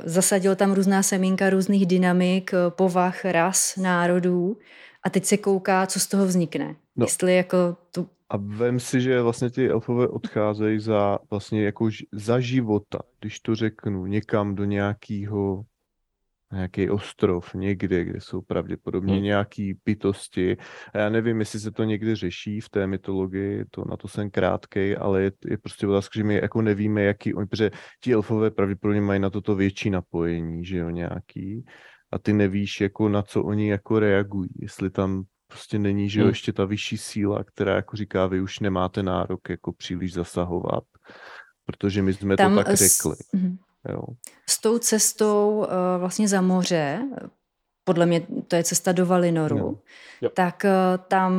zasadil tam různá semínka různých dynamik, uh, povah, ras, národů a teď se kouká, co z toho vznikne. No. Jestli jako tu... A vem si, že vlastně ty elfové odcházejí za vlastně jako za života, když to řeknu, někam do nějakého nějaký ostrov někde, kde jsou pravděpodobně hmm. nějaký bytosti. A já nevím, jestli se to někdy řeší v té mytologii, to na to jsem krátkej, ale je, je prostě otázka, že my jako nevíme, jaký oni, protože ti elfové pravděpodobně mají na toto větší napojení, že jo, nějaký. A ty nevíš, jako na co oni jako reagují, jestli tam prostě není, že jo, hmm. ještě ta vyšší síla, která jako říká, vy už nemáte nárok jako příliš zasahovat, protože my jsme tam to tak řekli. S... Mhm. Jo. S tou cestou uh, vlastně za moře, podle mě to je cesta do Valinoru, jo. Jo. tak uh, tam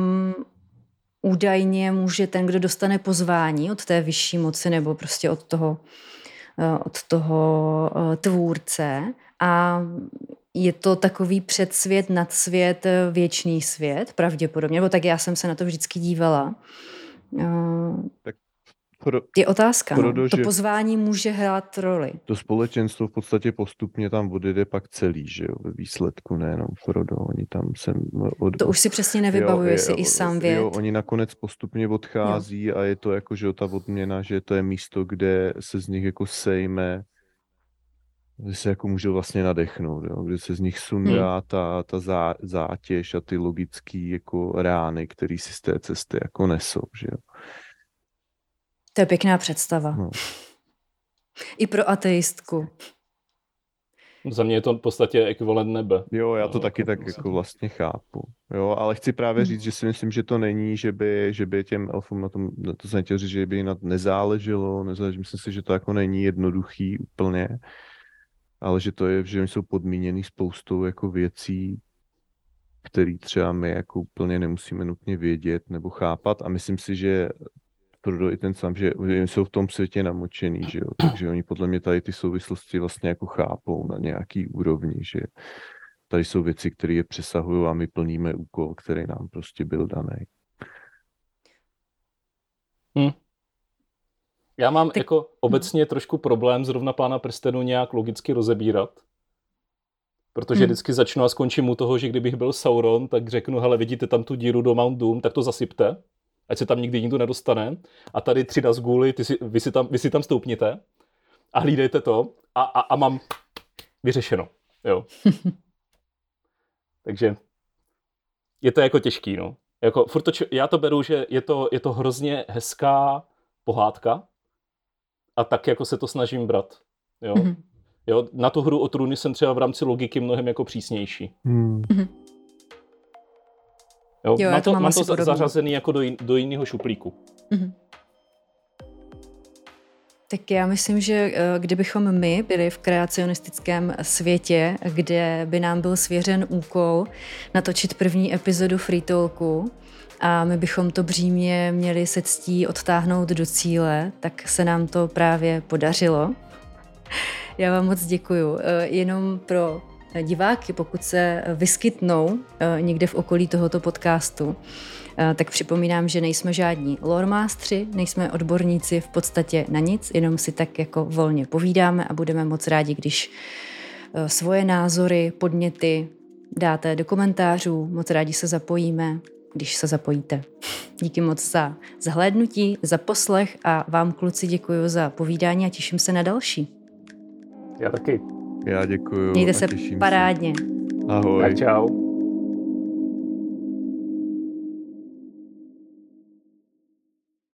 údajně může ten, kdo dostane pozvání od té vyšší moci nebo prostě od toho, uh, od toho tvůrce a je to takový předsvět, nadsvět, věčný svět, pravděpodobně, nebo tak já jsem se na to vždycky dívala. Tak pro, je otázka. Pro, no. To pozvání může hrát roli. To společenstvo v podstatě postupně tam odjede pak celý, že jo, ve výsledku, nejenom Frodo, oni tam sem... Od... To už si přesně nevybavuji, jestli i sám věd. Jo, oni nakonec postupně odchází jo. a je to jako, že jo, ta odměna, že to je místo, kde se z nich jako sejme kde se jako můžou vlastně nadechnout, jo? kde se z nich sundá hmm. ta, ta zá, zátěž a ty logické jako rány, které si z té cesty jako nesou. Že jo? To je pěkná představa. No. I pro ateistku. Za mě je to v podstatě ekvivalent nebe. Jo, já to no, taky jako tak jako vlastně chápu. Jo, ale chci právě hmm. říct, že si myslím, že to není, že by, že by těm elfům na tom, to jsem chtěl říct, že by jim nezáleželo, nezáleží, myslím si, že to jako není jednoduchý úplně, ale že to je, že oni jsou podmíněný spoustou jako věcí, které třeba my jako úplně nemusíme nutně vědět nebo chápat a myslím si, že Frodo i ten sám, že jsou v tom světě namočený, že jo? takže oni podle mě tady ty souvislosti vlastně jako chápou na nějaký úrovni, že tady jsou věci, které je přesahují a my plníme úkol, který nám prostě byl daný. Hmm. Já mám Ty... jako obecně trošku problém zrovna pána prstenu nějak logicky rozebírat, protože hmm. vždycky začnu a skončím u toho, že kdybych byl Sauron, tak řeknu, hele, vidíte tam tu díru do Mount Doom, tak to zasypte ať se tam nikdy nikdo nedostane. A tady tři Nazgûly, ty si, vy, si tam, vy si tam stoupněte a hlídejte to a, a, a mám vyřešeno. Jo. Takže je to jako těžký, no. Jako, furt to, já to beru, že je to, je to hrozně hezká pohádka a tak jako se to snažím brát. Jo. Mm-hmm. Jo, na tu hru o trůny jsem třeba v rámci logiky mnohem jako přísnější. Mm. Mm-hmm. Jo, jo mám to, mám, mám to zařazený jako do, jin, do jiného šuplíku. Mm-hmm. Tak já myslím, že eh, kdybychom my byli v kreacionistickém světě, kde by nám byl svěřen úkol natočit první epizodu Free Talku a my bychom to břímě měli se ctí odtáhnout do cíle, tak se nám to právě podařilo. Já vám moc děkuju. Eh, jenom pro diváky, pokud se vyskytnou eh, někde v okolí tohoto podcastu, eh, tak připomínám, že nejsme žádní lormástři, nejsme odborníci v podstatě na nic, jenom si tak jako volně povídáme a budeme moc rádi, když svoje názory, podněty dáte do komentářů, moc rádi se zapojíme, když se zapojíte. Díky moc za zhlédnutí, za poslech a vám kluci děkuji za povídání a těším se na další. Já taky. Já děkuji. Mějte se parádně. Se. Ahoj. Tak čau.